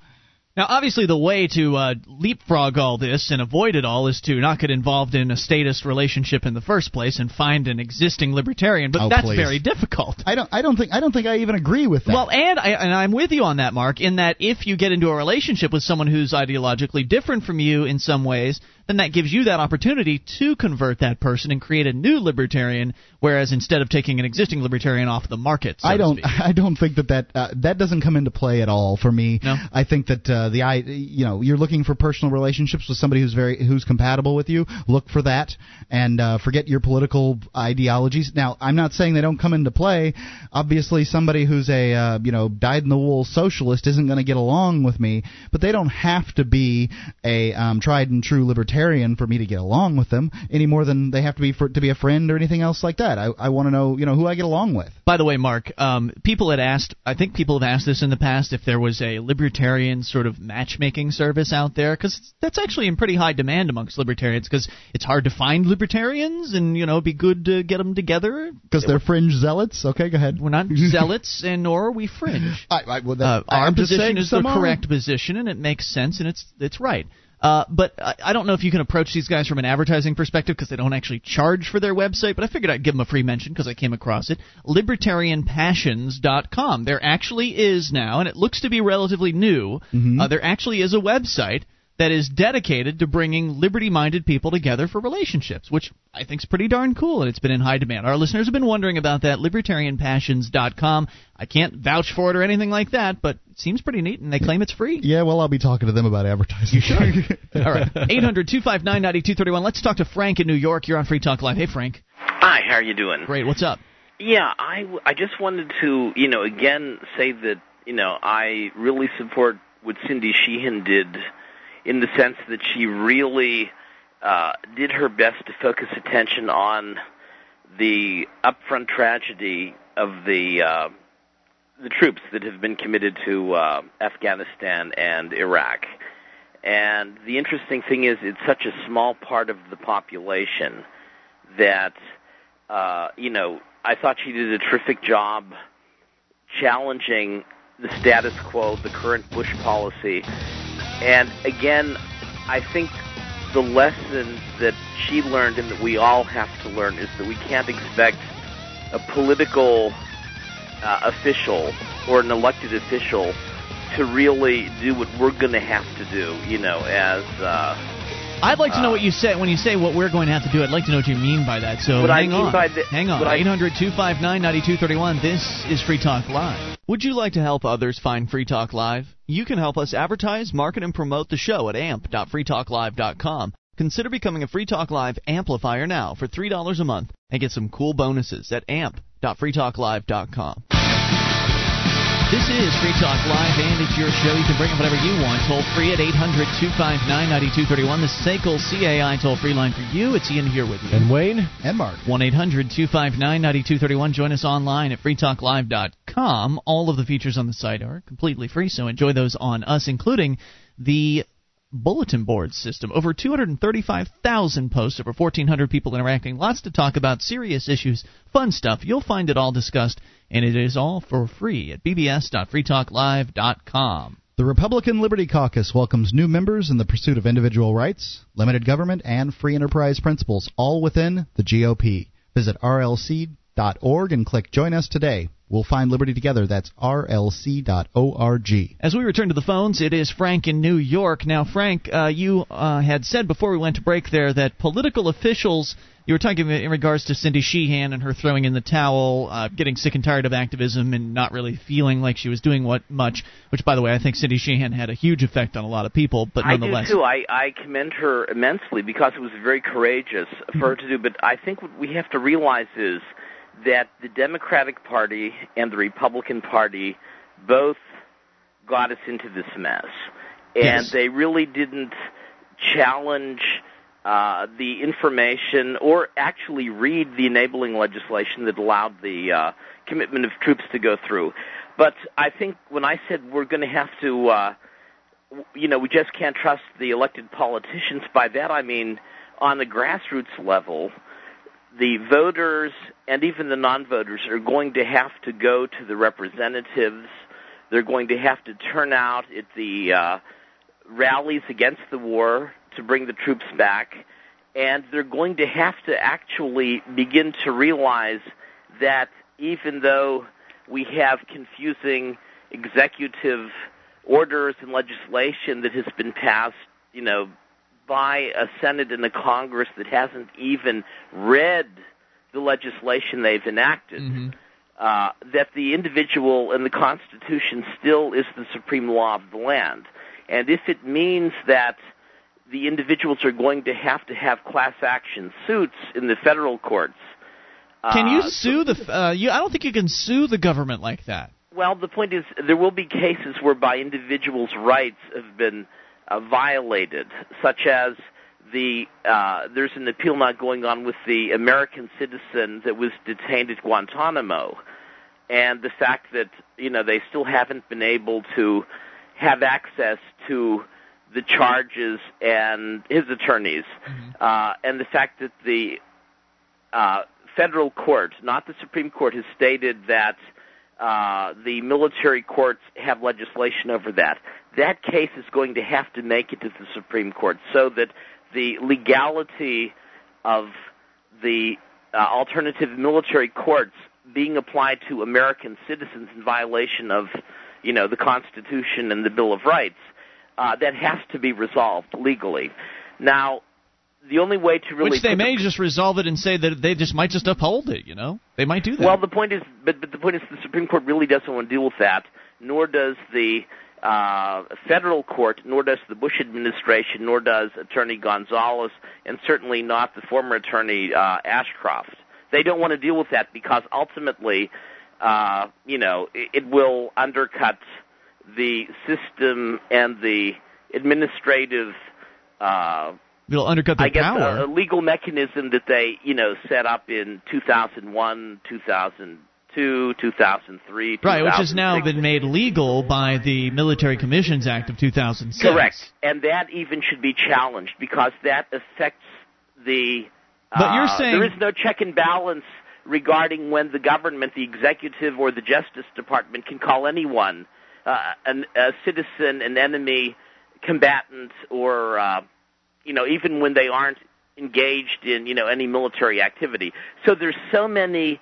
S1: Now, obviously, the way to uh, leapfrog all this and avoid it all is to not get involved in a statist relationship in the first place and find an existing libertarian. But
S3: oh,
S1: that's
S3: please.
S1: very difficult.
S3: I don't. I don't think. I don't think I even agree with that.
S1: Well, and I, and I'm with you on that, Mark. In that, if you get into a relationship with someone who's ideologically different from you in some ways, then that gives you that opportunity to convert that person and create a new libertarian. Whereas instead of taking an existing libertarian off the market, so
S3: I don't.
S1: I
S3: don't think that that uh, that doesn't come into play at all for me.
S1: No?
S3: I think that uh, the I you know you're looking for personal relationships with somebody who's very who's compatible with you. Look for that and uh, forget your political ideologies. Now, I'm not saying they don't come into play. Obviously, somebody who's a uh, you know dyed in the wool socialist isn't going to get along with me, but they don't have to be a um, tried and true libertarian for me to get along with them any more than they have to be for to be a friend or anything else like that. I, I want to know you know who I get along with.
S1: By the way, Mark, um, people had asked. I think people have asked this in the past if there was a libertarian sort of matchmaking service out there because that's actually in pretty high demand amongst libertarians because it's hard to find libertarians and you know it'd be good to get them together
S3: because they're fringe zealots. Okay, go ahead.
S1: We're not zealots and nor are we fringe.
S3: I, I, well, that,
S1: uh, our position is the correct position and it makes sense and it's it's right. Uh, but I, I don't know if you can approach these guys from an advertising perspective because they don't actually charge for their website. But I figured I'd give them a free mention because I came across it. LibertarianPassions.com. There actually is now, and it looks to be relatively new.
S3: Mm-hmm.
S1: Uh, there actually is a website that is dedicated to bringing liberty-minded people together for relationships, which I think is pretty darn cool, and it's been in high demand. Our listeners have been wondering about that. LibertarianPassions.com. I can't vouch for it or anything like that, but it seems pretty neat, and they claim it's free.
S3: Yeah, well, I'll be talking to them about advertising.
S1: You should. All right, 800-259-9231. Let's talk to Frank in New York. You're on Free Talk Live. Hey, Frank.
S10: Hi, how are you doing?
S1: Great. What's up?
S10: Yeah, I, I just wanted to, you know, again say that, you know, I really support what Cindy Sheehan did in the sense that she really uh, did her best to focus attention on the upfront tragedy of the uh, the troops that have been committed to uh, Afghanistan and Iraq. And the interesting thing is, it's such a small part of the population that uh, you know. I thought she did a terrific job challenging the status quo, the current Bush policy, and again, I think the lesson that she learned and that we all have to learn is that we can't expect a political uh, official or an elected official to really do what we're going to have to do, you know, as uh,
S1: I'd like to know
S10: Uh,
S1: what you say when you say what we're going to have to do. I'd like to know what you mean by that. So
S10: What I
S1: hang
S10: mean
S1: on.
S10: by the-
S1: hang on.
S10: what I-
S1: 800 259 9231. This is Free Talk Live. Would you like to help others find Free Talk Live? You can help us advertise, market, and promote the show at amp.freetalklive.com. Consider becoming a Free Talk Live amplifier now for $3 a month and get some cool bonuses at amp.freetalklive.com. This is Free Talk Live, and it's your show. You can bring up whatever you want. Toll free at 800 259 9231. The SACL CAI toll free line for you. It's Ian here with you.
S2: And Wayne?
S3: And Mark.
S1: 1 800 259 9231. Join us online at freetalklive.com. All of the features on the site are completely free, so enjoy those on us, including the bulletin board system. Over 235,000 posts, over 1,400 people interacting. Lots to talk about, serious issues, fun stuff. You'll find it all discussed, and it is all for free at bbs.freetalklive.com.
S3: The Republican Liberty Caucus welcomes new members in the pursuit of individual rights, limited government, and free enterprise principles, all within the GOP. Visit rlc.org and click Join Us today. We'll find liberty together. That's rlc.org.
S1: As we return to the phones, it is Frank in New York. Now, Frank, uh, you uh, had said before we went to break there that political officials, you were talking in regards to Cindy Sheehan and her throwing in the towel, uh, getting sick and tired of activism and not really feeling like she was doing what much, which, by the way, I think Cindy Sheehan had a huge effect on a lot of people, but
S10: I
S1: nonetheless.
S10: do too. I, I commend her immensely because it was very courageous for her to do. But I think what we have to realize is that the Democratic Party and the Republican Party both got us into this mess, and
S1: Yes.
S10: they really didn't challenge uh, the information or actually read the enabling legislation that allowed the uh, commitment of troops to go through. But I think when I said we're going to have to. Uh, you know, we just can't trust the elected politicians. By that I mean on the grassroots level, the voters and even the non-voters are going to have to go to the representatives. They're going to have to turn out at the uh, rallies against the war to bring the troops back, and they're going to have to actually begin to realize that even though we have confusing executive orders and legislation that has been passed, you know, by a Senate and a Congress that hasn't even read the legislation they've enacted, uh, that the individual and the Constitution still is the supreme law of the land. And if it means that the individuals are going to have to have class action suits in the federal courts,
S1: Can you
S10: uh,
S1: sue the? Uh, you, I don't think you can sue the government like that.
S10: Well, the point is, there will be cases whereby individuals' rights have been uh, violated, such as the uh, there's an appeal now going on with the American citizen that was detained at Guantanamo, and the fact that you know they still haven't been able to have access to the charges and his attorneys, uh, and the fact that the uh, federal court, not the Supreme Court, has stated that uh, the military courts have legislation over that. That case is going to have to make it to the Supreme Court so that the legality of the uh, alternative military courts being applied to American citizens in violation of, you know, the Constitution and the Bill of Rights, uh, that has to be resolved legally. Now, the only way to really
S1: Which they may just resolve it and say that they just might just uphold it. You know, they might do that.
S10: well, the point is, but, but the point is, the Supreme Court really doesn't want to deal with that, nor does the uh, federal court, nor does the Bush administration, nor does Attorney Gonzales, and certainly not the former Attorney uh, Ashcroft. They don't want to deal with that because ultimately, uh, you know, it, it will undercut the system and the administrative. Uh,
S1: It'll undercut their
S10: I guess
S1: power.
S10: a, a legal mechanism that they, you know, set up in 2001, 2002, 2003,
S1: Right, which has now been made legal by the Military Commissions Act of 2006.
S10: correct, and that even should be challenged because that affects the.
S1: But you're
S10: uh,
S1: saying-
S10: there is no check and balance regarding when the government, the executive, or the Justice Department can call anyone uh, an, a citizen, an enemy, combatant, or uh, you know, even when they aren't engaged in you know any military activity. So there's so many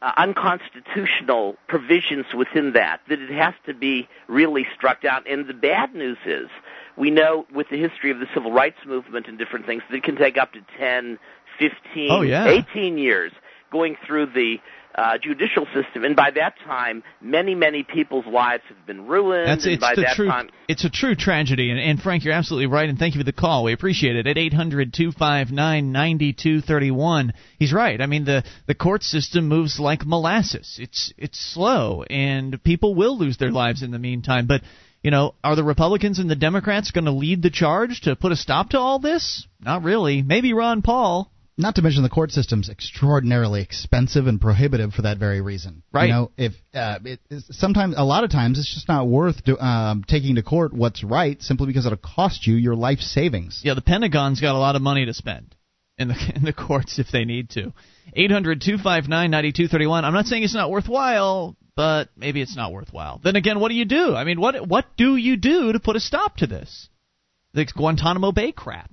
S10: uh, unconstitutional provisions within that that it has to be really struck down. And the bad news is we know with the history of the civil rights movement and different things that it can take up to 10, 15,
S1: oh, yeah.
S10: 18 years going through the uh, judicial system, and by that time, many, many people's lives have been ruined.
S1: That's it's
S10: by
S1: the
S10: that
S1: true.
S10: time,
S1: it's a true tragedy, and, and Frank, you're absolutely right, and thank you for the call. We appreciate it at eight hundred two five nine ninety two thirty one. He's right. I mean, the the court system moves like molasses. It's it's slow, and people will lose their lives in the meantime. But you know, are the Republicans and the Democrats going to lead the charge to put a stop to all this? Not really. Maybe Ron Paul.
S3: Not to mention the court system's extraordinarily expensive and prohibitive for that very reason.
S1: Right.
S3: You know, if uh, it, sometimes, a lot of times, it's just not worth do, um, taking to court what's right simply because it'll cost you your life savings.
S1: Yeah, the Pentagon's got a lot of money to spend in the in the courts if they need to. Eight hundred two five nine ninety two thirty one. I'm not saying it's not worthwhile, but maybe it's not worthwhile. Then again, what do you do? I mean, what what do you do to put a stop to this? The Guantanamo Bay crap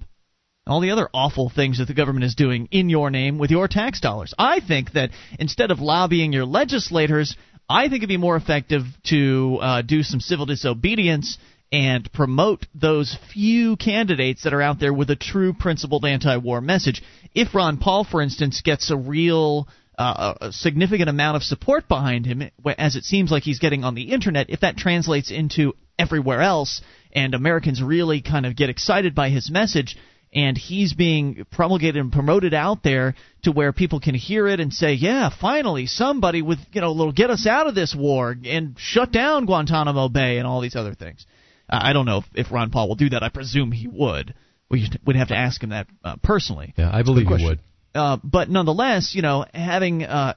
S1: all the other awful things that the government is doing in your name with your tax dollars. I think that instead of lobbying your legislators, I think it'd be more effective to uh, do some civil disobedience and promote those few candidates that are out there with a true principled anti-war message. If Ron Paul, for instance, gets a real uh, a significant amount of support behind him, as it seems like he's getting on the internet, if that translates into everywhere else, and Americans really kind of get excited by his message, and he's being promulgated and promoted out there to where people can hear it and say, "Yeah, finally somebody with you know, little get us out of this war and shut down Guantanamo Bay and all these other things." Uh, I don't know if, if Ron Paul will do that. I presume he would. We would have to ask him that uh, personally.
S2: Yeah, I believe he would.
S1: Uh, but nonetheless, you know, having uh,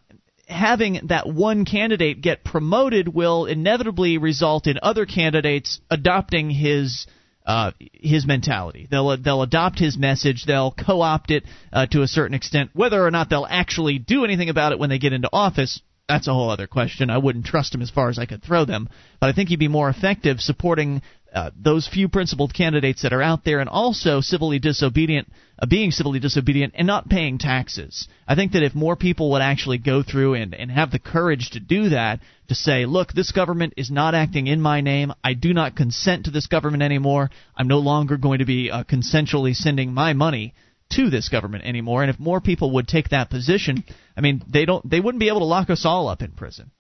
S1: having that one candidate get promoted will inevitably result in other candidates adopting his uh, his mentality. They'll they'll adopt his message. They'll co-opt it uh, to a certain extent. Whether or not they'll actually do anything about it when they get into office, that's a whole other question. I wouldn't trust him as far as I could throw them, but I think he'd be more effective supporting uh, those few principled candidates that are out there, and also civilly disobedient, uh, being civilly disobedient, and not paying taxes. I think that if more people would actually go through and, and have the courage to do that, to say, look, this government is not acting in my name. I do not consent to this government anymore. I'm no longer going to be uh, consensually sending my money to this government anymore. And if more people would take that position, I mean, they don't, they wouldn't be able to lock us all up in prison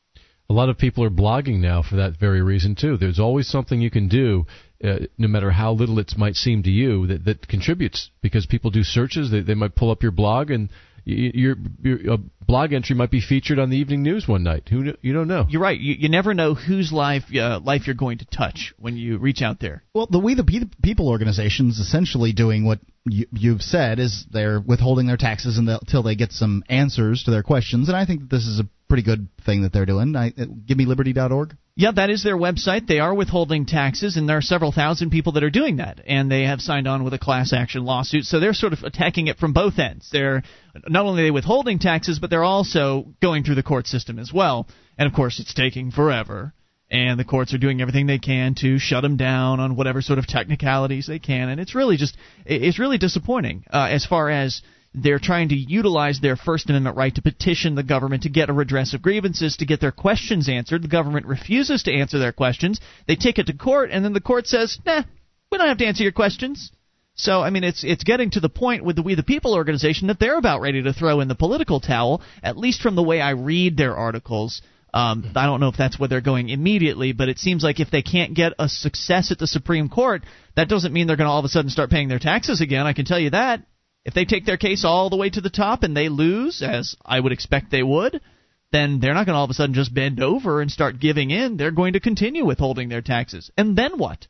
S2: a lot of people are blogging now for that very reason too. There's always something you can do, uh, no matter how little it might seem to you, that, that contributes because people do searches. They, they might pull up your blog and your, your blog entry might be featured on the evening news one night. Who you don't know.
S1: You're right. You, you never know whose life uh, life you're going to touch when you reach out there.
S3: Well, the We the People organization is essentially doing what you, you've said is they're withholding their taxes until they get some answers to their questions, and I think that this is a pretty good thing that they're doing. I, uh, GiveMeLiberty.org.
S1: Yeah, that is their website. They are withholding taxes, and there are several thousand people that are doing that, and they have signed on with a class action lawsuit. So they're sort of attacking it from both ends. They're not only are they withholding taxes, but they're also going through the court system as well. And of course, it's taking forever, and the courts are doing everything they can to shut them down on whatever sort of technicalities they can. And it's really just it's really disappointing uh, as far as they're trying to utilize their First Amendment right to petition the government to get a redress of grievances, to get their questions answered. The government refuses to answer their questions. They take it to court, and then the court says, nah, we don't have to answer your questions. So I mean, it's it's getting to the point with the We the People organization that they're about ready to throw in the political towel. At least from the way I read their articles, um, I don't know if that's where they're going immediately, but it seems like if they can't get a success at the Supreme Court, that doesn't mean they're going to all of a sudden start paying their taxes again. I can tell you that. If they take their case all the way to the top and they lose, as I would expect they would, then they're not going to all of a sudden just bend over and start giving in. They're going to continue withholding their taxes. And then what?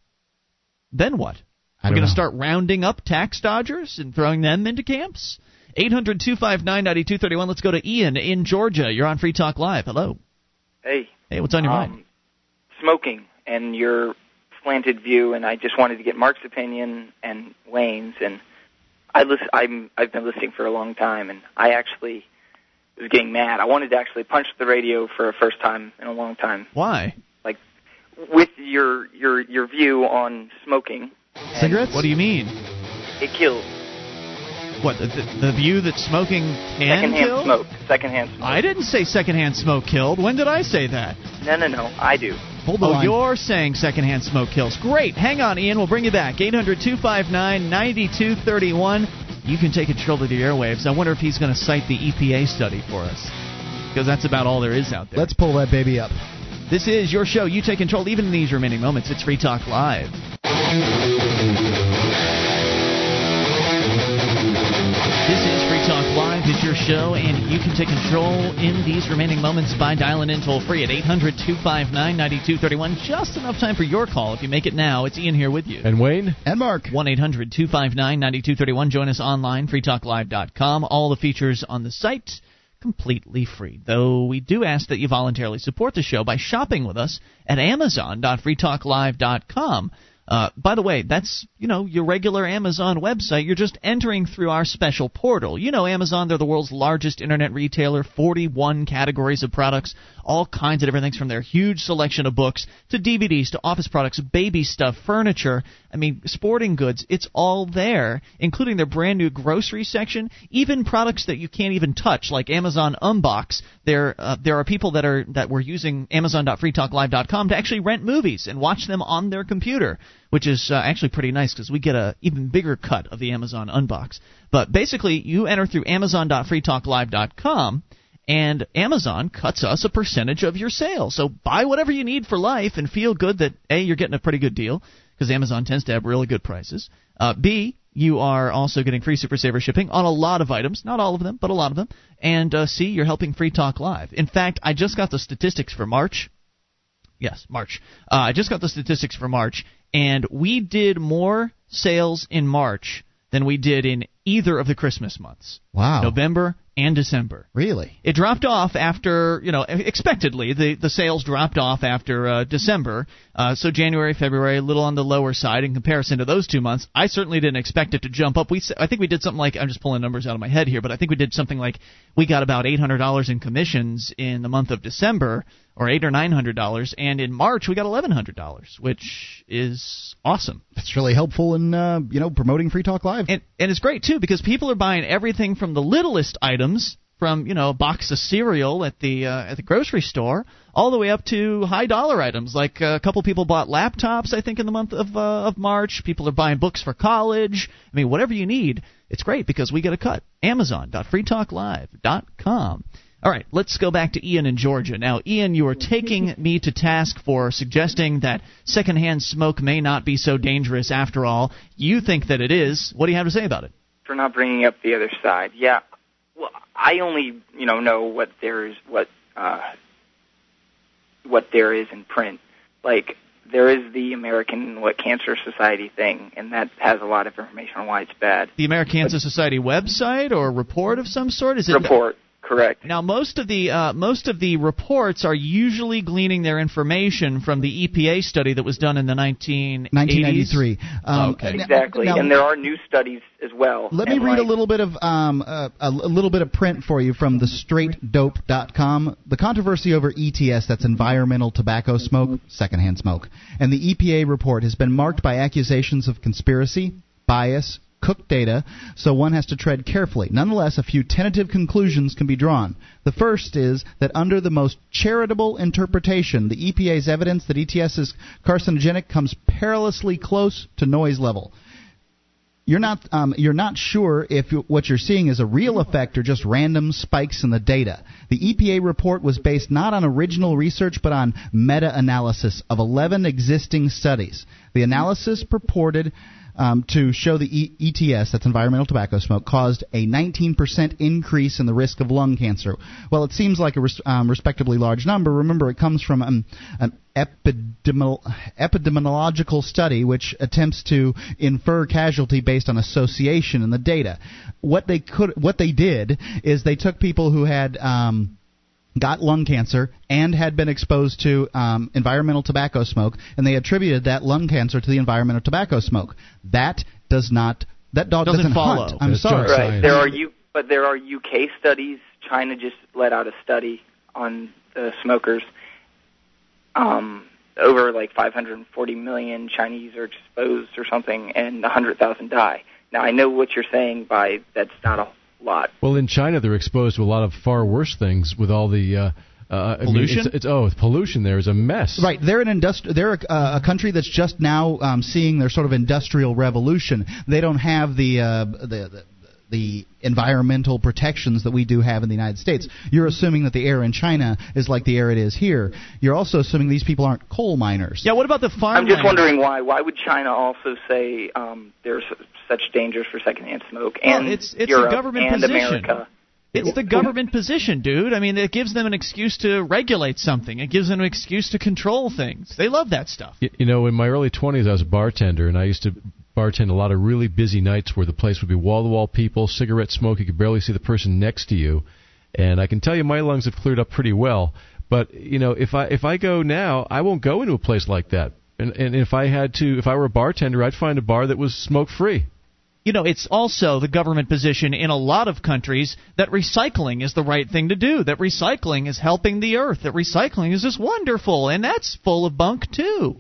S1: Then what? We're going to start rounding up tax dodgers and throwing them into camps? 800 259 9231. Let's go to Ian in Georgia. You're on Free Talk Live. Hello.
S11: Hey.
S1: Hey, what's on your
S11: um,
S1: mind?
S11: Smoking and your slanted view, and I just wanted to get Mark's opinion and Wayne's. And I listen. I'm I've been listening for a long time, and I actually was getting mad. I wanted to actually punch the radio for a first time in a long time.
S1: Why?
S11: Like with your your your view on smoking.
S3: Cigarettes?
S1: What do you mean?
S11: It kills.
S1: What the, the view that smoking can
S11: Secondhand
S1: kill?
S11: smoke. Secondhand smoke.
S1: I didn't say secondhand smoke killed. When did I say that?
S11: No, no, no. I do.
S3: Hold the
S1: oh,
S3: line.
S1: you're saying secondhand smoke kills. Great. Hang on, Ian. We'll bring you back. 800 259 9231. You can take control of the airwaves. I wonder if he's going to cite the EPA study for us. Because that's about all there is out there.
S3: Let's pull that baby up.
S1: This is your show. You take control even in these remaining moments. It's Free Talk Live. This is Free Talk Live. It's your show, and you can take control in these remaining moments by dialing in toll free at 800 259 9231. Just enough time for your call. If you make it now, it's Ian here with you.
S2: And Wayne?
S3: And Mark.
S1: 1 800 259 9231. Join us online, freetalklive.com. All the features on the site completely free. Though we do ask that you voluntarily support the show by shopping with us at amazon.freetalklive.com. Uh, by the way, that's you know your regular Amazon website. You're just entering through our special portal. You know Amazon; they're the world's largest internet retailer. 41 categories of products, all kinds of different things, from their huge selection of books to DVDs to office products, baby stuff, furniture. I mean, sporting goods. It's all there, including their brand new grocery section. Even products that you can't even touch, like Amazon Unbox. There, uh, there are people that are that were using Amazon.freetalklive.com to actually rent movies and watch them on their computer which is uh, actually pretty nice because we get a even bigger cut of the Amazon unbox. But basically, you enter through Amazon.freetalklive.com, and Amazon cuts us a percentage of your sales. So buy whatever you need for life and feel good that a you're getting a pretty good deal because Amazon tends to have really good prices. Uh, B you are also getting free Super Saver shipping on a lot of items, not all of them, but a lot of them. And uh, C, you're helping Free Talk Live. In fact, I just got the statistics for March. Yes, March. Uh, I just got the statistics for March, and we did more sales in March than we did in either of the Christmas months.
S3: Wow.
S1: November and December.
S3: Really?
S1: It dropped off after, you know, expectedly, the, the sales dropped off after uh, December. Uh, so January, February, a little on the lower side in comparison to those two months. I certainly didn't expect it to jump up. We, I think we did something like, I'm just pulling numbers out of my head here, but I think we did something like, we got about $800 in commissions in the month of December, or eight or nine hundred dollars, and in March we got eleven hundred dollars, which is awesome.
S3: That's really helpful in uh, you know promoting Free Talk Live.
S1: And and it's great too because people are buying everything from the littlest items from you know a box of cereal at the uh, at the grocery store all the way up to high dollar items. Like uh, a couple people bought laptops I think in the month of uh, of March. People are buying books for college. I mean whatever you need it's great because we get a cut. Amazon.freetalklive.com all right, let's go back to Ian in Georgia. Now, Ian, you are taking me to task for suggesting that secondhand smoke may not be so dangerous after all. You think that it is. What do you have to say about it?
S11: For not bringing up the other side. Yeah. Well, I only, you know, know what there is what uh what there is in print. Like there is the American what Cancer Society thing, and that has a lot of information on why it's bad.
S1: The American Cancer Society website or report of some sort? Is it
S11: report? Correct.
S1: Now, most of the uh, most of the reports are usually gleaning their information from the EPA study that was done in the 1980s.
S3: 1993. Um,
S1: okay.
S11: Exactly,
S3: now-
S11: and there are new studies as well.
S3: Let me
S11: And,
S3: read a little bit of um, uh, a, a little bit of print for you from the straightdope.com. The controversy over ETS, that's environmental tobacco smoke, secondhand smoke, and the EPA report has been marked by accusations of conspiracy, bias, cooked data, so one has to tread carefully. Nonetheless, a few tentative conclusions can be drawn. The first is that under the most charitable interpretation, the EPA's evidence that ETS is carcinogenic comes perilously close to noise level you're not um, you're not sure if what you're seeing is a real effect or just random spikes in the data. The EPA report was based not on original research but on meta-analysis of 11 existing studies. The analysis purported um, to show the e- ETS, that's environmental tobacco smoke, caused a 19% increase in the risk of lung cancer. Well, it seems like a res- um, respectably large number. Remember, it comes from an epidemiol- epidemiological study which attempts to infer casualty based on association in the data. What they could, what they did is they took people who had um, got lung cancer and had been exposed to um, environmental tobacco smoke, and they attributed that lung cancer to the environmental tobacco smoke. That does not. That dog
S1: Doesn't
S3: doesn't,
S1: follow.
S3: hunt. I'm
S2: That's
S3: sorry.
S11: Right. There are U, but there are UK studies. China just let out a study on the smokers. Um, over like 540 million Chinese are exposed or something, and 100,000 die. Now I know what you're saying by that's not a lot.
S2: Well, in China, they're exposed to a lot of far worse things with all the uh, Uh, I mean,
S1: Pollution?
S2: it's, it's oh, pollution there is a mess.
S3: Right, they're an industri- They're a, uh, a country that's just now um, seeing their sort of industrial revolution. They don't have the, uh, the the the environmental protections that we do have in the United States. You're assuming that the air in China is like the air it is here. You're also assuming these people aren't coal miners.
S1: Yeah, what about the farm?
S11: I'm just wondering why. Why would China also say um, there's such dangers for secondhand smoke? And
S1: well, it's it's
S11: Europe
S1: a government
S11: and
S1: position.
S11: America.
S1: It's the government position, dude. I mean, it gives them an excuse to regulate something. It gives them an excuse to control things. They love that stuff.
S2: You know, in my early 20s, I was a bartender, and I used to bartend a lot of really busy nights where the place would be wall to wall people, cigarette smoke. You could barely see the person next to you. And I can tell you, my lungs have cleared up pretty well. But you know, if I if I go now, I won't go into a place like that. And and if I had to, if I were a bartender, I'd find a bar that was smoke free.
S1: You know, it's also the government position in a lot of countries that recycling is the right thing to do, that recycling is helping the earth, that recycling is just wonderful, and that's full of bunk too.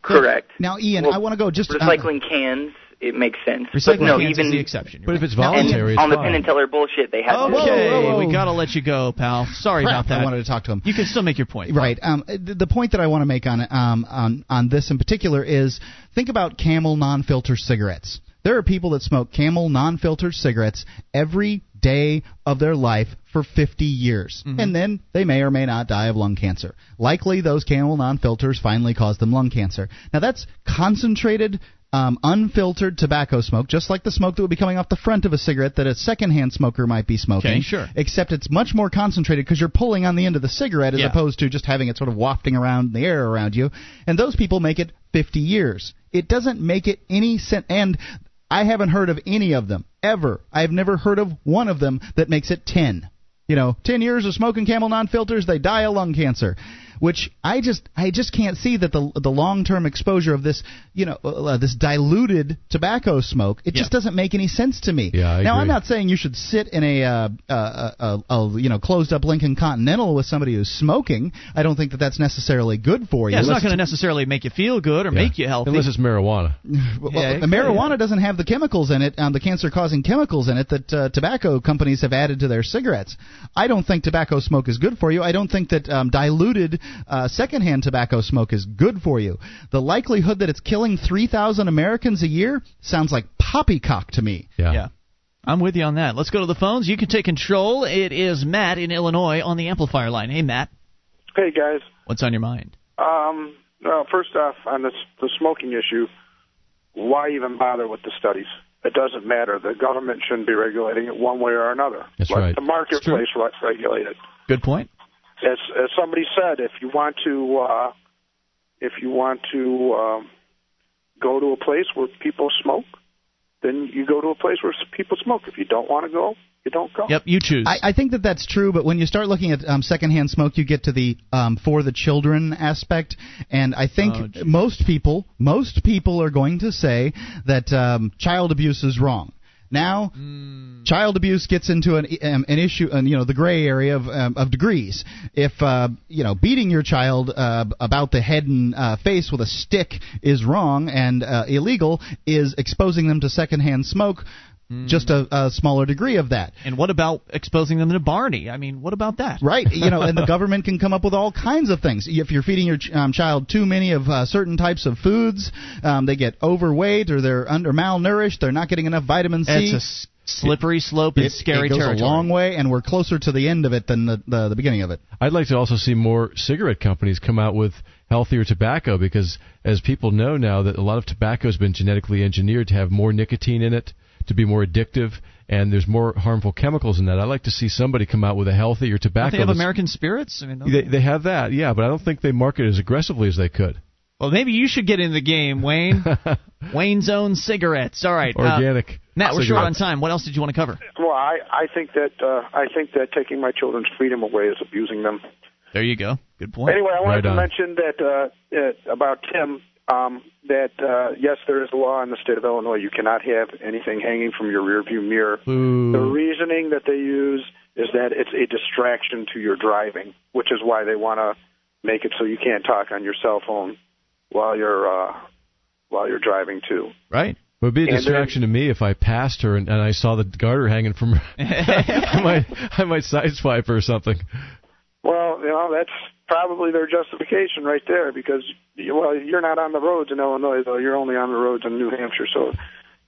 S11: Correct.
S3: Now, Ian,
S11: Well,
S3: I want to go just uh,
S11: Recycling cans, it makes sense.
S1: Recycling
S11: but no,
S1: cans
S11: even
S1: is the exception.
S2: But if it's
S11: and
S2: voluntary,
S11: on
S2: it's
S11: the
S2: fine.
S11: Penn and Teller bullshit, they had. to-
S1: Okay, we gotta let you go, pal. Sorry
S3: crap,
S1: about that.
S3: I wanted to talk to him.
S1: You can still make your point.
S3: Right. Um, the, the point that I want to make on um, on on this in particular is think about Camel non-filter cigarettes. There are people that smoke Camel non-filtered cigarettes every day of their life for 50 years, and then they may or may not die of lung cancer. Likely, those Camel non-filters finally caused them lung cancer. Now that's concentrated. Um, unfiltered tobacco smoke, just like the smoke that would be coming off the front of a cigarette that a secondhand smoker might be smoking.
S1: Okay, sure.
S3: Except it's much more concentrated because you're pulling on the end of the cigarette as
S1: Yeah.
S3: opposed to just having it sort of wafting around in the air around you. And those people make it 50 years. It doesn't make it any sense. And I haven't heard of any of them ever. I've never heard of one of them that makes it 10. You know, 10 years of smoking Camel non-filters, they die of lung cancer. Which I just I just can't see that the the long-term exposure of this, you know, uh, this diluted tobacco smoke, it just doesn't make any sense to me.
S2: Yeah, I
S3: now I'm not saying you should sit in a, uh, uh, uh, uh, you know closed up Lincoln Continental with somebody who's smoking. I don't think that that's necessarily good for you.
S1: Yeah, it's not going to necessarily make you feel good or
S2: Yeah.
S1: make you healthy.
S2: Unless it's marijuana.
S3: well,
S1: Yeah,
S3: the marijuana doesn't have the chemicals in it, um, the cancer-causing chemicals in it that uh, tobacco companies have added to their cigarettes. I don't think tobacco smoke is good for you. I don't think that um, diluted uh, secondhand tobacco smoke is good for you. The likelihood that it's killing 3,000 Americans a year sounds like poppycock to me.
S2: Yeah.
S1: Yeah. I'm with you on that. Let's go to the phones. You can take control. It is Matt in Illinois on the amplifier line. Hey, Matt,
S12: Hey guys,
S1: what's on your mind?
S12: um, uh, first off, on this the smoking issue, why even bother with the studies? It doesn't matter. The government shouldn't be regulating it one way or another.
S2: That's
S12: Let
S2: right.
S12: the marketplace re- regulate it.
S1: Good point.
S12: As, as somebody said, if you want to, uh, if you want to um, go to a place where people smoke, then you go to a place where people smoke. If you don't want to go, you don't go.
S1: Yep, you choose.
S3: I, I think that that's true, but when you start looking at um, secondhand smoke, you get to the um, for the children aspect, and I think
S1: Oh,
S3: most people, most people are going to say that um, child abuse is wrong. Now,
S1: Hmm.
S3: child abuse gets into an um, an issue, and you know the gray area of um, of degrees. If uh, you know beating your child uh, about the head and uh, face with a stick is wrong and uh, illegal, is exposing them to secondhand smoke just a, a smaller degree of that.
S1: and what about exposing them to Barney? I mean, what about that?
S3: Right, you know, and the government can come up with all kinds of things. If you're feeding your ch- um, child too many of uh, certain types of foods, um, they get overweight or they're under malnourished. They're not getting enough vitamin C.
S1: It's a s- slippery slope and
S3: it,
S1: scary
S3: it goes
S1: territory.
S3: a long way, and we're closer to the end of it than the, the the beginning of it.
S2: I'd like to also see more cigarette companies come out with healthier tobacco because, as people know now, that a lot of tobacco has been genetically engineered to have more nicotine in it, to be more addictive, and there's more harmful chemicals in that. I'd like to see somebody come out with a healthier
S1: Don't
S2: tobacco.
S1: they have American spirits? I mean, don't
S2: They, they have that, yeah, but I don't think they market it as aggressively as they could.
S1: well, maybe you should get in the game, Wayne. Wayne's own cigarettes. All right, uh,
S2: Organic.
S1: Matt, we're short on time. What else did you want to cover?
S12: Well, I I think that uh, I think that taking my children's freedom away is abusing them.
S1: There you go. Good point.
S12: Anyway, I wanted
S2: Right
S12: to mention that uh, uh, about Tim. Um, that uh, yes, there is a law in the state of Illinois. You cannot have anything hanging from your rearview mirror.
S2: Boo.
S12: The reasoning that they use is that it's a distraction to your driving, which is why they want to make it so you can't talk on your cell phone while you're uh, while you're driving too.
S1: Right.
S2: It would be a
S12: And
S2: distraction to me if I passed her and, and I saw the garter hanging from her. I might, I might sideswipe her or something.
S12: Well, you know, that's probably their justification right there because well, you're not on the roads in Illinois though. You're only on the roads in New Hampshire, so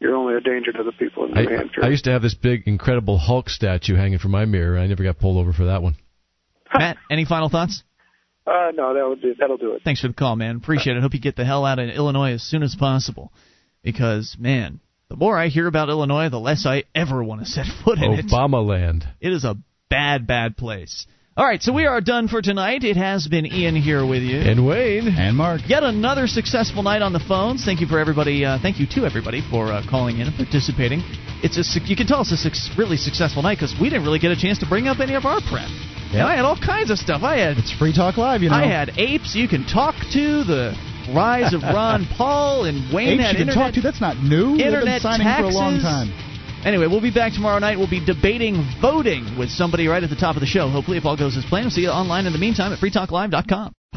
S12: you're only a danger to the people in New
S2: I,
S12: Hampshire.
S2: I used to have this big, incredible Hulk statue hanging from my mirror. I never got pulled over for that one.
S1: Matt, any final thoughts?
S12: Uh, no, that would be that'll do it.
S1: Thanks for the call, man. Appreciate it. Hope you get the hell out of Illinois as soon as possible, because man, the more I hear about Illinois, the less I ever want to set foot in it.
S2: Obama land.
S1: It is a bad, bad place. All right, so we are done for tonight. It has been Ian here with you.
S2: And Wayne.
S3: And Mark.
S1: Yet another successful night on the phones. Thank you for everybody. Uh, thank you to everybody for uh, calling in and participating. It's a you can tell it's a su- really successful night because we didn't really get a chance to bring up any of our prep. Yeah, I had all kinds of stuff. I had
S3: it's free talk live. You know,
S1: I had apes you can talk to. The rise of Ron Paul and Wayne
S3: apes
S1: had
S3: you can
S1: internet,
S3: talk to. That's not new. They've been
S1: internet
S3: signing
S1: taxes.
S3: for a long time.
S1: Anyway, we'll be back tomorrow night. We'll be debating voting with somebody right at the top of the show. Hopefully, if all goes as planned. We'll see you online in the meantime at freetalklive.com.